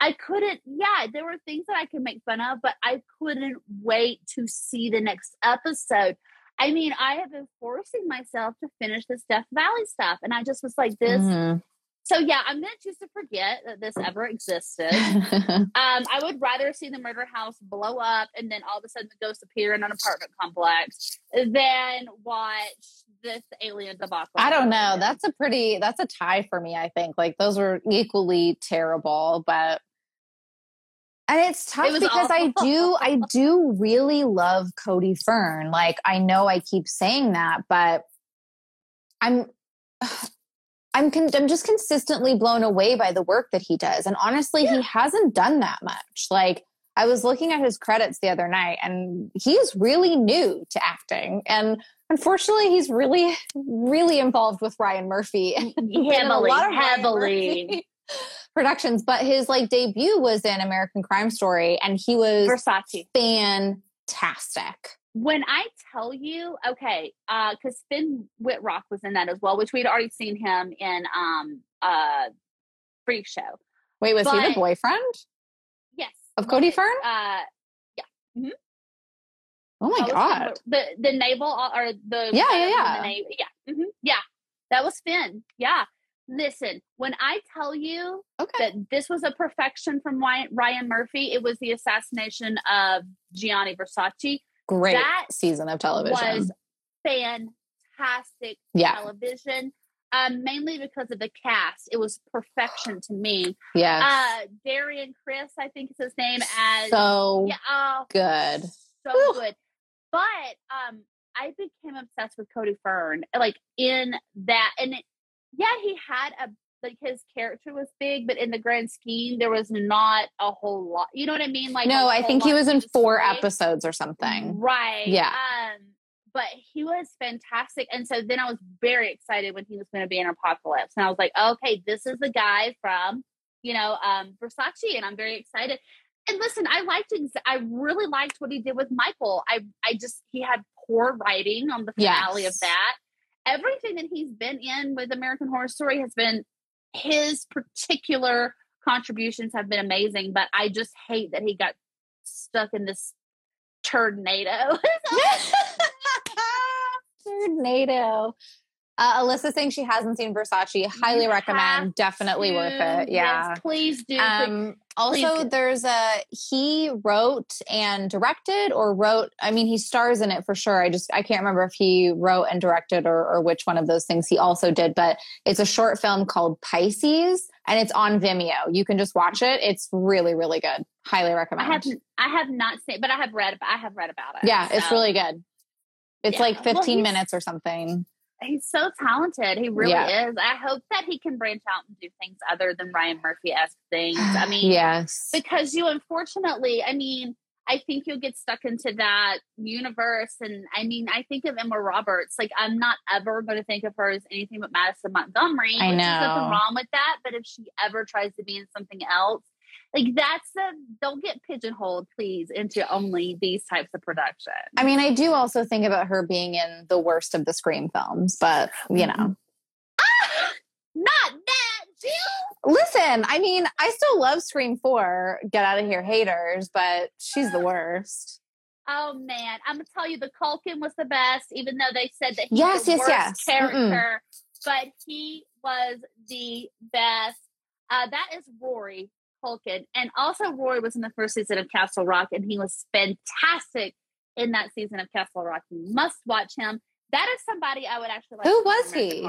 Speaker 2: I couldn't, yeah, there were things that I could make fun of, but I couldn't wait to see the next episode. I mean, I have been forcing myself to finish this Death Valley stuff, and I just was like, this.
Speaker 1: Mhm.
Speaker 2: So, yeah, I'm going to choose to forget that this ever existed. Um, I would rather see the murder house blow up and then all of a sudden the ghosts appear in an apartment complex than watch this alien debacle.
Speaker 1: I don't know. That's a pretty that's a tie for me, I think. Like those were equally terrible, but and it's tough
Speaker 2: It
Speaker 1: because I do I do really love Cody Fern. Like I know I keep saying that, but I'm I'm con- I'm just consistently blown away by the work that he does. And honestly, he hasn't done that much. Like I was looking at his credits the other night and he's really new to acting. And unfortunately, he's really really involved with Ryan Murphy.
Speaker 2: heavily,
Speaker 1: lot of
Speaker 2: heavily.
Speaker 1: Murphy productions, but his like debut was in American Crime Story and he was
Speaker 2: Versace.
Speaker 1: fantastic.
Speaker 2: When I tell you, okay, uh, because Finn Wittrock was in that as well, which we'd already seen him in um uh Freak Show.
Speaker 1: Wait, was he the boyfriend
Speaker 2: Yes.
Speaker 1: of Cody. Fern?
Speaker 2: Uh yeah. Mm-hmm.
Speaker 1: Oh my
Speaker 2: that
Speaker 1: god.
Speaker 2: The the naval uh, or the
Speaker 1: Yeah, yeah,
Speaker 2: the
Speaker 1: yeah.
Speaker 2: na- yeah mhm, yeah that was Finn yeah listen when I tell you
Speaker 1: Okay.
Speaker 2: that this was a perfection from Ryan, Murphy it was the assassination of Gianni Versace
Speaker 1: Great
Speaker 2: that
Speaker 1: season of television.
Speaker 2: was fantastic
Speaker 1: yeah.
Speaker 2: television um, mainly because of the cast it was perfection to me
Speaker 1: Yeah,
Speaker 2: uh Darren Criss I think is his name as
Speaker 1: so
Speaker 2: yeah oh,
Speaker 1: good.
Speaker 2: so
Speaker 1: Whew.
Speaker 2: good. But um, I became obsessed with Cody Fern, like in that, and it, yeah, he had a like his character was big, but in the grand scheme, there was not a whole lot. You know what I mean? Like,
Speaker 1: no, I think he was in four
Speaker 2: story.
Speaker 1: episodes or something.
Speaker 2: right?
Speaker 1: Yeah.
Speaker 2: Um, but he was fantastic, and so then I was very excited when he was going to be in Apocalypse, and I was like, okay, this is the guy from you know um Versace, and I'm very excited and listen, I liked ex- I really liked what he did with Michael. I I just he had poor writing on the finale
Speaker 1: Yes.
Speaker 2: of that. Everything that he's been in with American Horror Story has been his particular contributions have been amazing, but I just hate that he got stuck in this tornado.
Speaker 1: Tornado. Uh, Alyssa saying she hasn't seen Versace. Highly
Speaker 2: You
Speaker 1: recommend. Definitely worth it. Yeah.
Speaker 2: Yes, please do.
Speaker 1: Um, also,
Speaker 2: please.
Speaker 1: there's a he wrote and directed, or wrote. I mean, he stars in it for sure. I just I can't remember if he wrote and directed or, or which one of those things he also did. But it's a short film called Pisces, and it's on Vimeo. You can just watch it. It's really really good. Highly recommend.
Speaker 2: I have I have not seen, but I have read. I have read about it.
Speaker 1: yeah, it's really good. It's
Speaker 2: Yeah.
Speaker 1: like 15
Speaker 2: he's-
Speaker 1: minutes or something.
Speaker 2: He's so talented. He really
Speaker 1: Yeah.
Speaker 2: is. I hope that he can branch out and do things other than Ryan Murphy esque things. I mean,
Speaker 1: yes.
Speaker 2: because you unfortunately, I mean, I think you'll get stuck into that universe. And I mean, I think of Emma Roberts. Like, I'm not ever going to think of her as anything but Madison Montgomery.
Speaker 1: I
Speaker 2: which is nothing wrong with that. But if she ever tries to be in something else, like that's the don't get pigeonholed, please, into only these types of production.
Speaker 1: I mean, I do also think about her being in the worst of the Scream films, but you know.
Speaker 2: not that, Jill.
Speaker 1: Listen, I mean, I still love Scream 4, Get Out of Here haters, but she's the worst.
Speaker 2: Oh man, I'm gonna tell you, the Culkin was the best, even though they said that he's
Speaker 1: Yes,
Speaker 2: the
Speaker 1: yes,
Speaker 2: worst
Speaker 1: yes.
Speaker 2: character. But he was the best. Uh, that is Rory Culkin, and also Roy was in the first season of Castle Rock, and he was fantastic in that season of Castle Rock. You must watch him. That is somebody I would actually like.
Speaker 1: Who was he?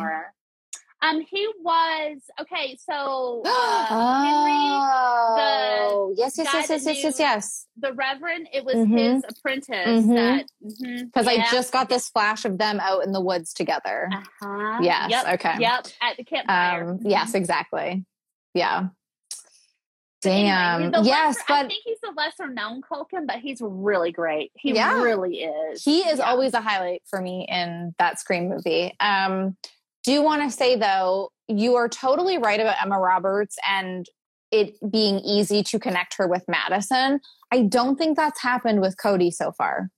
Speaker 2: Um, he was okay. So uh, Henry,
Speaker 1: oh, yes, yes, yes, yes, yes, yes, yes.
Speaker 2: the Reverend, it was
Speaker 1: Mhm.
Speaker 2: his apprentice.
Speaker 1: Mhm.
Speaker 2: That mhm,
Speaker 1: Because I just got this flash of them out in the woods together.
Speaker 2: Uh-huh.
Speaker 1: Yes,
Speaker 2: Yep.
Speaker 1: okay.
Speaker 2: Yep. At the campfire.
Speaker 1: Um, yes, exactly. Yeah. Damn.
Speaker 2: Anyway,
Speaker 1: yes,
Speaker 2: lesser- I think he's the lesser known Culkin, but he's really great. He
Speaker 1: Yeah.
Speaker 2: really is.
Speaker 1: he is
Speaker 2: Yeah.
Speaker 1: always a highlight for me in that Scream movie. Um, do want to say though, you are totally right about Emma Roberts and it being easy to connect her with Madison. I don't think that's happened with Cody so far.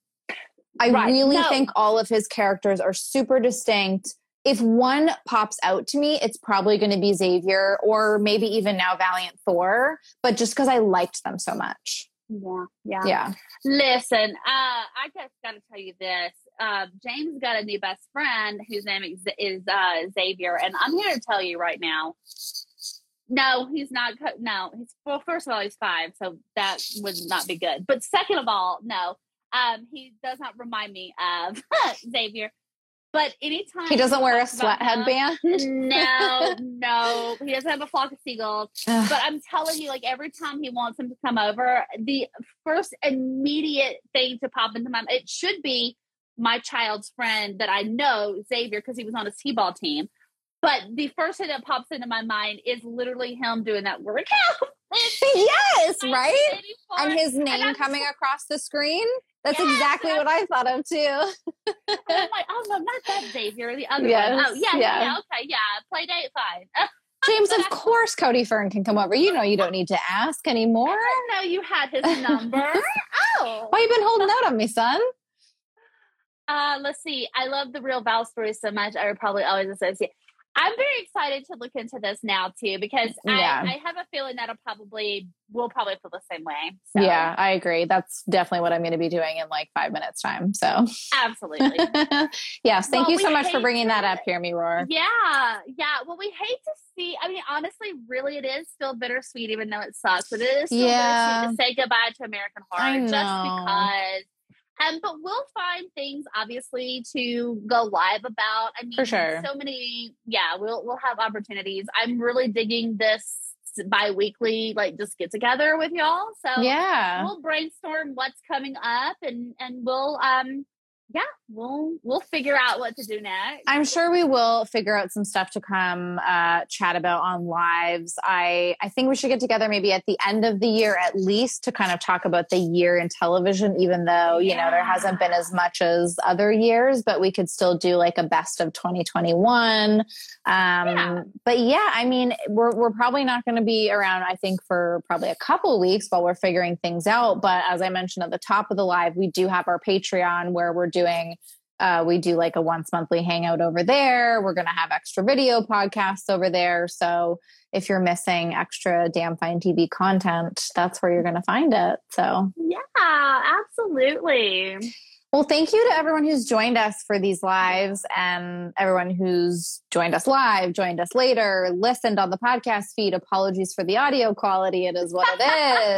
Speaker 1: I
Speaker 2: Right.
Speaker 1: really
Speaker 2: No.
Speaker 1: think all of his characters are super distinct. If one pops out to me, it's probably going to be Xavier or maybe even now Valiant Thor, but just because I liked them so much.
Speaker 2: Yeah, yeah.
Speaker 1: Yeah.
Speaker 2: Listen, uh, I just got to tell you this. Uh, James got a new best friend whose name is, is uh, Xavier, and I'm here to tell you right now. No, he's not. co- No, he's well. First of all, he's five, so that would not be good. But second of all, no, um, he does not remind me of Xavier. But anytime
Speaker 1: He doesn't wear a sweat
Speaker 2: him-
Speaker 1: headband.
Speaker 2: no, no, he doesn't have a flock of seagulls.
Speaker 1: Ugh.
Speaker 2: But I'm telling you, like every time he wants him to come over, the first immediate thing to pop into my mind, it should be my child's friend that I know, Xavier, because he was on a t-ball team. But the first thing that pops into my mind is literally him doing that workout.
Speaker 1: Yes, right? And his name coming across the screen. That's
Speaker 2: Yes,
Speaker 1: exactly
Speaker 2: yes.
Speaker 1: what I thought of too.
Speaker 2: I'm like, oh no, not that Xavier, the other
Speaker 1: Yes,
Speaker 2: one. Oh yeah, yeah,
Speaker 1: yeah.
Speaker 2: okay, yeah. Play date, fine.
Speaker 1: James, of course Cody Fern can come over. You know you don't need to ask anymore.
Speaker 2: I didn't know you had his number. oh,
Speaker 1: Why you been holding out on me, son?
Speaker 2: Uh, let's see. I love the real Val story so much. I would probably always associate. I'm very excited to look into this now too because
Speaker 1: Yeah.
Speaker 2: I, I have a feeling that'll probably we'll probably feel the same way. So,
Speaker 1: Yeah, I agree. That's definitely what I'm going to be doing in like five minutes time. So,
Speaker 2: absolutely.
Speaker 1: yes, thank
Speaker 2: Well,
Speaker 1: you so much for bringing that up Hear Me Roar.
Speaker 2: yeah, yeah. Well, we hate to see. I mean, honestly, really, it is still bittersweet, even though it sucks. But it is still
Speaker 1: Yeah.
Speaker 2: bittersweet to say goodbye to American Horror just because. Um, but we'll find things obviously to go live about. I mean,
Speaker 1: For sure.
Speaker 2: so many. Yeah, we'll we'll have opportunities. I'm really digging this bi-weekly like just get together with y'all. So
Speaker 1: Yeah.
Speaker 2: we'll brainstorm what's coming up, and and we'll um yeah we'll we'll figure out what to do next.
Speaker 1: I'm sure we will figure out some stuff to come uh, chat about on lives. I I think we should get together maybe at the end of the year at least to kind of talk about the year in television, even though you know there hasn't been as much as other years, but we could still do like a best of 2021. Um,
Speaker 2: Yeah.
Speaker 1: But yeah, I mean, we're we're probably not going to be around. I think for probably a couple weeks while we're figuring things out. But as I mentioned at the top of the live, we do have our Patreon where we're doing uh, we do like a once monthly hangout over there. We're going to have extra video podcasts over there. So if you're missing extra Damn Fine TV content, that's where you're going to find it. So,
Speaker 2: Yeah, absolutely.
Speaker 1: Well, thank you to everyone who's joined us for these lives and everyone who's joined us live, joined us later, listened on the podcast feed. Apologies for the audio quality. It is what it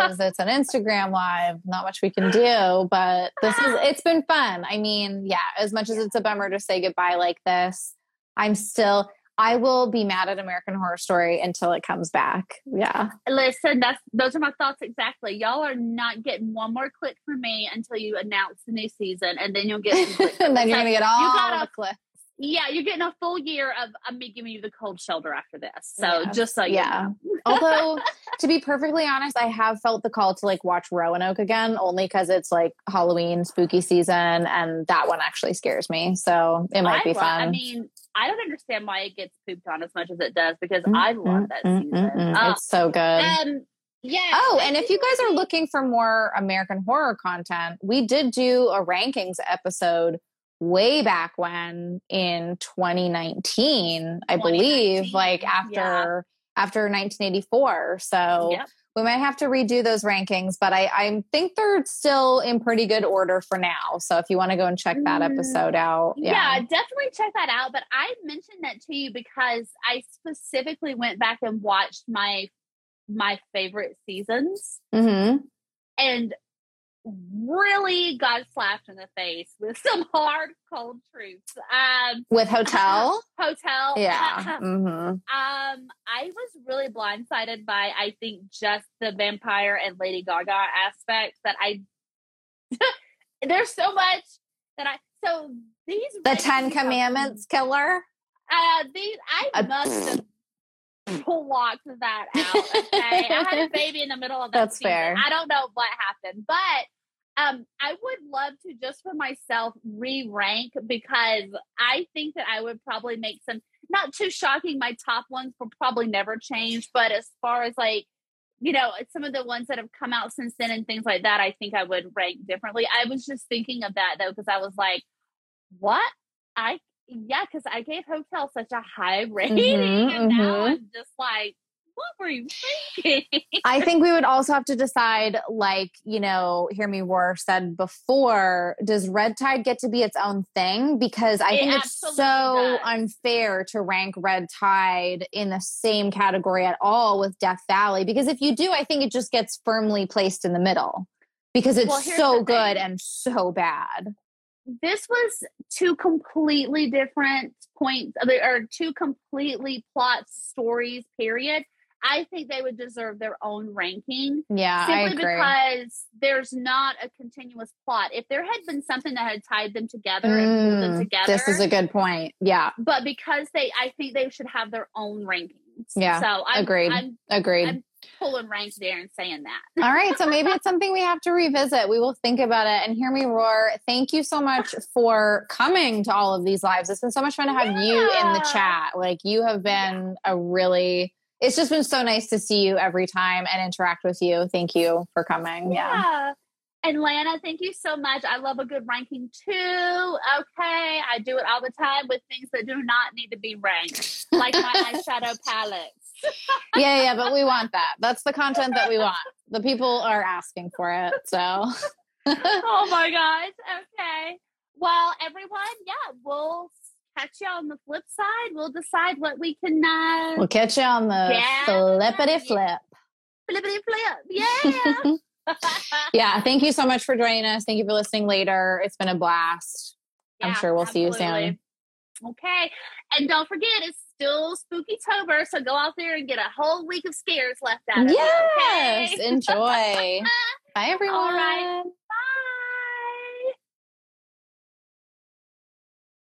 Speaker 1: is. it's an Instagram live. Not much we can do, but this is, it's been fun. I mean, yeah, as much as it's a bummer to say goodbye like this, I'm still, I will be mad at American Horror Story until it comes back. Yeah.
Speaker 2: Listen, that's those are my thoughts exactly. Y'all are not getting one more click from me until you announce the new season, and then you'll get. Clicks.
Speaker 1: and then you're to get all
Speaker 2: gotta-
Speaker 1: the clips.
Speaker 2: Yeah, you're getting a full year of, me giving you the cold shoulder after this. So
Speaker 1: Yes,
Speaker 2: just so you
Speaker 1: yeah.
Speaker 2: know.
Speaker 1: Although, to be perfectly honest, I have felt the call to like watch Roanoke again, only because it's like Halloween, spooky season, and that one actually scares me. So it might
Speaker 2: I
Speaker 1: be
Speaker 2: love-
Speaker 1: fun.
Speaker 2: I mean, I don't understand why it gets pooped on as much as it does because
Speaker 1: Mm,
Speaker 2: I love that
Speaker 1: mm,
Speaker 2: season.
Speaker 1: mm, mm.
Speaker 2: Oh,
Speaker 1: it's so good.
Speaker 2: um, yeah.
Speaker 1: Oh, and if you guys are looking for more American horror content, we did do a rankings episode way back when in 2019, I believe, like after after 1984. So
Speaker 2: Yep.
Speaker 1: We might have to redo those rankings, but I, I think they're still in pretty good order for now. So if you want to go and check that
Speaker 2: Mm,
Speaker 1: episode out,
Speaker 2: Yeah.
Speaker 1: yeah.
Speaker 2: definitely check that out. But I mentioned that to you because I specifically went back and watched my my favorite seasons
Speaker 1: hmm
Speaker 2: and really got slapped in the face with some hard cold truths. Um
Speaker 1: With Hotel,
Speaker 2: hotel.
Speaker 1: yeah. hmm
Speaker 2: Um, I was really blindsided by I think just the vampire and Lady Gaga aspect that I there's so much that I so these
Speaker 1: The Ten Commandments killer.
Speaker 2: Uh these I must have blocked that out. Okay, I had a baby in the middle of that.
Speaker 1: That's
Speaker 2: season.
Speaker 1: fair.
Speaker 2: I don't know what happened, but um, I would love to just for myself re-rank because I think that I would probably make some not too shocking. My top ones will probably never change, but as far as like you know some of the ones that have come out since then and things like that, I think I would rank differently. I was just thinking of that though because I was like, what I yeah, because I gave Hotel such a high rating,
Speaker 1: Mhm,
Speaker 2: and now
Speaker 1: mhm.
Speaker 2: I'm just like, what were you thinking?
Speaker 1: I think we would also have to decide, like, you know, Hear Me Roar said before, does Red Tide get to be its own thing? Because I
Speaker 2: It
Speaker 1: think it's so
Speaker 2: does.
Speaker 1: unfair to rank Red Tide in the same category at all with Death Valley. Because if you do, I think it just gets firmly placed in the middle because it's
Speaker 2: Well,
Speaker 1: so good and so bad.
Speaker 2: This was two completely different points, or two completely plot stories. Period. I think they would deserve their own ranking.
Speaker 1: Yeah, I
Speaker 2: simply
Speaker 1: agree.
Speaker 2: because there's not a continuous plot. If there had been something that had tied them together and pulled them
Speaker 1: Mm,
Speaker 2: together,
Speaker 1: This is a good point. Yeah,
Speaker 2: but because they, I think they should have their own rankings.
Speaker 1: Yeah,
Speaker 2: so I'm,
Speaker 1: agreed.
Speaker 2: I'm
Speaker 1: agreed.
Speaker 2: I'm pulling rank there and saying that.
Speaker 1: All right, so maybe it's something we have to revisit. We will think about it and hear me roar. Thank you so much for coming to all of these lives. It's been so much fun to have you in the chat. Like you have been a really it's just been so nice to see you every time and interact with you. Thank you for coming. Yeah.
Speaker 2: And Lana, thank you so much. I love a good ranking too. Okay. I do it all the time with things that do not need to be ranked, like my eyeshadow palettes.
Speaker 1: yeah, yeah, but we want that. That's the content that we want. The people are asking for it. So
Speaker 2: oh my gosh. Okay. Well, everyone, yeah, we'll catch you on the flip side. We'll decide what we can uh,
Speaker 1: we'll catch you on the
Speaker 2: Yeah.
Speaker 1: flippity flip.
Speaker 2: flippity flip. Yeah.
Speaker 1: Yeah, thank you so much for joining us. Thank you for listening later. It's been a blast. I'm sure we'll see you
Speaker 2: absolutely. Okay. And don't forget, it's still spooky tober, so go out there and get a whole week of scares left out of
Speaker 1: Yes,
Speaker 2: it. Okay?
Speaker 1: enjoy. Bye, everyone.
Speaker 2: All right.